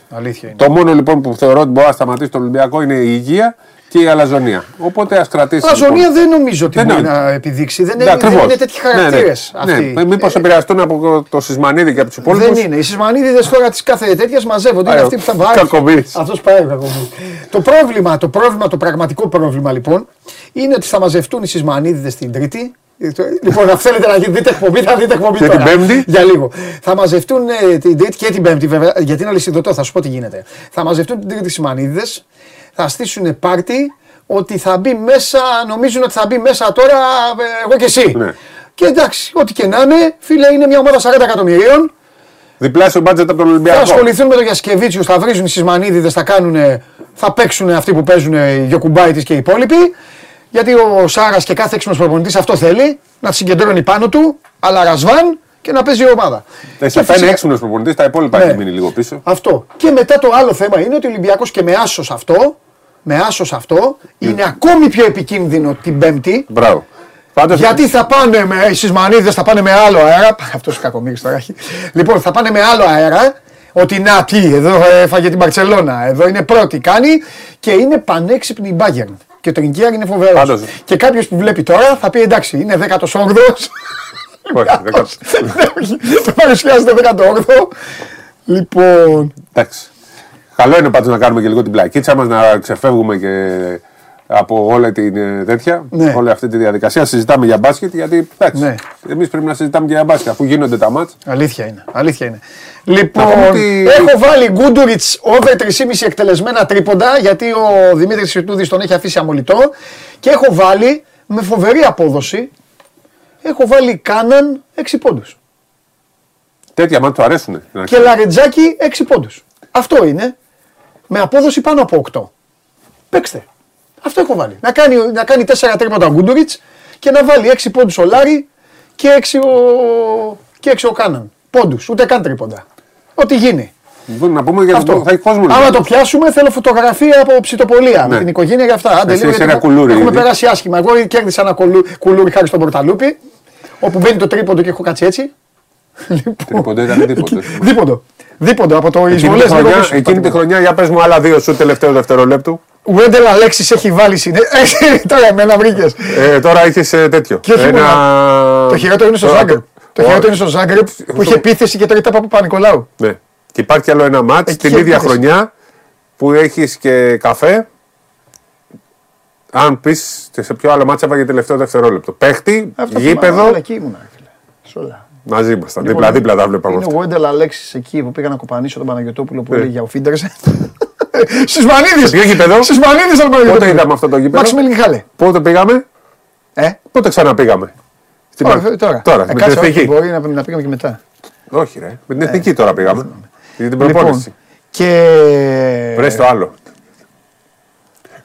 Αλήθεια είναι. Το μόνο λοιπόν που θεωρώ ότι μπορεί να σταματήσει τον Ολυμπιακό είναι η υγεία και η αλαζονία. Οπότε ας κρατήσει. Αζωνία λοιπόν. δεν νομίζω ότι Δεν μπορεί είναι. να επιδείξει. Δεν Ναι, είναι, ακριβώς. δεν είναι τέτοιοι Ναι, ναι. χαρακτήρες Ναι, αυτοί. Μήπως Ε, επηρεαστούν από το Σισμανίδη και από τους υπόλοιπους; Δεν είναι. Οι σεισμανίδε τώρα τη κάθε τέτοια μαζεύονται. Είναι Άρα, αυτοί που θα βάλουν. κακομοίρης. Αυτός πάει ο κακομοίρης. Το πρόβλημα, το πρόβλημα, το πραγματικό πρόβλημα λοιπόν είναι ότι θα μαζευτούν οι σεισμανίδε την Τρίτη Λοιπόν, αν θέλετε να δείτε εκπομπή, θα δείτε εκπομπή Και τώρα. την Πέμπτη; Για λίγο. Θα μαζευτούν ε, την Τρίτη και την Πέμπτη, βέβαια, γιατί είναι αλυσιδωτό, θα σου πω τι γίνεται. Θα μαζευτούν την Τρίτη Σιμανίδε, θα στήσουν πάρτι, ότι θα μπει μέσα, νομίζουν ότι θα μπει μέσα τώρα ε, εγώ και εσύ. Ναι. Και εντάξει, ό,τι και να είναι, φίλε, είναι μια ομάδα 40 εκατομμυρίων. Διπλάσιο μπάτζετ από τον Θα Ολυμπιακό. ασχοληθούν με τον Γιασκεβίτσιους, θα βρίζουν οι Σισμανίδιδες, θα, κάνουνε- θα παίξουν αυτοί που παίζουν οι Γιοκουμπάιτη και οι υπόλοιποι. Γιατί ο Σάρας και κάθε έξυπνος προπονητής αυτό θέλει, να τη συγκεντρώνει πάνω του, αλλά ρασβάν και να παίζει η ομάδα. Ε, Και Θα πάει φυσικά- έξυπνος προπονητής, τα υπόλοιπα Ναι. έχει μείνει λίγο πίσω. Αυτό. Και μετά το άλλο θέμα είναι ότι ο Ολυμπιακός και με άσος αυτό, με άσος αυτό, είναι ακόμη πιο επικίνδυνο την Πέμπτη. Μπράβο. Πάντως, Γιατί θα πάνε με, οι Σισμανίδες θα πάνε με άλλο αέρα. Αυτός ο κακομίρι τώρα έχει. Λοιπόν, θα πάνε με άλλο αέρα. Ότι να τι, εδώ έφαγε την Παρσελώνα, εδώ είναι πρώτη, κάνει και είναι πανέξυπνη η Bayern. Και το Ινκιάρ είναι φοβερός. Πάντως. Και κάποιος που βλέπει τώρα θα πει εντάξει, είναι 18ο. Όχι, [laughs] δεκα- Το παρουσιάζεται 18ο. Λοιπόν. Εντάξει. Καλό είναι πάντως να κάνουμε και λίγο την πλακίτσα μας, να ξεφεύγουμε και από όλη την ε, τέτοια, Ναι. όλη αυτή τη διαδικασία. Συζητάμε για μπάσκετ, γιατί εντάξει, Ναι. εμείς πρέπει να συζητάμε και για μπάσκετ, αφού γίνονται τα μάτς. Αλήθεια είναι. Αλήθεια είναι. Λοιπόν, Να πούμε ότι- έχω βάλει Γκούντουριτς over 3,5 εκτελεσμένα τρίποντα γιατί ο Δημήτρης Σιρτούδη τον έχει αφήσει αμολυτό. Και έχω βάλει με φοβερή απόδοση. Έχω βάλει Κάναν 6 πόντους. Τέτοια μάτς του αρέσουν. Και Λαρετζάκι 6 πόντους. Αυτό είναι. Με απόδοση πάνω από 8. Παίξτε. Αυτό έχω βάλει. Να κάνει, να κάνει 4 τρίποντα ο Γκούντουριτς και να βάλει 6 πόντους ο Λάρι και 6 ο, και 6 ο Κάναν. Πόντους, ούτε καν τρίποντα. Ό,τι γίνει. Λοιπόν, να πούμε για Αυτό. το θα έχει κόσμο. Άμα λοιπόν. το πιάσουμε, θέλω φωτογραφία από ψητοπολία με Ναι. την οικογένεια για αυτά. Άντε Εσύ λίγο, είσαι γιατί ένα κουλούρι Έχουμε ήδη. περάσει άσχημα. Εγώ κέρδισα ένα κουλου- κουλούρι χάρη στον Πορταλούπι, όπου μπαίνει το τρίποντο και έχω κάτσει έτσι. Λοιπόν, Τρίποντο ήταν δίποντο. Δίποντο. Δίποντο από το Εκείνη εισβολές τη χρονιά, εκείνη τη χρονιά, για πες μου άλλα δύο σου τελευταίο δευτερολέπτου. Βέντελ Αλέξη έχει βάλει συνέ. Ε, Τώρα εμένα βρήκες. Ε, τώρα έχεις τέτοιο. Και όχι Το χειρότερο είναι στο Τώρα Ζάγκρεπ. Το χειρότερο είναι στο Ζάγκρεπ που είχε επίθεση και τώρα ήταν από Παπα-Νικολάου. Ναι. Και υπάρχει κι άλλο ένα μάτς Εκεί την ίδια έπαιζε. χρονιά που έχεις και καφέ. Αν πεις σε ποιο άλλο μάτσα έπαγε τελευταίο δευτερόλεπτο. Παίχτη, Αυτό γήπεδο, θυμάμαι, όλα Εκεί ήμουνα. ρε φίλε. Σε όλα. μαζί ήμασταν. Λοιπόν, Δίπλα-δίπλα τα βλέπαμε Είναι ο αυτά. Βέντελ Αλέξη εκεί που πήγα να κοπανίσω τον Παναγιοτόπουλο που Ναι. έλεγε για ο Φίντερσεν. [laughs] Στι Μανίδε! Σε ποιο γήπεδο; Στι Μανίδε τον Παναγιοτόπουλο. Πότε είδαμε αυτό το γήπεδο; Μάξι Μελιγχάλε. Πότε πήγαμε, Ε, πότε ξαναπήγαμε; Στην τώρα. Πα- τώρα. Τώρα, Ε, με την κάτσε, όχι, εθνική. Μπορεί να, να πήγαμε και μετά. Όχι, ρε. Με την εθνική τώρα πήγαμε. Για την Λοιπόν, προπόνηση. και. Βρες το άλλο.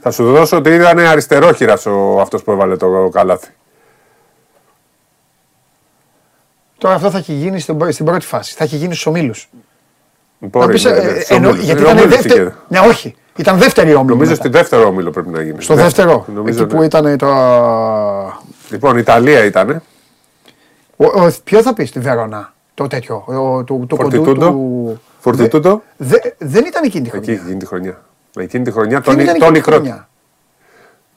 Θα σου δώσω ότι ήταν αριστερόχειρας ο αυτός που έβαλε το καλάθι. Τώρα αυτό θα έχει γίνει στην, πρω- στην πρώτη φάση. Θα έχει γίνει στους ομίλους. Μπορεί, ναι, ναι, στους ε, ομίλους. γιατί Ε, ήταν ομίλους δεύτερη. είχε. Ναι, όχι. Ήταν δεύτερη όμιλο. Νομίζω στη δεύτερο όμιλο πρέπει να γίνει. Στο δεύτερο. Νομίζω, εκεί που ναι. ήταν το. Λοιπόν, Ιταλία ήταν. Ο, ο, ποιο θα πεις στη Βερόνα. Το τέτοιο. Ο, το, το κοντού Φορτιτούντο. του. Φορτιτούτο. Δε, δεν ήταν εκείνη τη Εκεί χρονιά. έχει γίνει τη χρονιά. Εκείνη τη χρονιά Δεν τον, ήταν τον εκείνη τη Κρότη. χρονιά.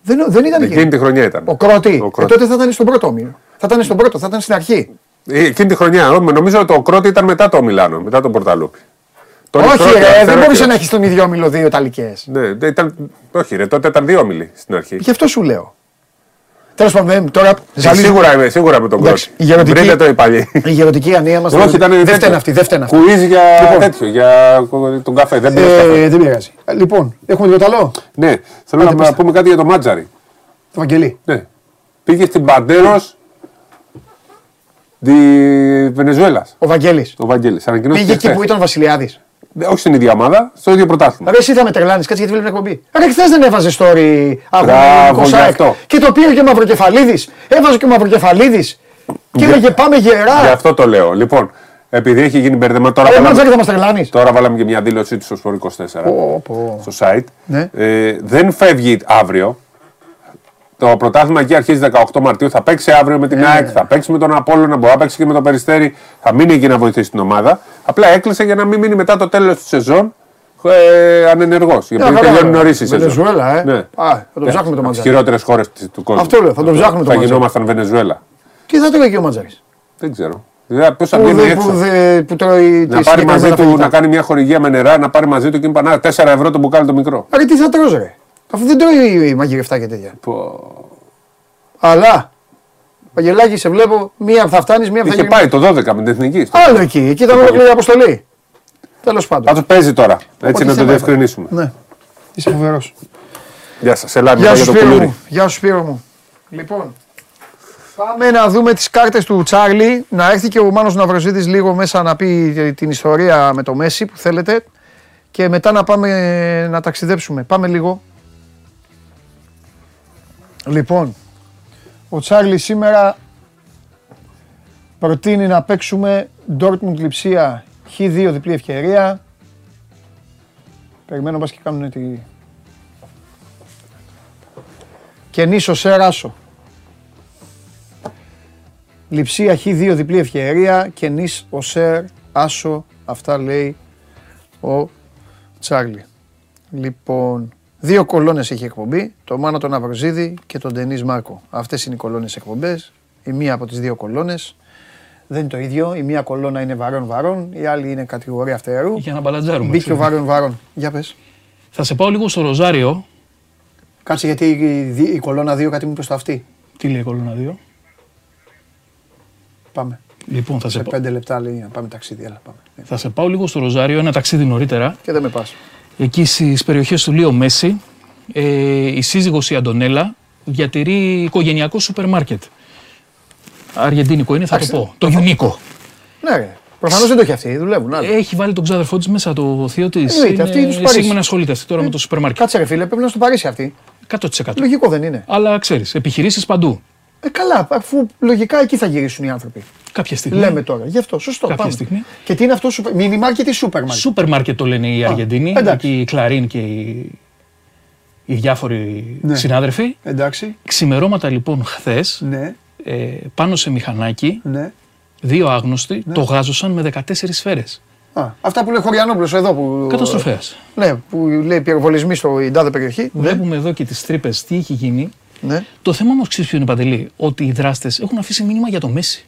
Δεν, δεν ήταν Εκείνη εκείνη. τη χρονιά ήταν. Ο Κρότη. Ο Ε, Κρότη. τότε θα ήταν στον πρώτο όμιλο. Θα ήταν στον πρώτο, θα ήταν στην αρχή. Ε, Εκείνη τη χρονιά. Ω, Νομίζω ότι ο Κρότη ήταν μετά το Μιλάνο, μετά τον Πορταλούπι. Τον όχι, Κρότη, ρε, δεν αριστερόχειρα. μπορούσε να έχεις τον ίδιο όμιλο δύο Ιταλικές. Ναι, δεν ήταν, όχι ρε, τότε ήταν δύο όμιλοι στην αρχή. Γι' αυτό σου λέω. Τέλος πάντων, δεν- τώρα. Ε, ζαλίζω- Σίγουρα, είμαι, σίγουρα με τον Εντάξει, Κρότη. η γερωτική- Βρείτε το οι παλιοί. Η γεωτική ανία μας. Όχι, ήταν Δεν φταίνε αυτή, δεν φταίνε αυτή. Κουίζ για Λοιπόν. τέτοιο, για τον καφέ. Δεν πήρες καφέ. Ε, δεν πειράζει. Ε, Λοιπόν, έχουμε τίποτα άλλο. Ναι, θέλω Άντε, να πες τα. πούμε κάτι για τον Μάτζαρη. Το Βαγγελί. Ναι. Πήγε στην Παντέρος τη Βενεζουέλας. Ο Βαγγέλης. Ο Βαγγέλης. Ανακοινώθηκε Πήγε εκεί χθες. που ήταν ο Βασιλιάδης. Ε, Όχι στην ίδια ομάδα, στο ίδιο πρωτάθλημα. Ρε, εσύ θα με τρελάνεις, κάτσε γιατί βλέπεις την εκπομπή. Ρε, χθες δεν έβαζε story Μπράβο, αγωνιστικό γι' ΣΑΕΚ. αυτό. Και το πήρε και ο Μαυροκεφαλίδης. Έβαζε και ο Μαυροκεφαλίδης. Και έλεγε πάμε Γι' γερά. αυτό το λέω. Λοιπόν, επειδή έχει γίνει μπερδεμά τώρα. Ρε, βάλαμε- μάτζα και θα μας τρελάνεις. Τώρα βάλαμε και μια δήλωσή του στο Σπορ 24 Πω, πω. στο site. Ναι. Ε, δεν φεύγει αύριο. Το πρωτάθλημα εκεί αρχίζει 18 Μαρτίου. Θα παίξει αύριο με την Ναι. ΑΕΚ, θα παίξει με τον Απόλλωνα, μπορεί να παίξει και με το Περιστέρι. Θα μείνει εκεί να βοηθήσει την ομάδα. Απλά έκλεισε για να μην μείνει μετά το τέλος της σεζόν ε, ανενεργός. Γιατί καλά, τελειώνει καλά. νωρίς η σεζόν. Βενεζουέλα, ε. Ναι. Α, θα τον ψάχνουμε το Μαντζάρι. χειρότερες χώρες του κόσμου. Αυτό λέω, θα τον ψάχνουμε το Θα Μαντζάρι. γινόμασταν Βενεζουέλα. Τι θα το έλεγε ο Μαντζάρη. Δεν ξέρω. Δηλαδή, Πώς θα Που, βγαίνει δε- έξω; που, δε- που τρώει Να τις πάρει μαζί συγκεκριμένα του, φαγητά. να κάνει μια χορηγία με νερά, να πάρει μαζί του και είναι 4 ευρώ το μπουκάλι το μικρό. Ρε, τι θα τρως ρε. Αφού δεν τρώει μαγειρευτά και τέτοια. Αλλά Βαγγελάκη, σε βλέπω. Μία που θα φτάνεις, μία που θα Είχε γυρνάς. πάει το 12 με την εθνική. στο- Άλλο εκεί. Εκεί ήταν ολόκληρη η αποστολή. Τέλος πάντων. Πάντω παίζει τώρα. Ό,τι Έτσι να το θέμα διευκρινίσουμε. Ναι. Είσαι φοβερός. Γεια σας. Ελά, Γεια μιλάω σου για το Σπύρο κουλούρι. μου. Γεια σου Σπύρο μου. Λοιπόν, πάμε να δούμε τις κάρτες του Τσάρλι. Να έρθει και ο Μάνος Ναυροζίδης λίγο μέσα να πει την ιστορία με το Μέση που θέλετε. Και μετά να πάμε να ταξιδέψουμε. Πάμε λίγο. Λοιπόν, ο Τσάρλι σήμερα προτείνει να παίξουμε Dortmund Λιψία Χ2 διπλή ευκαιρία. Περιμένω μπας και κάνουν τη, και νήσο Σέρασο. Λιψία Χ2 διπλή ευκαιρία και νης ο Σέρ Άσο. Αυτά λέει ο Τσάρλι. Λοιπόν, δύο κολόνες έχει εκπομπή. Το Μάνο τον Αβροζίδη και τον Ντενής Μάρκο. Αυτές είναι οι κολόνες εκπομπές. Η μία από τις δύο κολόνες. Δεν είναι το ίδιο. Η μία κολόνα είναι βαρών-βαρών, η άλλη είναι κατηγορία φτερού. Για να μπαλατζάρουμε. Μπήκε ο βαρών-βαρών. Για πες. Θα σε πάω λίγο στο Ροζάριο. Κάτσε γιατί η, δι- η κολόνα 2 κάτι μου είπε στο αυτή. Τι λέει η κολόνα 2. Πάμε. Λοιπόν, θα σε, Σε πά- πέντε λεπτά λέει να πάμε ταξίδι. Έλα, πάμε. Ναι. θα σε πάω λίγο στο Ροζάριο, ένα ταξίδι νωρίτερα. Και δεν με πας. Εκεί στις περιοχές του Λίο Μέση, ε, η σύζυγος η Αντωνέλα διατηρεί οικογενειακό σούπερ μάρκετ. Αργεντίνικο είναι, θα το Εντάξει. πω. Το Γιουνίκο. Ναι, ρε. Προφανώς δεν το έχει αυτή. Δουλεύουν. Άλλοι. Έχει βάλει τον ξάδερφό της μέσα, το θείο της. Εννοείται, αυτή είναι στο Παρίσι. Σίγμα να ασχολείται αυτή τώρα με το σούπερ μάρκετ. Κάτσε ρε φίλε, πρέπει να στο Παρίσι αυτή. 100%. Λογικό δεν είναι. Αλλά ξέρεις, επιχειρήσεις παντού. Ε, καλά, αφού λογικά εκεί θα γυρίσουν οι άνθρωποι. Κάποια στιγμή. Λέμε τώρα. Γι' αυτό, σωστό. Κάποια πάμε. στιγμή. Και τι είναι αυτό, σούπερ- μίνι μάρκετ ή σούπερ μάρκετ. Σούπερ μάρκετ το λένε οι Αργεντίνοι. εντάξει. Εκεί η Κλαρίν και οι, οι διάφοροι Ναι. συνάδελφοι. Εντάξει. Ξημερώματα λοιπόν χθες, Ναι, ε, πάνω σε μηχανάκι, ναι. δύο άγνωστοι το γάζωσαν με 14 σφαίρες. Α, αυτά που λέει Χωριανόπουλος εδώ που. Καταστροφέας. Ναι, που λέει πυροβολισμοί στο τάδε περιοχή. Ναι, Βλέπουμε εδώ και τις τρύπες τι έχει γίνει; Ναι. Το θέμα όμως ξέρεις ποιο είναι Παντελή, ότι οι δράστες έχουν αφήσει μήνυμα για το Μέσι.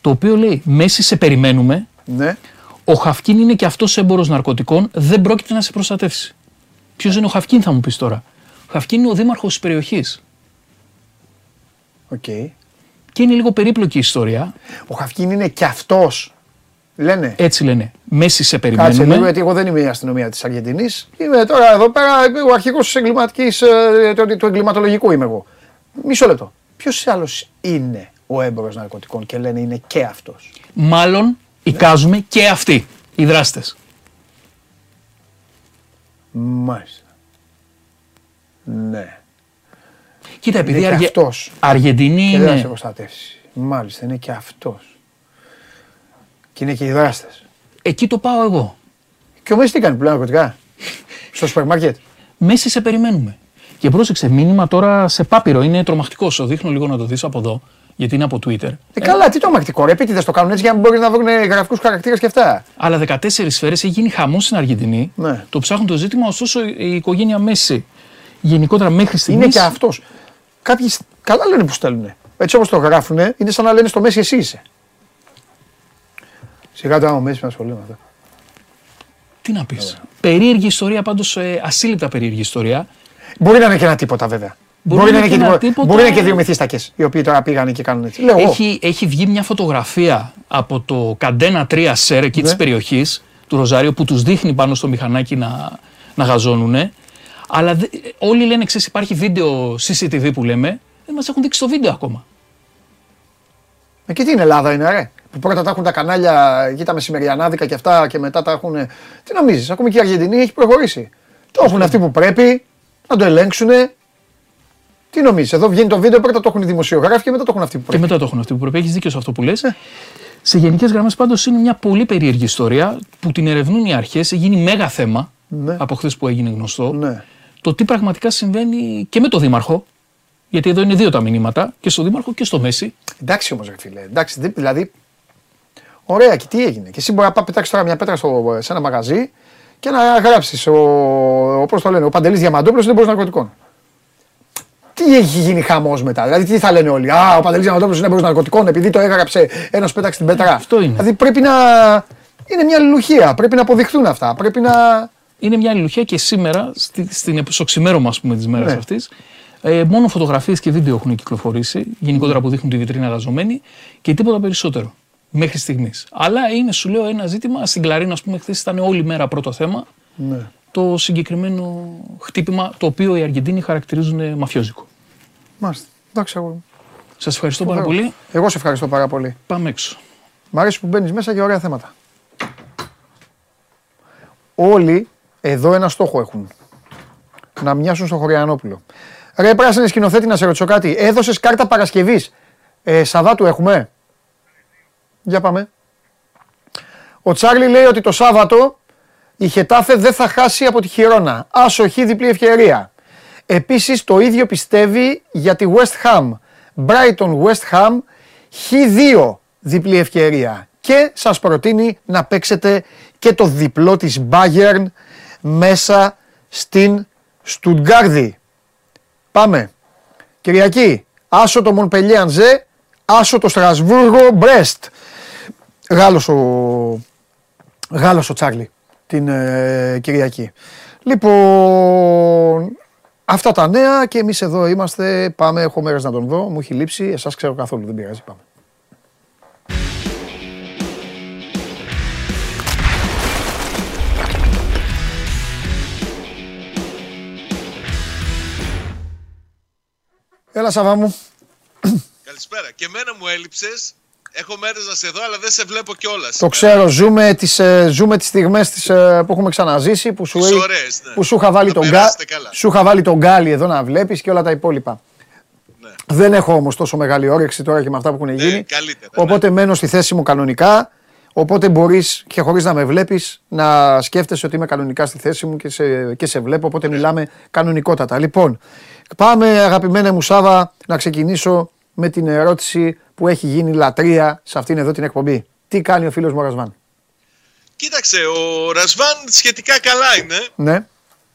Το οποίο λέει: Μέσι, σε περιμένουμε. ναι. Ο Χάβκιν είναι και αυτός έμπορος ναρκωτικών, δεν πρόκειται να σε προστατεύσει. Ποιος είναι ο Χάβκιν, θα μου πεις τώρα. Ο Χάβκιν είναι ο δήμαρχος της περιοχής. Οκ. Και είναι λίγο περίπλοκη η ιστορία. Ο Χάβκιν είναι και αυτός. Λένε. Έτσι λένε. Μέσι σε Κάτσε περιμένουμε. λίγο, γιατί εγώ δεν είμαι η αστυνομία της Αργεντινής. Είμαι τώρα εδώ πέρα ο αρχηγός του εγκληματολογικού είμαι εγώ. Μισό λεπτό. Ποιος άλλος είναι ο έμπορος ναρκωτικών και λένε είναι και αυτός; Μάλλον εικάζουμε και αυτοί οι δράστες. Μάλιστα. Ναι. Κοίτα, επειδή Είναι και Αργε... αυτός. Αργεντινή Και δεν θα σε είναι. προστατεύσει. Μάλιστα, είναι και αυτός. Και είναι και οι δράστες. Εκεί το πάω εγώ. Και ο Μέση τι κάνεις πλέον ναρκωτικά; Στο σούπερ μάρκετ. Μέση σε περιμένουμε. Και πρόσεξε, μήνυμα τώρα σε πάπυρο. Είναι τρομακτικό. Σου δείχνω λίγο να το δεις από εδώ, γιατί είναι από Twitter. Ε, καλά, τι το μακτικό, ρε. Επίτηδε το κάνουν έτσι για να μπορείς να βρουν γραφικούς χαρακτήρες και αυτά. Αλλά 14 σφαίρες έχει γίνει χαμός στην Αργεντινή. Ναι. Το ψάχνουν το ζήτημα, ωστόσο η οικογένεια Μέση γενικότερα μέχρι στιγμή. Είναι και αυτός. Κάποιοι σ- καλά λένε που στέλνουν. Έτσι όπως το γράφουν, είναι σαν να λένε στο Μέση εσύ είσαι. Σιγά το άμα ο Μέση με ασχολεί με αυτό. Τι να πεις. Περίεργη ιστορία, πάντως ασύλληπτα περίεργη ιστορία. Μπορεί να είναι και ένα τίποτα βέβαια. Μπορεί, να είναι και, ένα τίποτα. τίποτα. Μπορεί να είναι και δύο μυθίστακες οι οποίοι τώρα πήγαν και κάνουν έτσι. Λέω εγώ. Έχει, έχει βγει μια φωτογραφία από το Καντένα 3 Σερ εκεί Ναι. της περιοχής του Ροζάριο που τους δείχνει πάνω στο μηχανάκι να, να γαζώνουν. Αλλά δε- όλοι λένε, ξέρεις, υπάρχει βίντεο CCTV που λέμε, δεν μας έχουν δείξει το βίντεο ακόμα. Ε, και τι είναι Ελλάδα είναι, ρε. Που πρώτα τα έχουν τα κανάλια εκεί τα μεσημεριανάδικα και αυτά και μετά τα έχουν. Τι νομίζεις, ακόμη και η Αργεντινή έχει προχωρήσει. Το έχουν αυτοί που πρέπει να το ελέγξουν. Τι νομίζεις, εδώ βγαίνει το βίντεο, πρώτα το έχουν οι δημοσιογράφοι και μετά το έχουν αυτοί που Και πρέπει. μετά το έχουν αυτοί που πρέπει. Έχεις δίκιο σε αυτό που λες. Ναι. Σε γενικές γραμμές, πάντως είναι μια πολύ περίεργη ιστορία που την ερευνούν οι αρχές. Έχει γίνει μέγα θέμα Ναι. από χθες που έγινε γνωστό. Ναι. Το τι πραγματικά συμβαίνει και με το Δήμαρχο. Γιατί εδώ είναι δύο τα μηνύματα, και στο Δήμαρχο και στο Μέση. Εντάξει όμως, ρε φίλε. Εντάξει, δεν- δηλαδή. Ωραία, και τι έγινε. Και εσύ μπορεί να πάει πετάξεις τώρα μια πέτρα στο, σε ένα μαγαζί και να γράψεις. Ο, ο, πώς το λένε, ο Παντελής Διαμαντόπουλος είναι εμπόρος ναρκωτικών. Τι έχει γίνει χαμός μετά. Δηλαδή, τι θα λένε όλοι. Α, ο Παντελής Διαμαντόπουλος είναι εμπόρος ναρκωτικών επειδή το έγραψε ένας πέταξε την πέτρα. Αυτό είναι. Δηλαδή πρέπει να. Είναι μια αλληλουχία. Πρέπει να αποδειχθούν αυτά. Πρέπει να. είναι μια αλληλουχία και σήμερα, στη, στην, στο ξημέρωμα ας πούμε, της μέρας Ναι. αυτής, Ε, μόνο φωτογραφίες και βίντεο έχουν κυκλοφορήσει, γενικότερα που δείχνουν τη βιτρίνα γαζωμένη και τίποτα περισσότερο μέχρι στιγμής. Αλλά είναι, σου λέω, ένα ζήτημα. Στην Κλαρίνα, ας πούμε, χθες ήταν όλη μέρα πρώτο θέμα. Ναι. Το συγκεκριμένο χτύπημα το οποίο οι Αργεντίνοι χαρακτηρίζουν μαφιόζικο. Μάλιστα. Εντάξει, εγώ. Σας ευχαριστώ πάρα πολύ. Εγώ σε ευχαριστώ πάρα πολύ. Πάμε έξω. Μ' αρέσει που μπαίνεις μέσα για ωραία θέματα. Όλοι εδώ ένα στόχο έχουν. Να μοιάσουν στο Χωριανόπουλο. Ρε πράσινη σκηνοθέτη να σε ρωτήσω κάτι. Έδωσες κάρτα Παρασκευής. Ε, Σαββάτου έχουμε; Για πάμε. Ο Τσάρλι λέει ότι το Σάββατο η Χετάφε δεν θα χάσει από τη Χιρόνα. Άσοχη διπλή ευκαιρία. Επίσης το ίδιο πιστεύει για τη West Ham. Brighton West Ham Χ2 διπλή ευκαιρία. Και σας προτείνει να παίξετε και το διπλό της Bayern μέσα στην Στουτγκάρδη. Πάμε. Κυριακή, άσο το Μονπελιέ Ανζέ, άσο το Στρασβούργο Μπρέστ. Γάλλος ο, Γάλλος ο Τσάρλι την ε, Κυριακή. Λοιπόν, αυτά τα νέα και εμείς εδώ είμαστε. Πάμε, έχω μέρες να τον δω, μου έχει λείψει, εσάς ξέρω καθόλου, δεν πειράζει, πάμε. Έλα Σαββά μου. Καλησπέρα. Και εμένα μου έλειψες. Έχω μέρες να σε δω, αλλά δεν σε βλέπω κιόλας. Το ξέρω, ζούμε τις, ε, ζούμε τις στιγμές τις, ε, που έχουμε ξαναζήσει, που σου, Τις έ- ωραίες, ναι. που σου είχα βάλει Να τον, γκά, περάσετε καλά. σου είχα βάλει τον γκάλι εδώ να βλέπεις και όλα τα υπόλοιπα. Ναι. Δεν έχω όμως τόσο μεγάλη όρεξη τώρα και με αυτά που έχουν γίνει. καλύτερα, ναι. οπότε μένω στη θέση μου κανονικά. Οπότε μπορείς και χωρίς να με βλέπεις να σκέφτεσαι ότι είμαι κανονικά στη θέση μου και σε, και σε βλέπω. Οπότε μιλάμε κανονικότατα. Λοιπόν, πάμε αγαπημένα μου Σάβα να ξεκινήσω με την ερώτηση που έχει γίνει λατρεία σε αυτήν εδώ την εκπομπή. Τι κάνει ο φίλος μου ο Ρασβάν; Κοίταξε, ο Ρασβάν σχετικά καλά είναι. Ναι.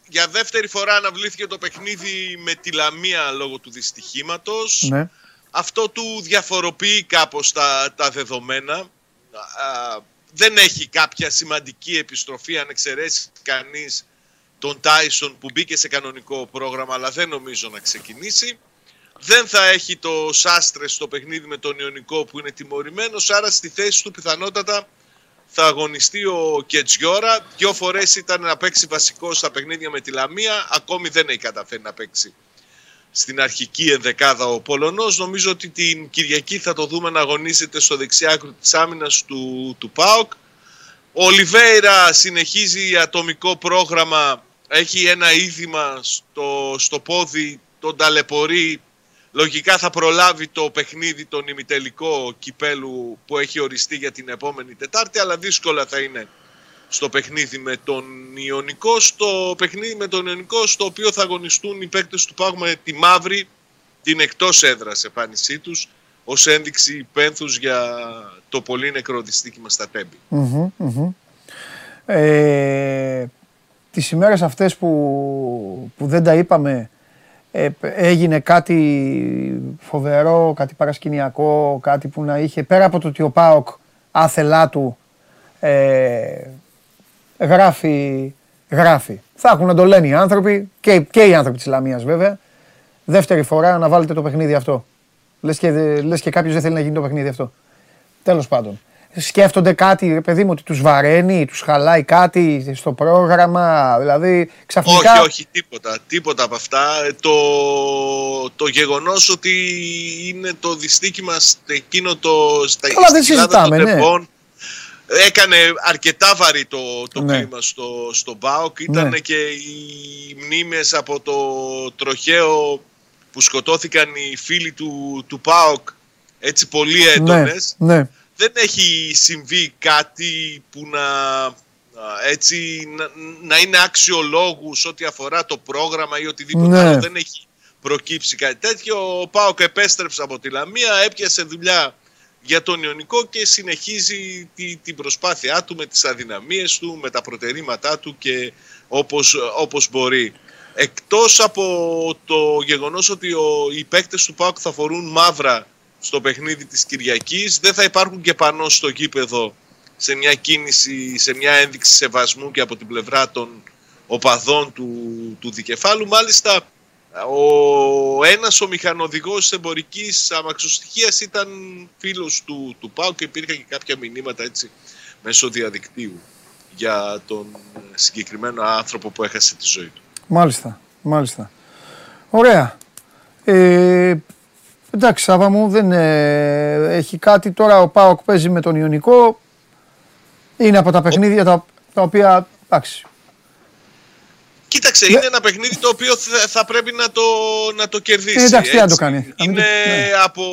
Για δεύτερη φορά αναβλήθηκε το παιχνίδι με τη Λαμία λόγω του δυστυχήματος. Ναι. Αυτό του διαφοροποιεί κάπως τα, τα δεδομένα. Α, δεν έχει κάποια σημαντική επιστροφή αν εξαιρέσεις κανείς τον Τάισον που μπήκε σε κανονικό πρόγραμμα αλλά δεν νομίζω να ξεκινήσει. Δεν θα έχει το Σάστρε στο παιχνίδι με τον Ιωνικό που είναι τιμωρημένος άρα στη θέση του πιθανότατα θα αγωνιστεί ο Κετζιόρα. Δυο φορές ήταν να παίξει βασικό στα παιχνίδια με τη Λαμία. Ακόμη δεν έχει καταφέρει να παίξει στην αρχική ενδεκάδα ο Πολωνός. Νομίζω ότι την Κυριακή θα το δούμε να αγωνίζεται στο δεξιά άκρο της άμυνας του, του ΠΑΟΚ. Ο Ολιβέηρα συνεχίζει ατομικό πρόγραμμα. Έχει ένα είδημα στο, στο πόδι, τον ταλαιπωρεί. Λογικά θα προλάβει το παιχνίδι τον ημιτελικό κυπέλου που έχει οριστεί για την επόμενη Τετάρτη, αλλά δύσκολα θα είναι στο παιχνίδι με τον Ιωνικό, στο παιχνίδι με τον Ιωνικό στο οποίο θα αγωνιστούν οι παίκτες του Πάγου με τη μαύρη την εκτός έδρας εμφάνισή τους ως ένδειξη πένθους για το πολύ νεκρό δυστύχημα στα Τέμπη. Μμμ, μμμ. Ε, τις ημέρες αυτές που, που δεν τα είπαμε ε, έγινε κάτι φοβερό, κάτι παρασκηνιακό, κάτι που να είχε πέρα από το ότι ο ΠΑΟΚ άθελά του ε, γράφει, γράφει. Θα έχουν να το λένε οι άνθρωποι και, και οι άνθρωποι της Λαμίας βέβαια. Δεύτερη φορά να βάλετε το παιχνίδι αυτό. Λες και, λες και κάποιος δεν θέλει να γίνει το παιχνίδι αυτό. Τέλος πάντων. Σκέφτονται κάτι, ρε παιδί μου, ότι τους βαραίνει, τους χαλάει κάτι στο πρόγραμμα, δηλαδή ξαφνικά... Όχι, όχι, τίποτα. Τίποτα από αυτά. Ε, Το, το γεγονός ότι είναι το δυστύχημα σε εκείνο το... Στα, Καλά, δεν στην Ελλάδα συζητάμε, των ναι. τεμπών, Έκανε αρκετά βαρύ το, το Ναι. κλίμα στο, στο ΠΑΟΚ. Ήταν Ναι. και οι μνήμες από το τροχαίο που σκοτώθηκαν οι φίλοι του, του ΠΑΟΚ έτσι πολύ ναι, έντονες ναι. Δεν έχει συμβεί κάτι που να, α, έτσι, να, να είναι άξιο λόγου σε ό,τι αφορά το πρόγραμμα ή οτιδήποτε Ναι. άλλο. Δεν έχει προκύψει κάτι τέτοιο. Ο Πάοκ επέστρεψε από τη Λαμία, έπιασε δουλειά για τον Ιωνικό και συνεχίζει τη, την προσπάθειά του με τις αδυναμίες του, με τα προτερήματά του και όπως, όπως μπορεί. Εκτός από το γεγονός ότι ο, οι παίκτες του ΠΑΟΚ θα φορούν μαύρα στο παιχνίδι της Κυριακής, δεν θα υπάρχουν και πανώ στο γήπεδο σε μια κίνηση, σε μια ένδειξη σεβασμού και από την πλευρά των οπαδών του, του δικεφάλου. Μάλιστα Ο ένας ο μηχανοδηγός της εμπορικής αμαξοστοιχίας ήταν φίλος του, του ΠΑΟ και υπήρχαν και κάποια μηνύματα έτσι μέσω διαδικτύου για τον συγκεκριμένο άνθρωπο που έχασε τη ζωή του. Μάλιστα, μάλιστα. Ωραία. Ε, εντάξει, Σάβα μου, δεν ε, έχει κάτι. Τώρα ο Πάοκ παίζει με τον Ιωνικό. Είναι από τα παιχνίδια τα, τα οποία, εντάξει, Κοίταξε, είναι ένα παιχνίδι το οποίο θα, θα πρέπει να το, να το κερδίσει. Ε, εντάξει, τι να έτσι. το κάνει. Να μην Είναι το- ναι. από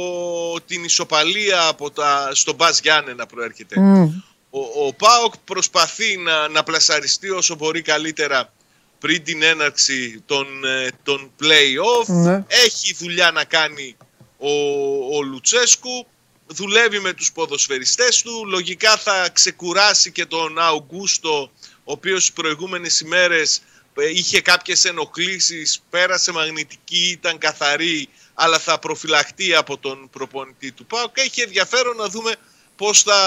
την ισοπαλία από τα, στον Μπας Γιάννενα προέρχεται. Μμ. Ο, ο ΠΑΟΚ προσπαθεί να, να πλασαριστεί όσο μπορεί καλύτερα πριν την έναρξη των, ε, των play-off. Ναι. Έχει δουλειά να κάνει ο, ο Λουτσέσκου. Δουλεύει με τους ποδοσφαιριστές του. Λογικά θα ξεκουράσει και τον Αουγκούστο, ο οποίος τις προηγούμενες ημέρες ε, είχε κάποιες ενοχλήσεις, πέρασε μαγνητική, ήταν καθαρή, αλλά θα προφυλαχτεί από τον προπονητή του ΠΑΟΚ. Έχει ενδιαφέρον να δούμε πώς θα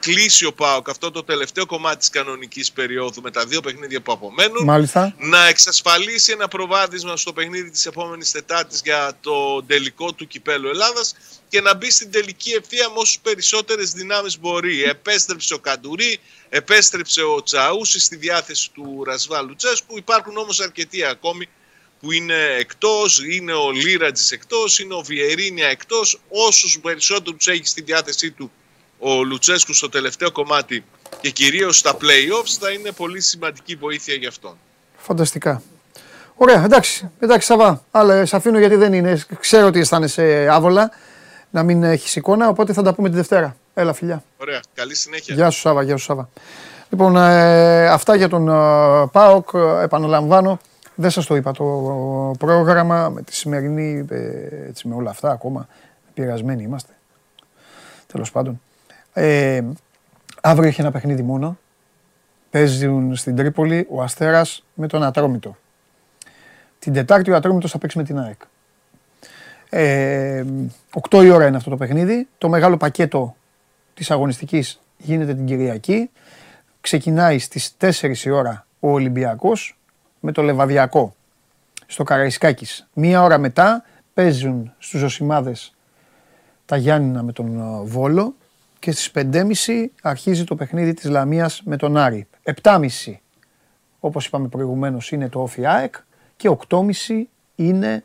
κλείσει ο ΠΑΟΚ αυτό το τελευταίο κομμάτι της κανονικής περίοδου με τα δύο παιχνίδια που απομένουν Μάλιστα. να εξασφαλίσει ένα προβάδισμα στο παιχνίδι της επόμενης Τετάρτης για το τελικό του Κυπέλου Ελλάδας και να μπει στην τελική ευθεία με όσους περισσότερες δυνάμεις μπορεί. Επέστρεψε ο Καντουρί, επέστρεψε ο Τσαούσι στη διάθεση του Ρασβά Λουτσέσκου. Υπάρχουν όμως αρκετοί ακόμη που είναι εκτός, είναι ο Λίρατζης εκτός, είναι ο Βιερίνια εκτός. Όσους περισσότερους έχει στη διάθεσή του ο Λουτσέσκου στο τελευταίο κομμάτι και κυρίως στα play-offs θα είναι πολύ σημαντική βοήθεια για αυτόν. Φανταστικά. Ωραία, εντάξει, εντάξει Σαββά. Αλλά σε αφήνω γιατί δεν είναι. Ξέρω ότι αισθάνεσαι άβολα να μην έχεις εικόνα, οπότε θα τα πούμε τη Δευτέρα. Έλα, φιλιά. Ωραία. Καλή συνέχεια. Γεια σου Σάβα, γεια σου Σάβα. Λοιπόν, ε, αυτά για τον ε, ΠΑΟΚ, ε, επαναλαμβάνω. Δεν σας το είπα το πρόγραμμα με τη σημερινή, ε, έτσι με όλα αυτά ακόμα, πειρασμένοι είμαστε. Τέλος πάντων. Ε, αύριο έχει ένα παιχνίδι μόνο. Παίζουν στην Τρίπολη ο Αστέρας με τον Ατρόμητο. Την Τετάρτη ο Ατρόμητος θα παίξει με την ΑΕΚ. Ε, 8 η ώρα είναι αυτό το παιχνίδι. Το μεγάλο πακέτο της αγωνιστικής γίνεται την Κυριακή. Ξεκινάει στις 4 η ώρα ο Ολυμπιακός με το Λεβαδιακό στο Καραϊσκάκης. Μία ώρα μετά παίζουν στους Ζωσιμάδες τα Γιάννηνα με τον ε, Βόλο και στις 5.30 αρχίζει το παιχνίδι της Λαμίας με τον Άρη. 7.30 όπως είπαμε προηγουμένως είναι το Όφι ΑΕΚ και 8.30 είναι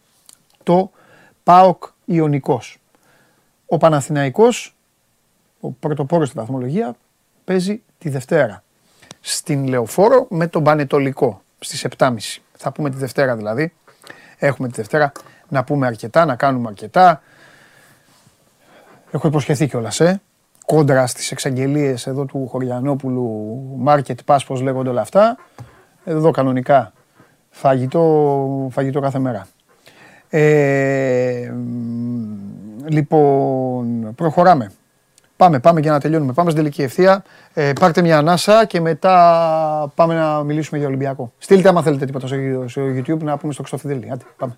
το ΠΑΟΚ Ιωνικός. Ο Παναθηναϊκός, ο πρωτοπόρος στη βαθμολογία, παίζει τη Δευτέρα. Στην Λεωφόρο με τον Πανετολικό στις 7.30. Θα πούμε τη Δευτέρα δηλαδή. Έχουμε τη Δευτέρα να πούμε αρκετά, να κάνουμε αρκετά. Έχω υποσχεθεί κιόλας, ε. Κόντρα στις εξαγγελίες εδώ του Χωριανόπουλου, market pass, πώς λέγονται όλα αυτά. Εδώ κανονικά φαγητό, φαγητό κάθε μέρα. Ε, μ, λοιπόν, προχωράμε. Πάμε, πάμε για να τελειώνουμε. Πάμε στην τελική ευθεία. Ε, πάρτε μια ανάσα και μετά πάμε να μιλήσουμε για Ολυμπιακό. Στείλτε άμα θέλετε τίποτα στο, στο YouTube να πούμε στο Χρυστοφιδέλη. Άντε, πάμε.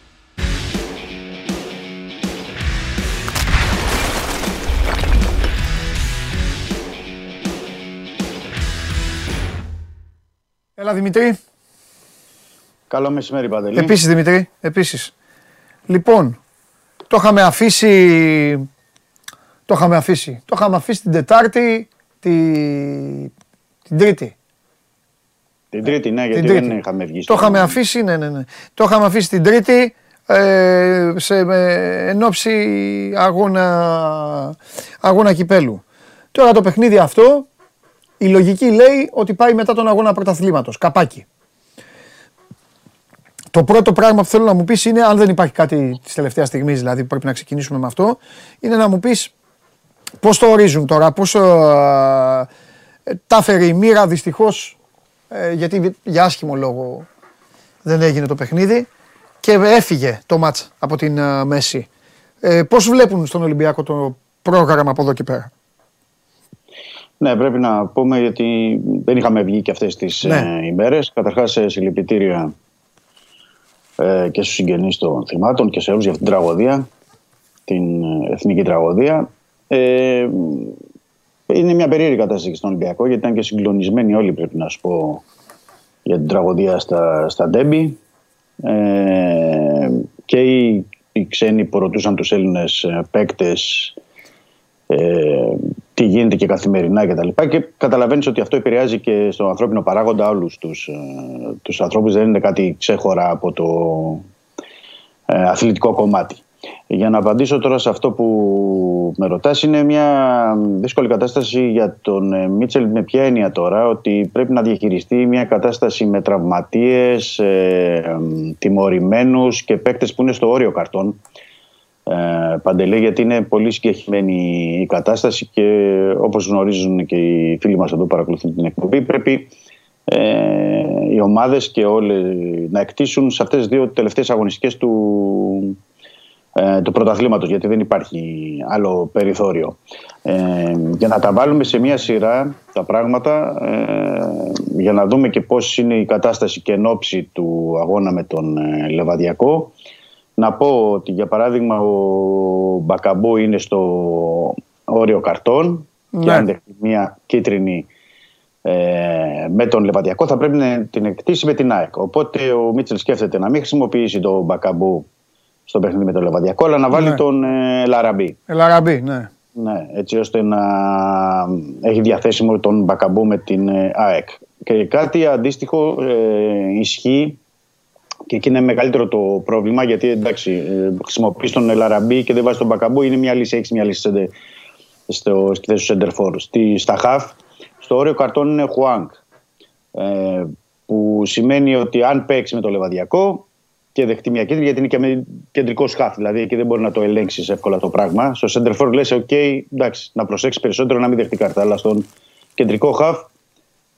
Έλα Δημητρή. Καλό μεσημέρι, Παντελή. Επίσης Δημητρή, επίσης. Λοιπόν, το είχαμε αφήσει, το είχαμε αφήσει, το είχαμε αφήσει την Τετάρτη, τη, την Τρίτη. Την Τρίτη, ναι, γιατί Την Τρίτη. δεν είχαμε βγει. Το στο- είχαμε αφήσει, ναι, ναι, ναι. Το είχαμε αφήσει την Τρίτη ε, σε, με, εν ώψη αγώνα, αγώνα κυπέλου. Τώρα το παιχνίδι αυτό, η λογική λέει ότι πάει μετά τον αγώνα πρωταθλήματος, καπάκι. Το πρώτο πράγμα που θέλω να μου πεις είναι, αν δεν υπάρχει κάτι της τελευταίας στιγμής, δηλαδή που πρέπει να ξεκινήσουμε με αυτό, είναι να μου πεις πώς το ορίζουν τώρα, πώς ε, ε, τα φέρει η μοίρα δυστυχώς, ε, γιατί για άσχημο λόγο δεν έγινε το παιχνίδι και έφυγε το μάτς από την ε, μέση Ε, Πώς βλέπουν στον Ολυμπιακό το πρόγραμμα από εδώ και πέρα; Ναι, πρέπει να πούμε γιατί δεν είχαμε βγει και αυτές τις Ναι. ε, ημέρες. Καταρχάς, ε, συλληπιτήρια ε, και στους συγγενείς των θυμάτων και σε όλους για αυτήν την τραγωδία, την ε, εθνική τραγωδία. Ε, είναι μια περίεργη κατάσταση στον Ολυμπιακό γιατί ήταν και συγκλονισμένοι όλοι πρέπει να σου πω για την τραγωδία στα, στα Ντέμπι. Ε, και οι, οι ξένοι που ρωτούσαν τους Έλληνες ε, παίκτες ε, τι γίνεται και καθημερινά κτλ. Και, και καταλαβαίνεις ότι αυτό επηρεάζει και στον ανθρώπινο παράγοντα όλους τους, ε, τους ανθρώπους. Δεν είναι κάτι ξέχωρα από το ε, αθλητικό κομμάτι. Για να απαντήσω τώρα σε αυτό που με ρωτάς, είναι μια δύσκολη κατάσταση για τον ε, Μίτσελ με ποια έννοια τώρα, ότι πρέπει να διαχειριστεί μια κατάσταση με τραυματίες, ε, ε, τιμωρημένους και παίκτες που είναι στο όριο καρτών. Ε, Παντελέ, γιατί είναι πολύ συγκεκριμένη η κατάσταση και όπως γνωρίζουν και οι φίλοι μας εδώ που παρακολουθούν την εκπομπή, πρέπει ε, οι ομάδες και όλοι να εκτίσουν σε αυτές τις δύο τελευταίες αγωνιστικές του, ε, του πρωταθλήματος γιατί δεν υπάρχει άλλο περιθώριο. Ε, για να τα βάλουμε σε μια σειρά τα πράγματα ε, για να δούμε και πώς είναι η κατάσταση και εν ώψη του αγώνα με τον ε, Λεβαδιακό να πω ότι για παράδειγμα ο Μπακαμπού είναι στο όριο καρτών και Ναι. αν δεχτεί μια κίτρινη ε, με τον Λεβαδιακό θα πρέπει να την εκτίσει με την ΑΕΚ. Οπότε ο Μίτσελ σκέφτεται να μην χρησιμοποιήσει τον Μπακαμπού στο παιχνίδι με τον Λεβαδιακό αλλά να βάλει Ναι. τον ε, Λαραμπή. Ελαραμπή, ναι. Ναι, έτσι ώστε να έχει διαθέσιμο τον Μπακαμπού με την ε, ΑΕΚ. Και κάτι αντίστοιχο ε, ισχύει και εκεί είναι μεγαλύτερο το πρόβλημα γιατί εντάξει, ε, χρησιμοποιείς τον Ελαραμπή και δεν βάζεις τον Μπακαμπού. Είναι μια λύση, έχει μια λύση σεντε- στο, στη θέση τους Σέντερφορ. Στη, στα χαφ, στο όριο καρτών είναι Χουάνκ. Ε, που σημαίνει ότι αν παίξει με το Λεβαδιακό και δεχτεί μια κίτρινη, γιατί είναι και με κεντρικό χαφ, δηλαδή εκεί δεν μπορεί να το ελέγξεις εύκολα το πράγμα. Στο Σέντερφορ λες: OK, εντάξει, να προσέξεις περισσότερο να μην δεχτεί κάρτα. Αλλά στον κεντρικό χαφ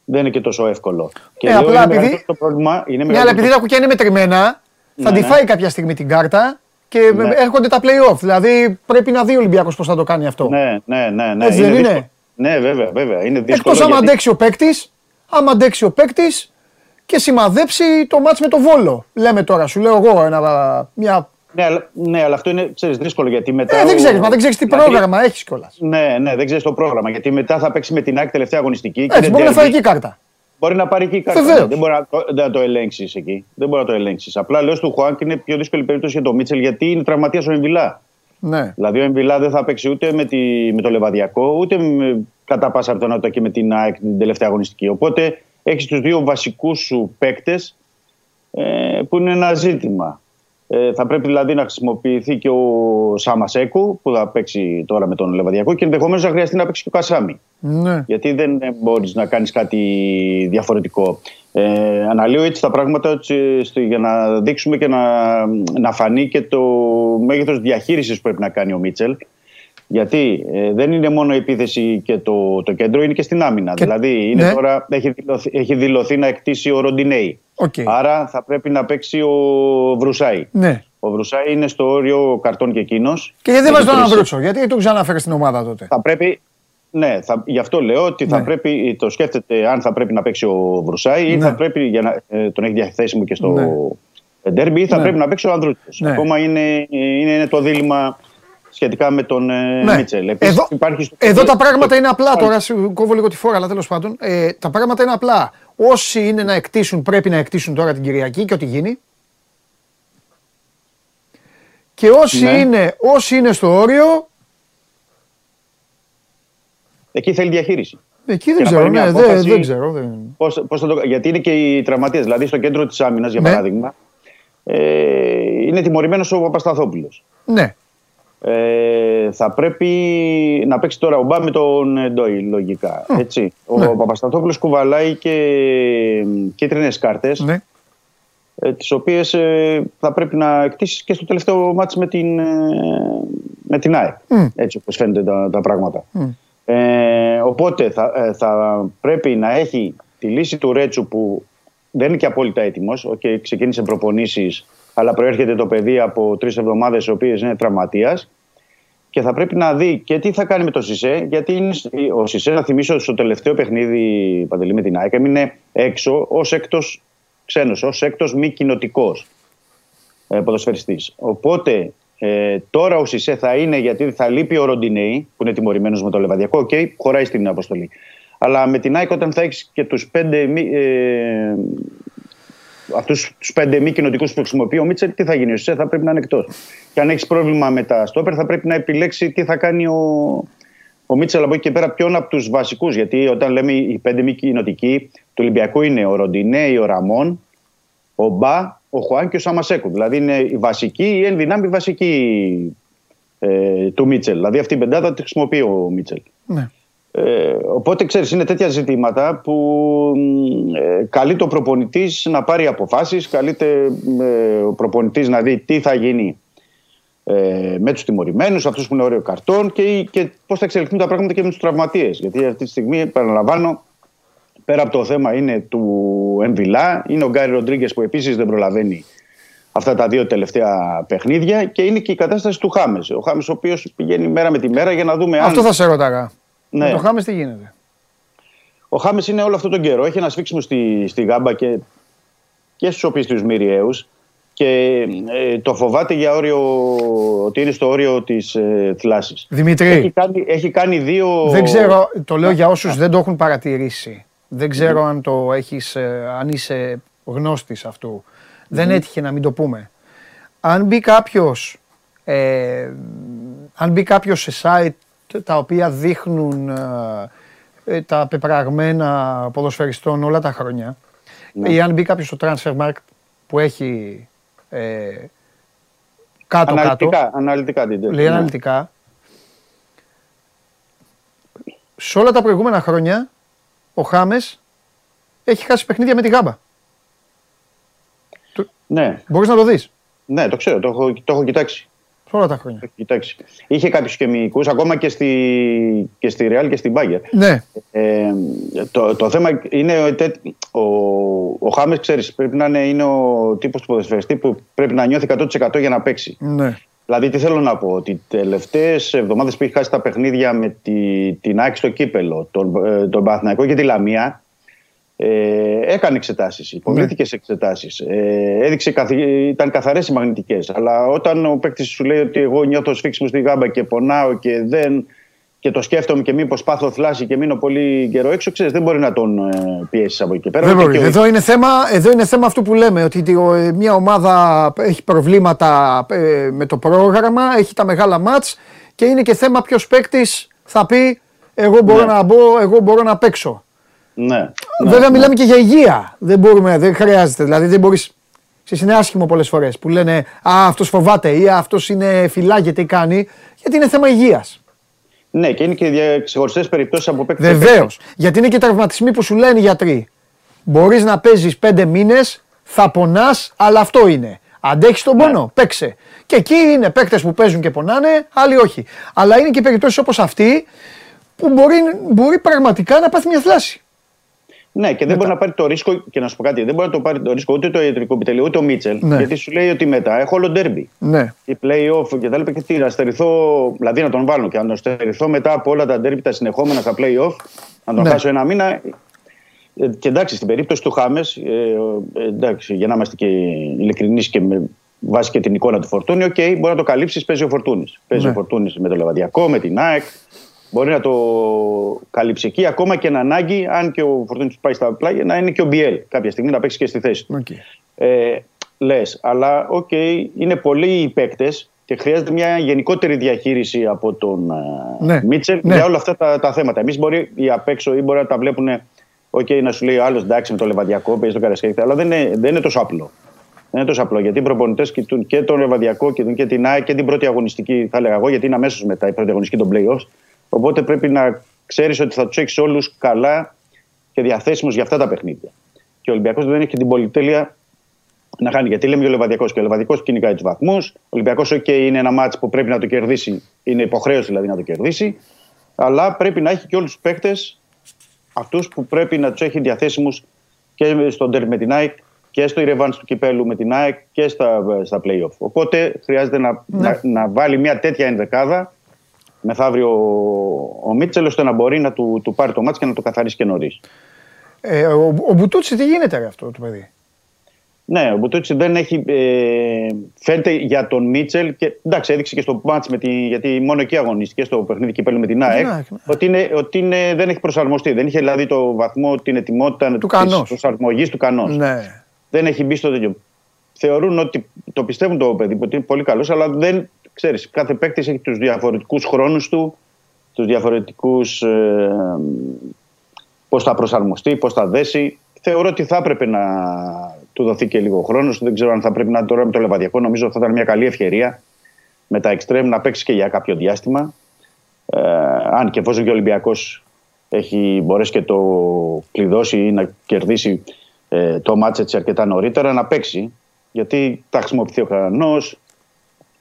δεν είναι και τόσο εύκολο. Και Ε, λέω, απλά είναι επειδή- μεγαλύτερο το πρόβλημα. Είναι Ναι, αλλά μεγαλύτερο επειδή τα κουκιά είναι μετρημένα, θα Ναι, τη ναι. φάει κάποια στιγμή την κάρτα και Ναι. έρχονται τα play-off. Δηλαδή πρέπει να δει ο Ολυμπιακός πώς θα το κάνει αυτό. Ναι, ναι, ναι. ναι. Έτσι δεν είναι; δύσκολο. Ναι, βέβαια, βέβαια. Είναι δύσκολο. Εκτό άμα γιατί- αντέξει ο παίκτης, άμα αντέξει ο παίκτης και σημαδέψει το μάτς με το Βόλο. Λέμε τώρα, σου λέω εγώ ένα, μια. Ναι, αλλά, ναι, αλλά αυτό είναι ξέρεις, δύσκολο γιατί μετά. Ε, δεν ο- ξέρεις, μα δεν ξέρεις τι δηλαδή- πρόγραμμα έχεις κιόλας. Ναι, ναι, δεν ξέρεις το πρόγραμμα. Γιατί μετά θα παίξει με την ΑΕΚ τελευταία αγωνιστική. και Έτσι, είναι μπορεί να derby. φάει εκεί κάρτα. Μπορεί να πάρει εκεί κάρτα. Βεβαίως. Ναι, Δεν μπορεί να το, δεν να το ελέγξεις εκεί. Δεν μπορεί να το ελέγξεις. Απλά λέω στο Χουάνκ είναι πιο δύσκολη περίπτωση για τον Μίτσελ γιατί είναι τραυματίας ο Εμβιλά. Ναι. Δηλαδή ο Εμβιλά δεν θα παίξει ούτε με, τη, με το Λεβαδιακό, ούτε με, κατά πάσα πιθανότητα και με την ΑΕΚ την τελευταία αγωνιστική. Οπότε έχεις τους δύο βασικούς σου παίκτες ε, που είναι ένα ζήτημα. Ε, θα πρέπει δηλαδή να χρησιμοποιηθεί και ο Σάμασέκου που θα παίξει τώρα με τον Λεβαδιακό και ενδεχομένως να χρειαστεί να παίξει και ο Κασάμι. ναι. Γιατί δεν μπορείς να κάνεις κάτι διαφορετικό. Ε, αναλύω έτσι τα πράγματα έτσι, στο- για να δείξουμε και να, να φανεί και το μέγεθος διαχείρισης που πρέπει να κάνει ο Μίτσελ. Γιατί ε, δεν είναι μόνο η επίθεση και το, το κέντρο, είναι και στην άμυνα. Και- δηλαδή είναι ναι. τώρα, έχει, δηλωθεί, έχει δηλωθεί να εκτίσει ο Ροντινέι. Οκ. Άρα θα πρέπει να παίξει ο Βρουσάι. Ναι. Ο Βρουσάι είναι στο όριο καρτών και εκείνος. Και γιατί δεν βάζει τον Ανδρούτσο, γιατί τον ξαναφέρει στην ομάδα τότε. Θα πρέπει. Ναι, θα, γι' αυτό λέω ότι θα Ναι. πρέπει, το σκέφτεται αν θα πρέπει να παίξει ο Βρουσάη ή Ναι. θα πρέπει, για να ε, τον έχει διαθέσιμο και στο Ναι. ντέρμπι, ή θα Ναι. πρέπει να παίξει ο Ανδρούτσος. Ναι. Ακόμα είναι, είναι, είναι το δίλημα σχετικά με τον ε, Ναι. Μίτσελ. Επίσης, Εδώ, υπάρχει στο- εδώ τα πράγματα στο- είναι απλά. Τώρα σου κόβω λίγο τη φόρα, αλλά τέλος πάντων. Ε, τα πράγματα είναι απλά. Όσοι είναι να εκτίσουν, πρέπει να εκτίσουν τώρα την Κυριακή και ό,τι γίνει. Και όσοι, Ναι. είναι, όσοι είναι στο όριο, Εκεί θέλει διαχείριση. εκεί δεν Και να ξέρω. πάρει μια Ναι, δεν, απόφαση- δεν ξέρω. Δεν... Πώς, πώς θα το, γιατί είναι και οι τραυματίες. Δηλαδή στο κέντρο της άμυνας, για Ναι. παράδειγμα, ε, είναι τιμωρημένος ο Παπασταθόπουλος. Ναι, Ε, θα πρέπει να παίξει τώρα ο Μπα με τον ε, Ντόι, λογικά. Έτσι. Ο Ναι. Παπασταθόπουλος κουβαλάει και κίτρινες κάρτες, ναι. ε, τις οποίες ε, θα πρέπει να εκτίσεις και στο τελευταίο μάτς με την, ε, με την ΑΕΚ. Μμ. Έτσι όπως φαίνονται τα, τα πράγματα. Μμ. Ε, οπότε θα, ε, θα πρέπει να έχει τη λύση του Ρέτσου που δεν είναι και απόλυτα έτοιμος. Okay, ξεκίνησε προπονήσεις αλλά προέρχεται το παιδί από τρεις εβδομάδες, ο οποίο είναι τραυματίας. Και θα πρέπει να δει και τι θα κάνει με το Σισε, γιατί είναι, ο Σισε, να θυμίσω, στο τελευταίο παιχνίδι παντελή με την ΑΕΚ έμεινε έξω ως έκτος ξένος, ως έκτος μη κοινοτικός ε, ποδοσφαιριστής. Οπότε ε, τώρα ο Σισέ θα είναι γιατί θα λείπει ο Ροντινέι που είναι τιμωρημένος με το Λεβαδειακό. OK, okay, χωράει στην αποστολή. Αλλά με την ΑΕΚ όταν θα έχεις και τους πέντε μη, ε, αυτούς τους πέντε μη κοινοτικούς που χρησιμοποιεί ο Μίτσελ, τι θα γίνει. Ο Σισέ θα πρέπει να είναι εκτός. Και αν έχεις πρόβλημα με τα στόπερ, θα πρέπει να επιλέξει τι θα κάνει ο, ο Μίτσελ από εκεί και πέρα ποιον από τους βασικούς. Γιατί όταν λέμε οι πέντε μη κοινοτικοί του Ολυμπιακού είναι ο Ροντινέι, ο Ραμόν, ο Μπα, ο Χουάν και ο Σαμασέκου. Δηλαδή είναι η βασική ή εν δυνάμει βασική ε, του Μίτσελ. Δηλαδή αυτή η πεντάδα τη χρησιμοποιεί ο Μίτσελ. Ναι. Ε, οπότε ξέρεις, είναι τέτοια ζητήματα που ε, καλεί το προπονητής να πάρει αποφάσεις, καλείται ε, ο προπονητής να δει τι θα γίνει ε, με τους τιμωρημένους, αυτούς που είναι ωραίο καρτών και, και πώς θα εξελιχθούν τα πράγματα και με τους τραυματίες. Γιατί αυτή τη στιγμή, επαναλαμβάνω, πέρα από το θέμα είναι του Εμβιλά, είναι ο Γκάρι Ροντρίγκες που επίσης δεν προλαβαίνει αυτά τα δύο τελευταία παιχνίδια και είναι και η κατάσταση του Χάμες. Ο Χάμες, ο οποίος πηγαίνει μέρα με τη μέρα για να δούμε αν. Αυτό θα σε ρώταγα. Ναι. Με το Χάμε τι γίνεται; Ο Χάμε είναι όλο αυτόν τον καιρό. Έχει ένα σφίξιμο στη, στη γάμπα και, και στους οπίστιου Μυριαίους και ε, το φοβάται για όριο, ότι είναι στο όριο της ε, θλάση. Δημήτρη. Έχει κάνει, έχει κάνει δύο. Δεν ξέρω, το λέω για όσους δεν το έχουν παρατηρήσει. Δεν ξέρω αν το έχεις, ε, αν είσαι γνώστης αυτού. Δεν έτυχε να μην το πούμε. Αν μπει κάποιος, ε, αν μπει κάποιος σε site τα οποία δείχνουν ε, ε, τα πεπραγμένα ποδοσφαιριστών όλα τα χρόνια ή αν μπει κάποιος στο Transfermarkt που έχει ε, κάτω-κάτω, Αναλυτικά, αναλυτικά την λέει ναι. αναλυτικά, σε όλα τα προηγούμενα χρόνια ο Χάμες έχει χάσει παιχνίδια με τη γάμπα. Ναι, Μπορείς να το δεις. ναι, το ξέρω, το έχω, το έχω κοιτάξει. Σε όλα τα χρόνια. Το έχω κοιτάξει. Είχε κάποιους κεμικού, ακόμα και στη, και στη Real και στην Bayer. Ναι. Ε, το, το θέμα είναι ότι ο, ο Χάμες, ξέρεις, πρέπει να είναι, είναι ο τύπος του ποδοσφαιριστή που πρέπει να νιώθει 100% για να παίξει. Ναι. Δηλαδή, τι θέλω να πω, ότι οι τελευταίες εβδομάδες που έχει χάσει τα παιχνίδια με τη, την Άκη στο κύπελο, τον, ε, τον Παναθηναϊκό και τη Λαμία, ε, έκανε εξετάσεις, υποβλήθηκες σε εξετάσεις. Ε, έδειξε, καθη- ήταν καθαρές οι μαγνητικές. Αλλά όταν ο παίκτης σου λέει ότι εγώ νιώθω σφίξιμο στη γάμπα και πονάω και δεν. και το σκέφτομαι και μήπως πάθω θλάση και μείνω πολύ καιρό έξω, ξέρεις, δεν μπορεί να τον ε, πιέσεις από εκεί και πέρα. Δεν Ούτε μπορεί. και ο- Εδώ είναι, θέμα, εδώ είναι θέμα αυτού που λέμε, ότι τη- ο- ε, μια ομάδα έχει προβλήματα ε, με το πρόγραμμα, έχει τα μεγάλα μάτς και είναι και θέμα ποιος παίκτης θα πει εγώ μπορώ Ναι. να μπω, εγώ μπορώ να παίξω. Ναι. Βέβαια μιλάμε και για υγεία. Δεν μπορούμε, δεν χρειάζεται. Δηλαδή δεν μπορείς... Ξέρεις, είναι άσχημο πολλές φορές που λένε «Α, αυτός φοβάται» ή «Αυτός είναι φυλάγεται ή κάνει» γιατί είναι θέμα υγείας. Ναι, και είναι και ξεχωριστές περιπτώσεις από παίκτη. Βεβαίως. Γιατί είναι και τραυματισμοί που σου λένε οι γιατροί. Μπορείς να παίζεις πέντε μήνες, θα πονάς, αλλά αυτό είναι. Αντέχεις τον πόνο, παίξε. Και εκεί είναι παίκτες που παίζουν και πονάνε, άλλοι όχι. Αλλά είναι και περιπτώσεις όπως αυτή που μπορεί, μπορεί πραγματικά να πάθει μια θλάση. Ναι, και δεν μπορεί να πάρει το ρίσκο, και να σου πω κάτι, δεν μπορεί να το πάρει το ρίσκο ούτε το ιατρικό επιτελείο ούτε ο Μίτσελ. Ναι. Γιατί σου λέει ότι μετά έχω όλο ντέρμπι. Ναι. Η play-off και τα λοιπά. Και τι, να στερηθώ, δηλαδή να τον βάλω και να τον στερηθώ μετά από όλα τα ντέρμπι τα συνεχόμενα στα play-off, να τον Ναι. χάσω ένα μήνα. Ε, Και εντάξει, στην περίπτωση του Χάμες, ε, εντάξει, για να είμαστε και ειλικρινείς και με βάση και την εικόνα του Φορτούνη, οκ, μπορεί να το καλύψεις, παίζει ο Φορτούνης. Παίζει Ναι. ο Φορτούνης με το Λεβαδειακό, με την ΑΕΚ. Μπορεί να το καλύψει εκεί, ακόμα και να ανάγκη, αν και ο Φορτούνης πάει στα πλάγια, να είναι και ο Μπιέλ κάποια στιγμή να παίξει και στη θέση του. Okay. Ε, Λες, αλλά οκ, είναι πολλοί οι παίκτες και χρειάζεται μια γενικότερη διαχείριση από τον ε, Ναι, Μίτσελ ναι. για όλα αυτά τα, τα θέματα. Εμείς μπορεί οι απ' έξω ή μπορεί να τα βλέπουν, οκ, να σου λέει ο άλλος εντάξει με το Λεβαδειακό, παίζει το καρασκέκι, αλλά δεν είναι, δεν είναι τόσο απλό. Δεν είναι τόσο απλό γιατί οι προπονητές κοιτούν και τον Λεβαδιακό, κοιτούν και την ΑΕΚ και την πρώτη αγωνιστική, θα έλεγα εγώ, γιατί είναι αμέσως μετά η πρώτη αγωνιστική των playoffs. Οπότε πρέπει να ξέρεις ότι θα τους έχεις όλους καλά και διαθέσιμους για αυτά τα παιχνίδια. Και ο Ολυμπιακός δεν έχει και την πολυτέλεια να χάνει. Γιατί λέμε για ο Λεβαδιακός και ο Λεβαδιακός κυνηγάει τους βαθμούς. Ο Ολυμπιακός, OK, είναι ένα μάτσο που πρέπει να το κερδίσει, είναι υποχρέωση δηλαδή να το κερδίσει. Αλλά πρέπει να έχει και όλους τους παίκτες αυτούς που πρέπει να τους έχει διαθέσιμους και στον τέρμι με την ΑΕΚ και στο ρεβάνς του κυπέλου με την ΑΕΚ και στα, στα play-off. Οπότε χρειάζεται να, να, να βάλει μια τέτοια ενδεκάδα μεθαύριο ο, ο Μίτσελ ώστε να μπορεί να του, του πάρει το μάτς και να το καθαρίσει και νωρίς. Ε, ο, ο Μπουτούτσι τι γίνεται ρε, αυτό το παιδί; Ναι, ο Μπουτούτσι δεν έχει. Ε, φαίνεται για τον Μίτσελ και εντάξει, έδειξε και στο μάτς με τη, γιατί μόνο εκεί αγωνίστηκε στο παιχνίδι κυπέλου με την ΑΕΚ. ναι. Ότι, είναι, ότι είναι, δεν έχει προσαρμοστεί. Δεν είχε δηλαδή το βαθμό, την ετοιμότητα Του της κανός. προσαρμογής του κανός. Ναι. Δεν έχει μπει στο τέτοιο. Θεωρούν ότι το πιστεύουν το παιδί ότι είναι πολύ καλός, αλλά δεν ξέρεις. Κάθε παίκτης έχει τους διαφορετικούς χρόνους του, τους διαφορετικούς. Ε, πώς θα προσαρμοστεί, πώς θα δέσει. Θεωρώ ότι θα έπρεπε να του δοθεί και λίγο χρόνος. Δεν ξέρω αν θα πρέπει να είναι τώρα με το Λεβαδιακό. Νομίζω ότι θα ήταν μια καλή ευκαιρία με τα εξτρέμ να παίξει και για κάποιο διάστημα. Ε, αν και εφόσον και ο Ολυμπιακός έχει μπορέσει και το κλειδώσει ή να κερδίσει ε, το μάτς έτσι αρκετά νωρίτερα, να παίξει. Γιατί θα χρησιμοποιηθεί ο Κανό,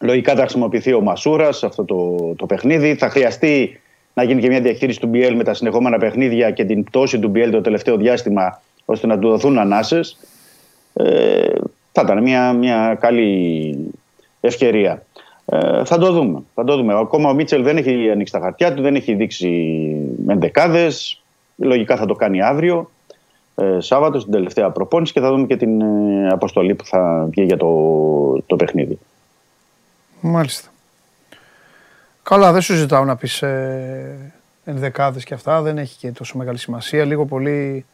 λογικά θα χρησιμοποιηθεί ο Μασούρας σε αυτό το, το παιχνίδι. Θα χρειαστεί να γίνει και μια διαχείριση του BL με τα συνεχόμενα παιχνίδια και την πτώση του BL το τελευταίο διάστημα ώστε να του δοθούν ανάσες. Ε, θα ήταν μια, μια καλή ευκαιρία. Ε, θα το δούμε. Θα το δούμε. Ακόμα ο Μίτσελ δεν έχει ανοίξει τα χαρτιά του, δεν έχει δείξει ενδεκάδε. Λογικά θα το κάνει αύριο, ε, Σάββατο, στην τελευταία προπόνηση και θα δούμε και την ε, αποστολή που θα βγει για το, το παιχνίδι. Μάλιστα. Καλά, δεν σου ζητάω να πεις ε, ενδεκάδες και αυτά, δεν έχει και τόσο μεγάλη σημασία. Λίγο πολύ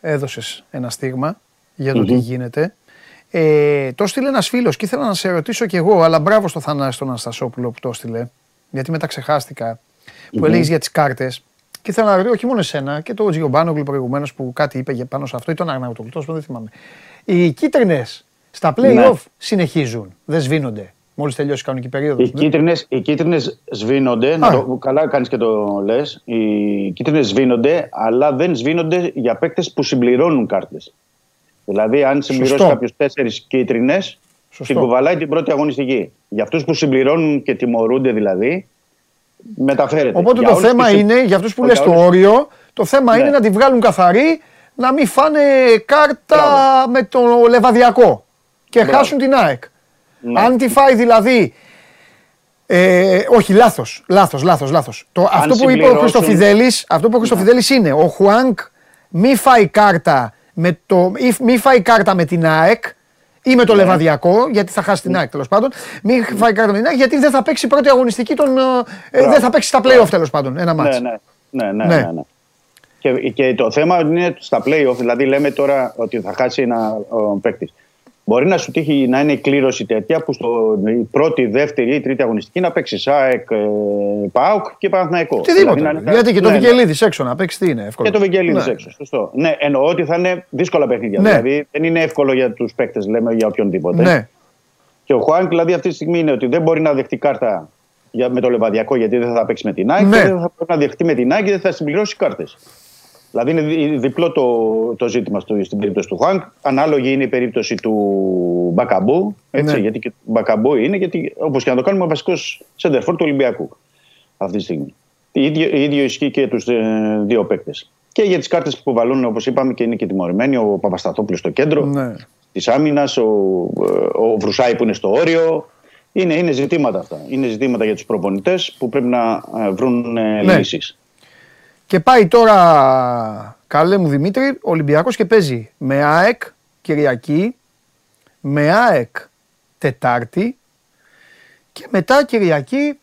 έδωσες ένα στίγμα για το τι γίνεται. Ε, το έστειλε ένας φίλος και ήθελα να σε ρωτήσω κι εγώ, αλλά μπράβο στο Θανάση τον Αναστασόπουλο που το έστειλε, γιατί μετά ξεχάστηκα, που έλεγες για τις κάρτες. Και ήθελα να ρωτήσω όχι μόνο εσένα και το Τζιομπάνογλου προηγουμένως που κάτι είπε για πάνω σε αυτό, ή τον Αγναούτογλου, τόσο που δεν θυμάμαι. Οι κίτρινες στα play-off Ναι. συνεχίζουν, δεν σβήνονται. Μόλις τελειώσει η κανονική περίοδος. Οι κίτρινες, οι κίτρινες σβήνονται, να το, καλά κάνεις και το λες, οι κίτρινες σβήνονται, αλλά δεν σβήνονται για παίκτες που συμπληρώνουν κάρτες. Δηλαδή, αν συμπληρώσεις Σωστό. κάποιο τέσσερις κίτρινες, την κουβαλάει την πρώτη αγωνιστική. Για αυτούς που συμπληρώνουν και τιμωρούνται δηλαδή, μεταφέρεται. Οπότε Για το όλους θέμα τους- είναι, για αυτούς που για λες το όλους- όριο, το θέμα Ναι. είναι να τη βγάλουν καθαρή, να μην φάνε κάρτα με το λεβαδιακό και Μπράβο. χάσουν την ΑΕΚ. Ναι. Αν τη φάει δηλαδή. Ε, όχι, λάθος. Λάθος, λάθος, λάθος. Το, αυτό που είπε ο συμπληρώσουν- Χριστοφιδέλης, αυτό που είπε ο Χριστοφιδέλης είναι ο Χουάνκ μη φάει κάρτα με, το, ή μη φάει κάρτα με την ΑΕΚ ή με το Ναι. Λεβαδιακό, γιατί θα χάσει την ΑΕΚ τέλος πάντων. Μη φάει κάρτα με την ΑΕΚ, γιατί δεν θα παίξει πρώτη αγωνιστική, τον, ε, ε, Μπράβο. δεν θα παίξει στα playoff τέλος πάντων. Ένα μάτς. Ναι, ναι, ναι, ναι, Ναι. ναι, ναι. Και, και το θέμα είναι στα play-off, δηλαδή λέμε τώρα ότι θα χάσει ένα παίκτης. Μπορεί να σου τύχει να είναι η κλήρωση τέτοια που στο η πρώτη, δεύτερη ή τρίτη αγωνιστική να παίξει ΣΑΕΚ, ε, ΠΑΟΚ και Παναθηναϊκό. Οτιδήποτε. Δηλαδή να είναι- γιατί και το ναι, ναι. Βικελίδης έξω να παίξει, τι είναι εύκολο. Και το Βεγγέλιδη Ναι. έξω. Σωστό. Ναι, εννοώ ότι θα είναι δύσκολα παιχνίδια. Ναι. Δηλαδή δεν είναι εύκολο για τους παίκτες, λέμε για οποιονδήποτε. Ναι. Και ο Χουάνκ δηλαδή αυτή τη στιγμή είναι ότι δεν μπορεί να δεχτεί κάρτα για, με το λεβαδιακό γιατί δεν θα παίξει με την ΑΕΚ Ναι. και δεν θα μπορεί να δεχτεί με την ΑΕΚ γιατί δεν θα συμπληρώσει κάρτες. Δηλαδή είναι δι- διπλό το, το ζήτημα στο, στην περίπτωση του Χουάνκ. Ανάλογη είναι η περίπτωση του Μπακαμπού. Έτσι, Ναι. Γιατί και του Μπακαμπού είναι, γιατί όπως και να το κάνουμε, ο βασικός σεντερφόρ του Ολυμπιακού αυτή τη στιγμή. ίδιο, ίδιο ισχύει και τους δύο παίκτες. Και για τις κάρτες που βαλούν, όπως είπαμε, και είναι και τιμωρημένοι, ο Παπασταθόπουλος στο κέντρο Ναι. της άμυνας, ο, ο Βρουσάη που είναι στο όριο. Είναι, είναι ζητήματα αυτά. Είναι ζητήματα για τους προπονητές που πρέπει να ε, βρουν ε, Ναι. λύσεις. Και πάει τώρα, καλέ μου Δημήτρη, ο Ολυμπιακός και παίζει με ΑΕΚ Κυριακή, με ΑΕΚ Τετάρτη και μετά Κυριακή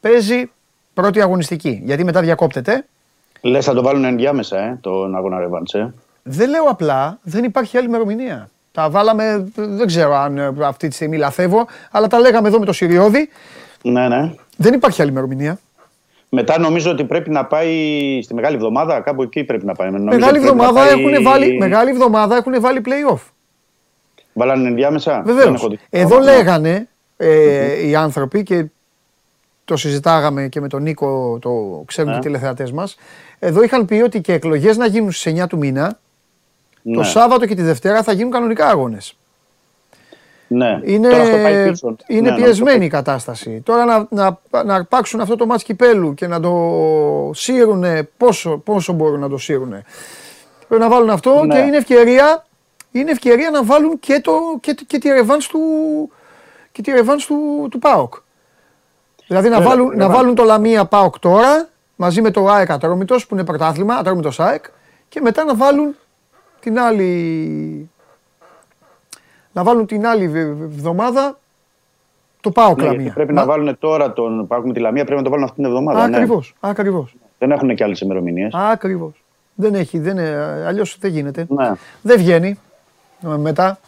παίζει πρώτη αγωνιστική. Γιατί μετά διακόπτεται. Λες, θα το βάλουν ενδιάμεσα, ε, τον αγώνα ρεβάντς, ε. Δεν λέω απλά, δεν υπάρχει άλλη ημερομηνία. Τα βάλαμε, δεν ξέρω αν ε, αυτή τη στιγμή λαθεύω, αλλά τα λέγαμε εδώ με το Συριώδη. Ναι, ναι. Δεν υπάρχει άλλη ημερομηνία. Μετά νομίζω ότι πρέπει να πάει στη μεγάλη εβδομάδα, κάπου εκεί πρέπει να πάει. Νομίζω Μεγάλη ότι πρέπει να εβδομάδα, πάει- έχουν βάλει, μεγάλη εβδομάδα έχουν βάλει play-off. Βάλανε ενδιάμεσα; Δεν Βεβαίω. έχω δει. Εδώ Ναι. λέγανε ε, οι άνθρωποι και το συζητάγαμε και με τον Νίκο, το ξέρουν Ναι. και οι τηλεθεατές μας. Εδώ είχαν πει ότι και εκλογές να γίνουν στις 9 του μήνα, το Ναι. Σάββατο και τη Δευτέρα θα γίνουν κανονικά αγώνες. Ναι. Είναι, Τώρα αυτό πάει πίσω. είναι Ναι, πιεσμένη η κατάσταση. Τώρα να, να, να αρπάξουν αυτό το μάτς κυπέλου και να το σύρουνε, πόσο, πόσο μπορούν να το σύρουνε. Πρέπει να βάλουν αυτό Ναι. και είναι ευκαιρία είναι ευκαιρία να βάλουν και, το, και, και τη ρεβάνς του, και τη ρεβάνς του, του ΠΑΟΚ. Δηλαδή να, Ναι, βάλουν, ναι, να ναι. βάλουν το Λαμία ΠΑΟΚ τώρα, μαζί με το ΑΕΚ Ατρόμητος που είναι πρωτάθλημα, Ατρόμητος ΑΕΚ, και μετά να βάλουν την άλλη, να βάλουν την άλλη βε- βε- εβδομάδα το ΠΑΟΚ Ναι, γιατί Λαμία. πρέπει Μα- να βάλουν τώρα τον Πάοκ με τη Λαμία, πρέπει να το βάλουν αυτή την εβδομάδα. ναι. Ακριβώς, ακριβώς. Δεν έχουν και άλλες ημερομηνίες. Ακριβώς. Δεν έχει, δεν είναι, αλλιώς δεν γίνεται. Ναι. Δεν βγαίνει ε, μετά.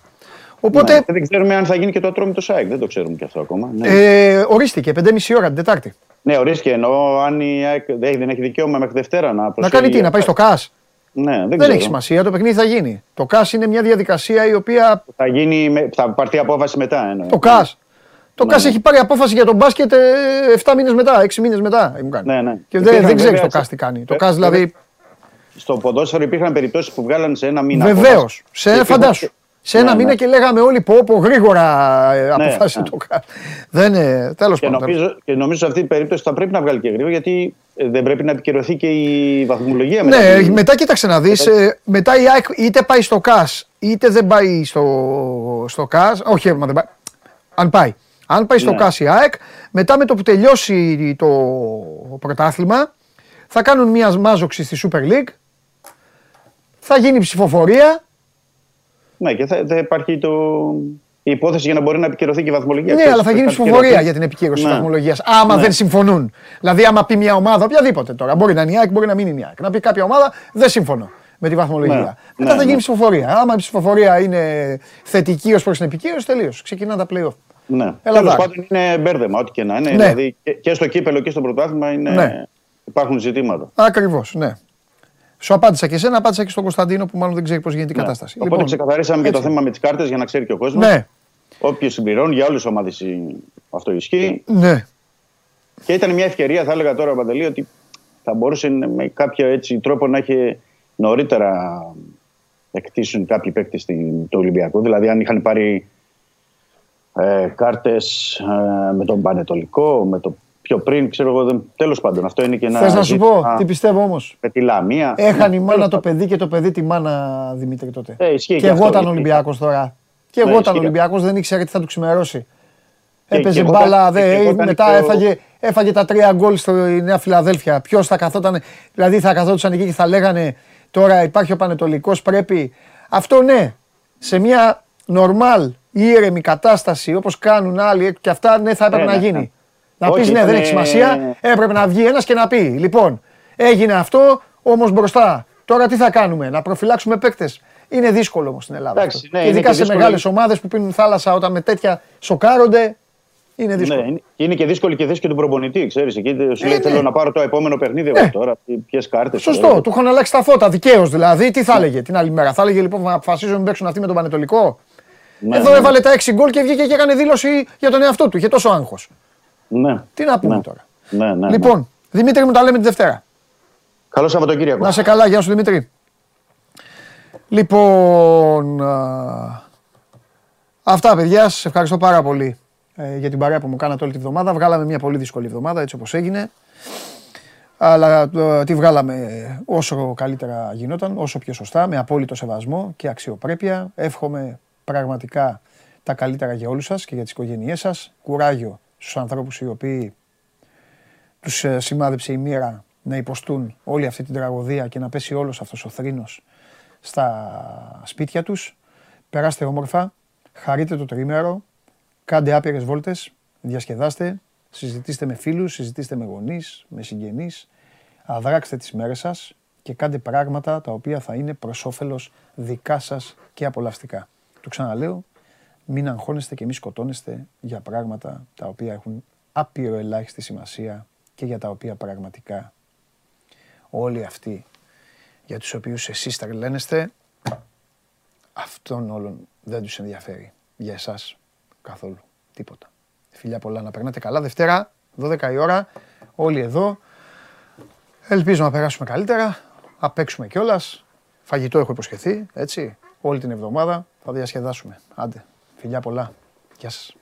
Οπότε Ναι. Και Δεν ξέρουμε αν θα γίνει και το ατρόμητο ΣΑΕΚ. Δεν το ξέρουμε και αυτό ακόμα. Ναι, ε, ορίστηκε 5,5 ώρα την Τετάρτη. ναι ορίστηκε εννοώ αν η ΑΕΚ δεν δεν έχει δικαίωμα μέχρι Δευτέρα να Να προσφέρει. κάνει τι, να πάει στο ΚΑΣ; Ναι, δεν, Δεν ξέρω. έχει σημασία, το παιχνίδι θα γίνει. Το ΚΑΣ είναι μια διαδικασία η οποία. Θα, γίνει, με- θα πάρθει απόφαση μετά. Εννοώ. Το ΚΑΣ. Το Ναι. ΚΑΣ έχει πάρει απόφαση για τον μπάσκετ 7 μήνες μετά, 6 μήνες μετά. μου κάνει. Ναι, ναι. Και δεν, Υπήρχαν δεν ξέρεις βέβαια το ΚΑΣ σε- τι κάνει. Το ε, ΚΑΣ δηλαδή. Στο ποδόσφαιρο υπήρχαν περιπτώσεις που βγάλαν σε ένα μήνα. Βεβαίως. απόφαση. Σε, Και φαντάσου. Υπήρχαν- Σε ένα Ναι, μήνα ναι. και λέγαμε όλοι πω, πω γρήγορα ε, αποφάσισε ναι. το ΚΑΣ. Δεν είναι. Τέλος Και πάντων. νομίζω, και νομίζω σε αυτή την περίπτωση θα πρέπει να βγάλει και γρήγορα γιατί ε, δεν πρέπει να επικυρωθεί και η βαθμολογία μετά. Ναι, την- μετά κοίταξε να δεις. μετά η ΑΕΚ είτε πάει στο ΚΑΣ είτε δεν πάει στο, στο ΚΑΣ. Όχι, μα δεν πάει. Αν πάει. Αν πάει στο Ναι. ΚΑΣ η ΑΕΚ, μετά με το που τελειώσει το πρωτάθλημα, θα κάνουν μια μάζοξη στη Super League. Θα γίνει ψηφοφορία. Ναι, και θα, θα υπάρχει το... η υπόθεση για να μπορεί να επικυρωθεί και η βαθμολογία. Ναι, Ξέρεις, αλλά θα γίνει πρέπει να ψηφοφορία επικυρωθεί. για την επικύρωση της Ναι. βαθμολογίας. Άμα Ναι. δεν συμφωνούν. Δηλαδή, άμα πει μια ομάδα, οποιαδήποτε τώρα, μπορεί να είναι η ΑΕΚ, μπορεί να μην είναι η ΑΕΚ. Να πει κάποια ομάδα, δεν συμφωνώ με τη βαθμολογία. Ναι. Μετά Ναι, θα γίνει ναι. ψηφοφορία. Άμα η ψηφοφορία είναι θετική ως προς την επικύρωση, τελείω. Ξεκινά τα playoff. Ναι. Έλα, Τέλος Δάκ. πάντων είναι μπέρδεμα, ό,τι και να είναι. Ναι. Δηλαδή και, και στο κύπελο και στο πρωτάθλημα είναι... Ναι. υπάρχουν ζητήματα. Ακριβώς, ναι. Σου απάντησα και εσένα, απάντησα και στον Κωνσταντίνο που μάλλον δεν ξέρει πώς γίνεται η Ναι. κατάσταση. Οπότε ξεκαθαρίσαμε και το έτσι. θέμα με τις κάρτες για να ξέρει και ο κόσμος. Ναι, Όποιο συμπληρώνει για όλες τις ομάδες αυτό ισχύει. ναι. Και ήταν μια ευκαιρία, θα έλεγα τώρα, Παντελή, ότι θα μπορούσε με κάποιο έτσι τρόπο να είχε νωρίτερα εκτίσουν κάποιοι παίκτες του Ολυμπιακού. Δηλαδή, αν είχαν πάρει ε, κάρτες με τον Πανετολικό, με το πιο πριν, ξέρω εγώ. δεν- Τέλος πάντων, αυτό είναι και ένα. Θες να σου ζήτημα πω τι πιστεύω όμως; Με τη Λαμία. Έχανε η Ναι, μάνα τέλος το πάντων. παιδί και το παιδί τη μάνα Δημήτρη τότε. Ε, ισχύει και και εγώ αυτό, ήταν ισχύει. Ολυμπιακός τώρα. Και Ναι, εγώ ήταν ισχύει. Ολυμπιακός, δεν ήξερα τι θα του ξημερώσει. Και- Έπαιζε και εγώ μπάλα, ήταν- δε, και εγώ ήταν μετά και ο- έφαγε, έφαγε τα τρία γκολ στη Νέα Φιλαδέλφια. Ποιος θα καθόταν, δηλαδή θα καθόντουσαν εκεί και θα λέγανε τώρα υπάρχει ο Πανετολικός, πρέπει. Αυτό ναι, σε μια νορμάλ ήρεμη κατάσταση όπως κάνουν άλλοι και αυτά, ναι, θα έπρεπε Ναι, να ναι, γίνει. Ναι. Να Όχι, πει ναι, δεν ήτανε- έχει σημασία, έπρεπε να βγει ένας και να πει. Λοιπόν, έγινε αυτό, όμως μπροστά. Τώρα τι θα κάνουμε, να προφυλάξουμε παίκτες. Είναι δύσκολο όμως στην Ελλάδα. Εντάξει, αυτό. ναι, και είναι ειδικά και σε δύσκολο. μεγάλες ομάδες που πίνουν θάλασσα όταν με τέτοια σοκάρονται, είναι δύσκολο. Ναι, είναι- είναι και δύσκολη και θέση και του προπονητή, ξέρεις. Εκεί σου Ε, λέει: ναι. Θέλω να πάρω το επόμενο παιχνίδι Ναι. εγώ τώρα. Ποιες κάρτες. Σωστό, του είχαν αλλάξει τα φώτα, δικαίως δηλαδή. Τι θα έλεγε την άλλη μέρα, θα έλεγε λοιπόν να αποφασίζουν να παίξουν αυτοί με τον Πανετολικό. Ναι, Εδώ ναι. έβαλε τα 6 γκολ και βγήκε και έκανε δήλωση για τον εαυτό του. Είχε τόσο άγχος. Ναι. Τι να πούμε Ναι. τώρα. Ναι, ναι, ναι. Λοιπόν, Δημήτρη μου τα λέμε τη Δευτέρα. Καλό Σαββατοκύριακο. Να σε καλά, γεια σου Δημήτρη. Λοιπόν, α, αυτά παιδιά, σας ευχαριστώ πάρα πολύ ε, για την παρέα που μου κάνατε όλη τη βδομάδα. Βγάλαμε μια πολύ δύσκολη εβδομάδα έτσι όπως έγινε. Αλλά ε, τη βγάλαμε όσο καλύτερα γινόταν, όσο πιο σωστά, με απόλυτο σεβασμό και αξιοπρέπεια. Εύχομαι πραγματικά τα καλύτερα για όλους σας και για τις οικογένειές σας. Κουράγιο στους ανθρώπους οι οποίοι τους ε, σημάδεψε η μοίρα να υποστούν όλη αυτή την τραγωδία και να πέσει όλος αυτός ο θρήνος στα σπίτια τους. Περάστε όμορφα, χαρείτε το τρίμερο, κάντε άπειρες βόλτες, διασκεδάστε, συζητήστε με φίλους, συζητήστε με γονείς, με συγγενείς, αδράξτε τις μέρες σας και κάντε πράγματα τα οποία θα είναι προς όφελος δικά σας και απολαυστικά. Το ξαναλέω, μην αγχώνεστε και μη σκοτώνεστε για πράγματα τα οποία έχουν άπειρο ελάχιστη σημασία και για τα οποία πραγματικά όλοι αυτοί για τους οποίους εσείς τρελαίνεστε, αυτόν όλων δεν τους ενδιαφέρει. Για εσάς καθόλου. Τίποτα. Φιλιά πολλά να περνάτε καλά. Δευτέρα, 12 η ώρα, όλοι εδώ. Ελπίζω να περάσουμε καλύτερα, να παίξουμε κιόλας. Φαγητό έχω υποσχεθεί, έτσι. Όλη την εβδομάδα θα διασκεδάσουμε. Άντε, φιλιά πολλά. Γεια σας.